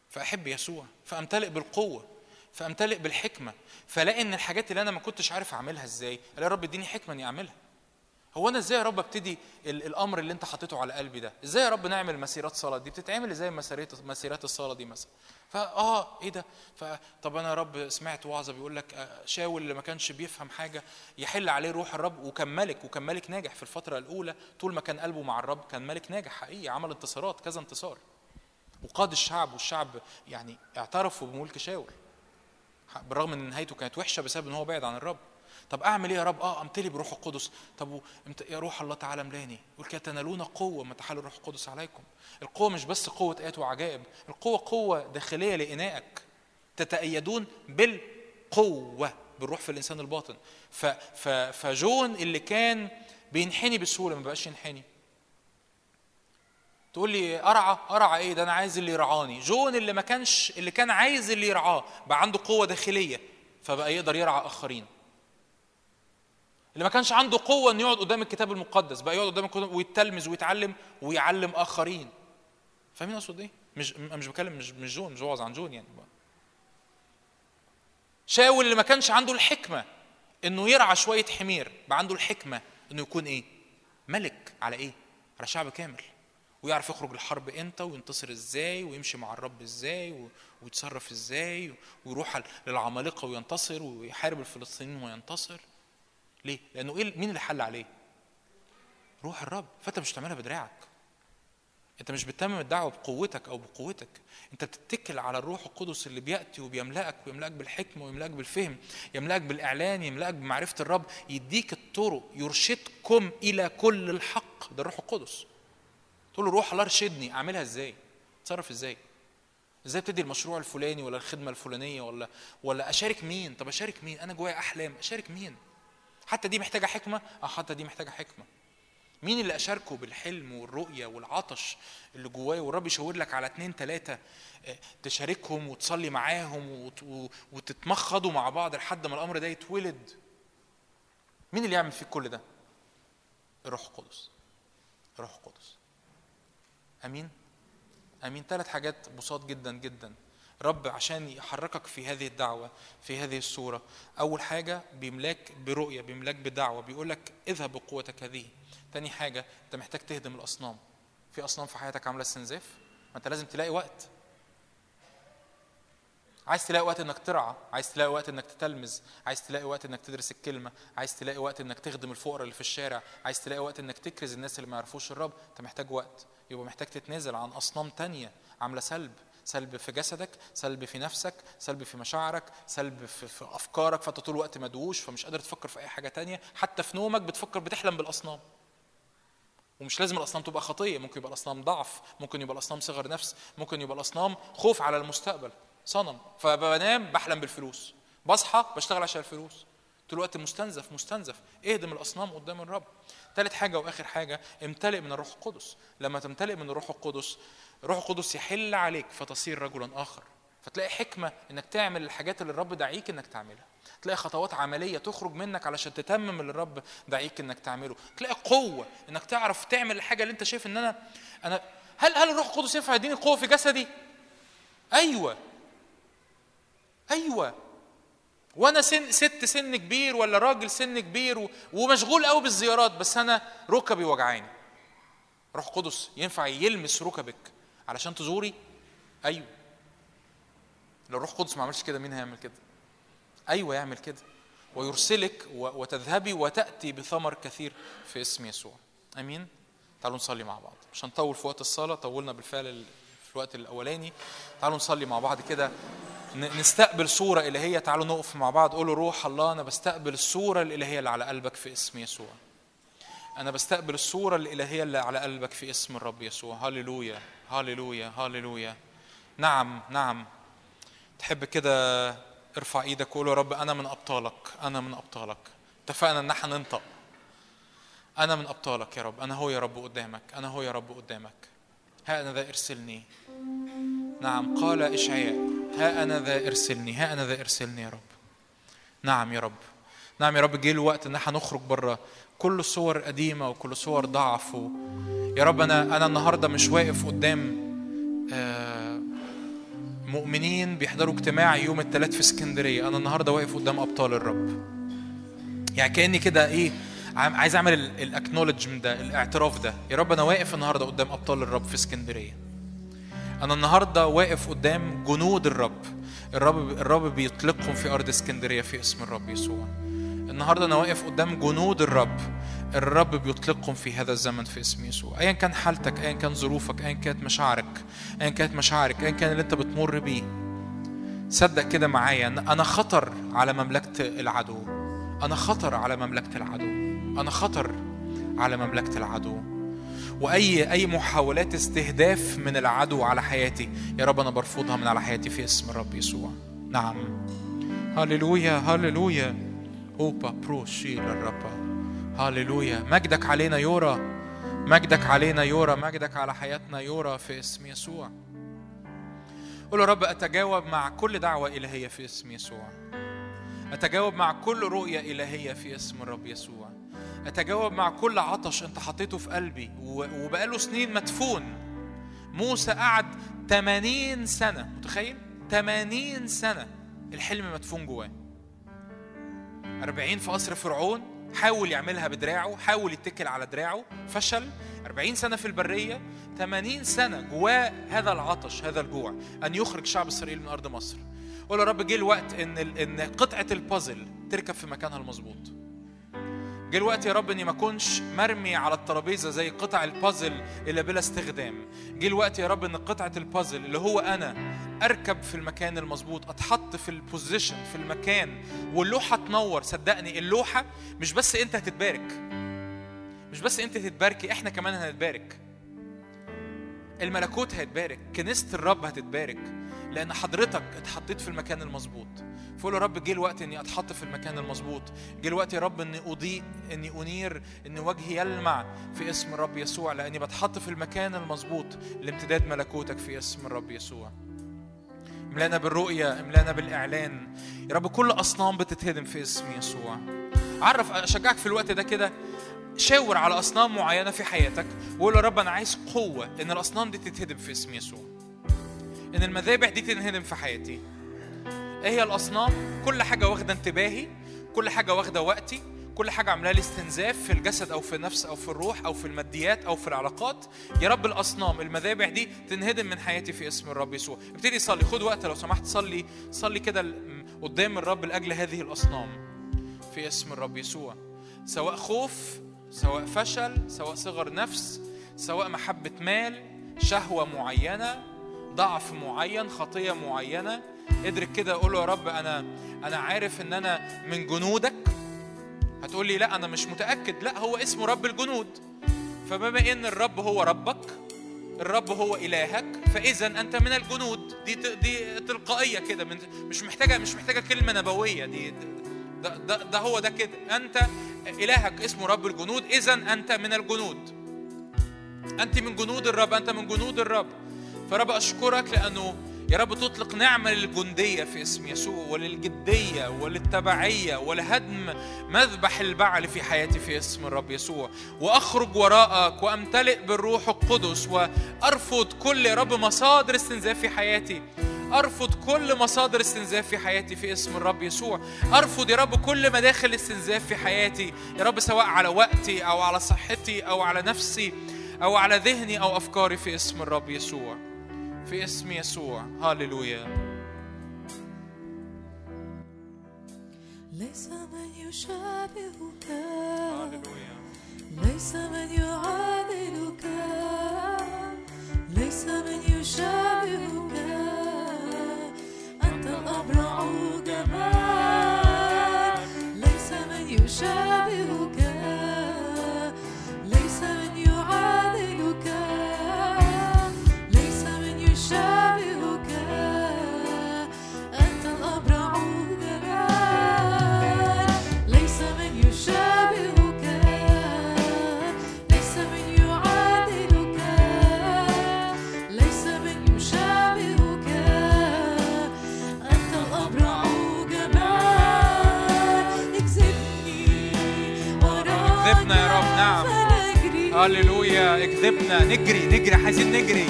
فأحب يسوع فأمتلئ بالقوة فأمتلئ بالحكمة فلاقي إن الحاجات اللي أنا ما كنتش عارف أعملها إزاي ألاقي رب اديني حكمة إني أعملها. هو أنا إزاي يا رب أبتدي ال- الأمر اللي أنت حاطته على قلبي ده؟ إزاي يا رب نعمل مسيرات صلاة؟ دي بتتعمل إزاي مسيرات مسيرات الصلاة دي مثلا؟ فاه إيه ده؟ فطب أنا يا رب سمعت وعظة بيقول لك آه، شاول اللي ما كانش بيفهم حاجة يحل عليه روح الرب وكان ملك وكان ملك ناجح في الفترة الأولى طول ما كان قلبه مع الرب كان ملك ناجح حقيقي عمل انتصارات كذا انتصار. وقاد الشعب والشعب يعني اعترفوا بملك شاول بالرغم إن نهايته كانت وحشة بسبب إن هو بعد عن الرب. طب أعمل إيه يا رب؟ آه امتلي بروح القدس. طب يا روح الله تعالى املاني. يقول كده تنالون قوة ما تحل الروح القدس عليكم. القوة مش بس قوة آيات وعجائب. القوة قوة داخلية لإنائك. تتأيدون بالقوة بالروح في الإنسان الباطن. ف ف فجون اللي كان بينحني بسهولة ما بقاش ينحني. تقول لي أرعى؟ أرعى إيه؟ ده أنا عايز اللي يرعاني. جون اللي ما كانش اللي كان عايز اللي يرعاه بقى عنده قوة داخلية فبقى يقدر يرعى آخرين. اللي ما كانش عنده قوة إنه يقعد قدام الكتاب المقدس بقى يقعد قدام الكتاب ويتلمذ ويتعلم ويعلم آخرين. فاهمين أقصد إيه؟ مش مش بكلم مش مش جون مش عن جون يعني. بقى. شاول اللي ما كانش عنده الحكمة إنه يرعى شوية حمير بقى عنده الحكمة إنه يكون إيه؟ ملك على إيه؟ على شعب كامل. ويعرف يخرج الحرب إمتى وينتصر إزاي ويمشي مع الرب إزاي ويتصرف إزاي ويروح للعمالقة وينتصر ويحارب الفلسطينيين وينتصر. ليه؟ لأنه إيه مين اللي حل عليه؟ روح الرب. فأنت مش بتعملها بدراعك. أنت مش بتتمم الدعوة بقوتك أو بقوتك. أنت بتتكل على الروح القدس اللي بيأتي وبيملأك ويملأك بالحكمة ويملأك بالفهم يملأك بالإعلان يملأك بمعرفة الرب. يديك الطرق. يرشدكم إلى كل الحق. ده الروح القدس. تقول له روح الله ارشدني أعملها إزاي؟ أتصرف إزاي؟ إزاي ابتدي المشروع الفلاني ولا الخدمة الفلانية ولا ولا أشارك مين؟ طب أشارك مين؟ أنا جوايا أحلام. أشارك مين؟ حتى دي محتاجة حكمة؟ آه حتى دي محتاجة حكمة. مين اللي أشاركه بالحلم والرؤية والعطش اللي جوايا والرب يشاور لك على اتنين تلاتة آه، تشاركهم وتصلي معاهم وتتمخضوا مع بعض لحد ما الأمر ده يتولد؟ مين اللي يعمل فيك كل ده؟ الروح القدس. الروح القدس. أمين؟ أمين. ثلاث حاجات بساط جدا جدا. رب عشان يحركك في هذه الدعوة في هذه الصورة. أول حاجة بيملاك برؤية بيملاك بدعوة بيقول لك اذهب بقوتك هذه. تاني حاجة أنت محتاج تهدم الأصنام. في أصنام في حياتك عاملة استنزاف؟ ما أنت لازم تلاقي وقت. عايز تلاقي وقت إنك ترعى عايز تلاقي وقت إنك تتلمذ عايز تلاقي وقت إنك تدرس الكلمة عايز تلاقي وقت إنك تخدم الفقراء اللي في الشارع عايز تلاقي وقت إنك تكرز الناس اللي ما يعرفوش الرب. أنت محتاج وقت. يبقى محتاج تتنازل عن أصنام تانية عاملة سلب. سلب في جسدك سلب في نفسك سلب في مشاعرك سلب في, في أفكارك فأنت طول الوقت مدووش فمش قادر تفكر في أي حاجة تانية. حتى في نومك بتفكر بتحلم بالأصنام. ومش لازم الأصنام تبقى خطية ممكن يبقى الأصنام ضعف ممكن يبقى الأصنام صغر نفس ممكن يبقى الأصنام خوف على المستقبل. صنم. فبنام بحلم بالفلوس. بصحى بشتغل عشان الفلوس. طول الوقت مستنزف مستنزف. اهدم الأصنام قدام الرب. ثالث حاجة وآخر حاجة امتلئ من الروح القدس. لما تمتلئ من الروح القدس الروح القدس يحل عليك فتصير رجلا آخر. فتلاقي حكمة إنك تعمل الحاجات اللي الرب دعيك إنك تعملها. تلاقي خطوات عملية تخرج منك علشان تتمم اللي الرب دعيك إنك تعمله. تلاقي قوة إنك تعرف تعمل الحاجة اللي أنت شايف إن أنا أنا هل هل الروح القدس ينفع يديني قوة في جسدي؟ أيوه. أيوه. وأنا سن ست سن كبير ولا راجل سن كبير و- ومشغول قوي بالزيارات بس أنا ركبي وجعاني. روح قدس ينفع يلمس ركبك. علشان تزوري؟ أيوه. لو الروح القدس ما عملش كده مين هيعمل كده؟ أيوه يعمل كده. ويرسلك وتذهبي وتأتي بثمر كثير في اسم يسوع. آمين؟ تعالوا نصلي مع بعض. مش هنطول في وقت الصلاة طولنا بالفعل ال- في الوقت الأولاني. تعالوا نصلي مع بعض كده. نستقبل صورة إلهية. تعالوا نقف مع بعض. قولوا روح الله أنا بستقبل الصورة الإلهية اللي على قلبك في اسم يسوع. أنا بستقبل الصورة الإلهية اللي على قلبك في اسم الرب يسوع. هللويا. هللويا هللويا نعم نعم. تحب كده ارفع إيدك وقول يا رب أنا من أبطالك أنا من أبطالك. اتفقنا إن إحنا ننطق. أنا من أبطالك يا رب أنا هو يا رب قدامك أنا هو يا رب قدامك. ها أنا ذا إرسلني. نعم. قال إشعياء ها أنا ذا إرسلني ها أنا ذا إرسلني يا رب. نعم يا رب. نعم يا رب جه الوقت إن إحنا نخرج بره كل الصور القديمه وكل صور ضعف و... يا رب أنا أنا النهارده مش واقف قدام آه، مؤمنين بيحضروا اجتماع يوم الثلاث في اسكندرية. أنا النهارده واقف قدام أبطال الرب. يعني كأني كده إيه عايز أعمل الاكنولجمنت ده الاعتراف ده. يا رب أنا واقف النهارده قدام أبطال الرب في اسكندرية. أنا النهارده واقف قدام جنود الرب. الرب الرب بيطلقهم في أرض اسكندرية في اسم الرب يسوع. النهارده أنا واقف قدام جنود الرب. الرب بيطلقهم في هذا الزمن في اسم يسوع. ايا كان حالتك ايا كان ظروفك ايا كانت مشاعرك ايا كانت مشاعرك ايا كان اللي أنت بتمر بيه. صدق كده معايا إن أنا خطر على مملكة العدو. أنا خطر على مملكة العدو. أنا خطر على مملكة العدو. وأي أي محاولات استهداف من العدو على حياتي يا رب أنا برفضها من على حياتي في اسم الرب يسوع. نعم. هللويا هللويا. اوبا برو شيل الرب هللويا مجدك علينا يورا مجدك علينا يورا مجدك على حياتنا يورا في اسم يسوع قول يا رب اتجاوب مع كل دعوه الهيه في اسم يسوع اتجاوب مع كل رؤيه الهيه في اسم الرب يسوع اتجاوب مع كل عطش انت حطيته في قلبي وبقاله سنين مدفون موسى قعد 80 سنه متخيل 80 سنه الحلم مدفون جواه 40 في قصر فرعون حاول يعملها بدراعه حاول يتكل على دراعه فشل. 40 سنة في البرية 80 سنة جواه هذا العطش هذا الجوع أن يخرج شعب إسرائيل من أرض مصر. قول يا رب جه الوقت إن إن قطعة البازل تركب في مكانها المظبوط. جه الوقت يا رب إني ما أكونش مرمي على الترابيزة زي قطع البازل اللي بلا استخدام. جه الوقت يا رب إن قطعة البازل اللي هو أنا أركب في المكان المظبوط أتحط في البوزيشن في المكان واللوحة تنور. صدقني اللوحة مش بس أنت هتتبارك مش بس أنت تتباركي إحنا كمان هنتبارك. الملكوت هيتبارك كنيسة الرب هتتبارك لأن حضرتك اتحطيت في المكان المظبوط. فقول يا رب جه الوقت إني أتحط في المكان المظبوط. جه الوقت يا رب إني أضيء إني أنير إن وجهي يلمع في اسم الرب يسوع لأني بتحط في المكان المظبوط لامتداد ملكوتك في اسم الرب يسوع. املانا بالرؤية املانا بالإعلان. يا رب كل أصنام بتتهدم في اسم يسوع. عرف أشجعك في الوقت ده كده. شاور على أصنام معينة في حياتك وقول يا رب أنا عايز قوة إن الأصنام دي تتهدم في اسم يسوع. إن المذابح دي تنهدم في حياتي. إيه هي الأصنام؟ كل حاجة واخدة انتباهي كل حاجة واخدة وقتي كل حاجة عاملاها لي استنزاف في الجسد أو في النفس أو في الروح أو في الماديات أو في العلاقات. يا رب الأصنام المذابح دي تنهدم من حياتي في اسم الرب يسوع. ابتدي صلي خد وقت لو سمحت صلي صلي كده قدام الرب لأجل هذه الأصنام في اسم الرب يسوع. سواء خوف سواء فشل سواء صغر نفس سواء محبة مال شهوة معينة ضعف معين خطية معينة. ادرك كده قول يا رب أنا أنا عارف إن أنا من جنودك. هتقول لي لا أنا مش متأكد. لا هو اسمه رب الجنود. فبما إن الرب هو ربك الرب هو إلهك فإذا أنت من الجنود. دي دي تلقائية كده مش محتاجة مش محتاجة كلمة نبوية. دي ده, ده, ده هو ده كده. أنت إلهك اسمه رب الجنود. إذا أنت من الجنود. أنت من جنود الرب أنت من جنود الرب. فرب أشكرك لأنه يا رب تطلق نعمة للجندية في اسم يسوع وللجدية وللتبعية ولهدم مذبح البعل في حياتي في اسم الرب يسوع. وأخرج وراءك وأمتلئ بالروح القدس وأرفض كل يا رب مصادر استنزاف في حياتي. أرفض كل مصادر استنزاف في حياتي في اسم الرب يسوع. أرفض يا رب كل مداخل استنزاف في حياتي. يا رب سواء على وقتي أو على صحتي أو على نفسي أو على ذهني أو أفكاري في اسم الرب يسوع. في اسم يسوع. هاليلويا ليس من يشابهك. ليس من يعادلك. ليس من يشابهك. أنت الأبرع جمال ليس من يشابهك. هاليلويا اكذبنا. نجري نجري عايزين نجري.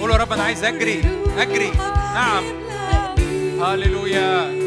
قول يا رب أنا عايز أجري أجري. نعم. هاليلويا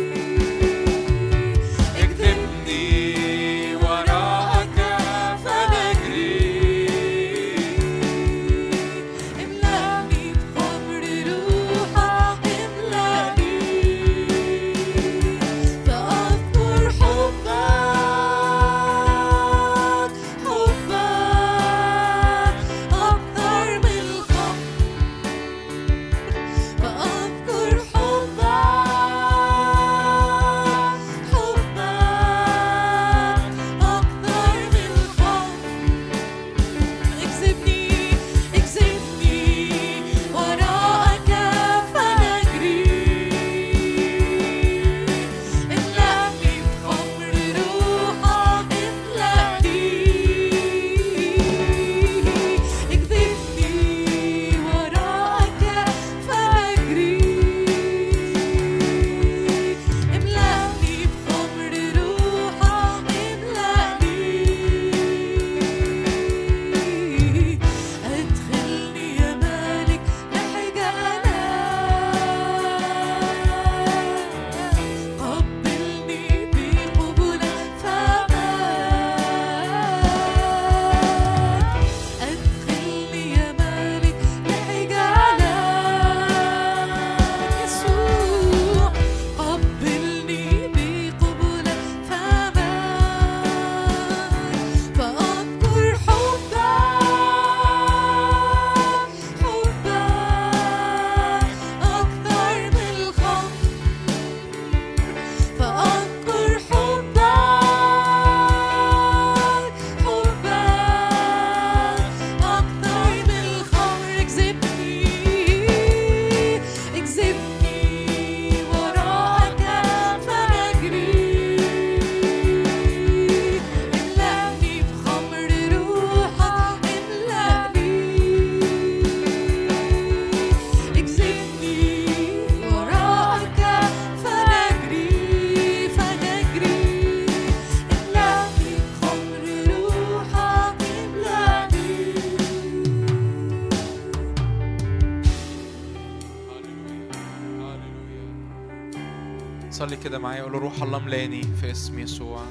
الله ملاني في اسم يسوع.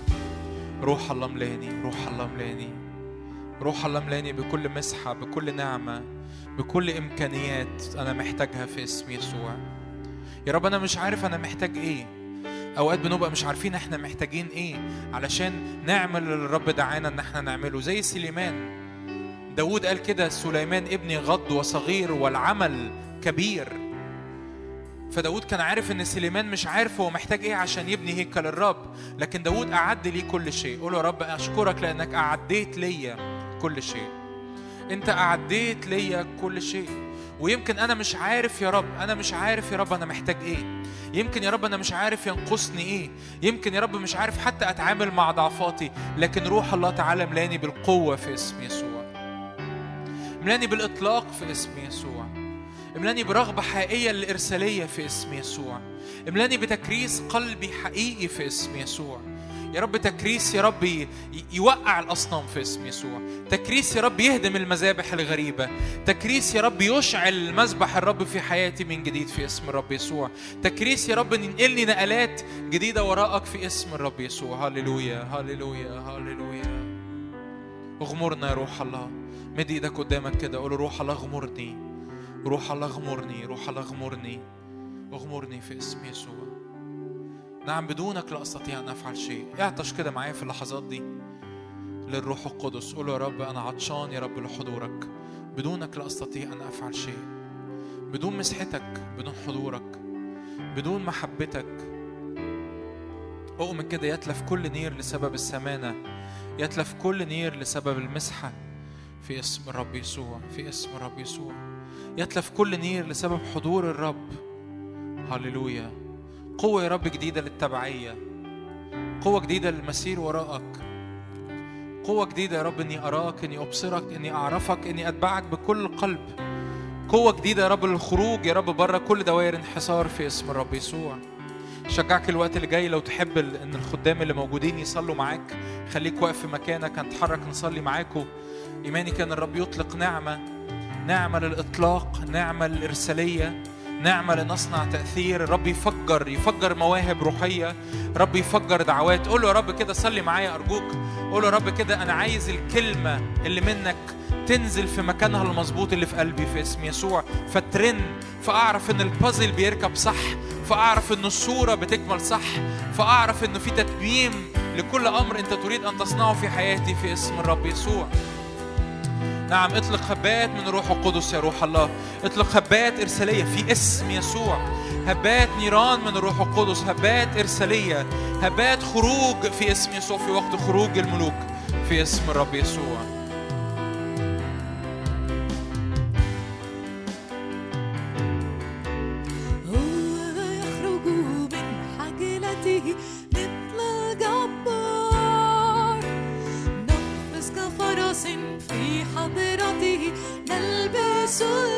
روح الله ملاني روح الله ملاني روح الله ملاني بكل مسحة بكل نعمة بكل إمكانيات أنا محتاجها في اسم يسوع. يا رب أنا مش عارف أنا محتاج إيه. أوقات بنبقى مش عارفين إحنا محتاجين إيه علشان نعمل اللي الرب دعانا إن إحنا نعمله. زي سليمان. داود قال كده سليمان ابني غض وصغير والعمل كبير. فداود كان عارف إن سليمان مش عارف هو محتاج إيه عشان يبني هيكل الرب لكن داود أعد لي كل شيء. قول يا رب أشكرك لأنك أعديت ليا كل شيء. أنت أعديت ليا كل شيء. ويمكن أنا مش عارف يا رب أنا مش عارف يا رب أنا محتاج إيه. يمكن يا رب أنا مش عارف ينقصني إيه. يمكن يا رب مش عارف حتى أتعامل مع ضعفاتي لكن روح الله تعالى ملاني بالقوة في اسم يسوع. ملاني بالإطلاق في اسم يسوع. املأني برغبة حقيقية للإرسالية في اسم يسوع. املأني بتكريس قلبي حقيقي في اسم يسوع. يا رب تكريس يا رب يوقع الأصنام في اسم يسوع. تكريس يا رب يهدم المذابح الغريبة. تكريس يا رب يشعل مذبح الرب في حياتي من جديد في اسم الرب يسوع. تكريس يا رب ينقلني نقلات جديدة وراءك في اسم الرب يسوع. هللويا هللويا هللويا. اغمرنا يا روح الله. مد إيدك قدامك كده. قول روح الله اغمرني. روح الله اغمرني روح الله اغمرني اغمرني في اسم يسوع. نعم بدونك لا أستطيع أن أفعل شيء. اعطش كده معايا في اللحظات دي للروح القدس. قول يا رب أنا عطشان يا رب لحضورك. بدونك لا أستطيع أن أفعل شيء. بدون مسحتك بدون حضورك. بدون محبتك أؤمن كده يتلف كل نير لسبب السمانة. يتلف كل نير لسبب المسحة. في اسم الرب يسوع في اسم الرب يسوع. يتلف كل نير لسبب حضور الرب. هللويا. قوة يا رب جديدة للتبعية. قوة جديدة للمسير وراءك. قوة جديدة يا رب إني أراك إني أبصرك إني أعرفك إني أتبعك بكل قلب. قوة جديدة يا رب للخروج يا رب بره كل دوائر انحصار في اسم الرب يسوع. شجعك الوقت اللي جاي لو تحب إن الخدام اللي موجودين يصلوا معاك. خليك واقف في مكانك هنتحرك نصلي معاكم إيماني كان الرب يطلق نعمة. نعمه للاطلاق نعمه للارساليه نعمه لنصنع تأثير. الرب يفجر يفجر مواهب روحية. رب يفجر دعوات. قول له يا رب كده صلي معايا أرجوك. قول له يا رب كده أنا عايز الكلمة اللي منك تنزل في مكانها المظبوط اللي في قلبي في اسم يسوع. فترن. فأعرف إن البازل بيركب صح. فأعرف إن الصورة بتكمل صح. فأعرف انه في تتميم لكل أمر أنت تريد أن تصنعه في حياتي في اسم الرب يسوع. نعم اطلق هبات من الروح القدس يا روح الله. اطلق هبات إرسالية في اسم يسوع. هبات نيران من الروح القدس. هبات إرسالية. هبات خروج في اسم يسوع في وقت خروج الملوك. في اسم الرب يسوع. Jesus.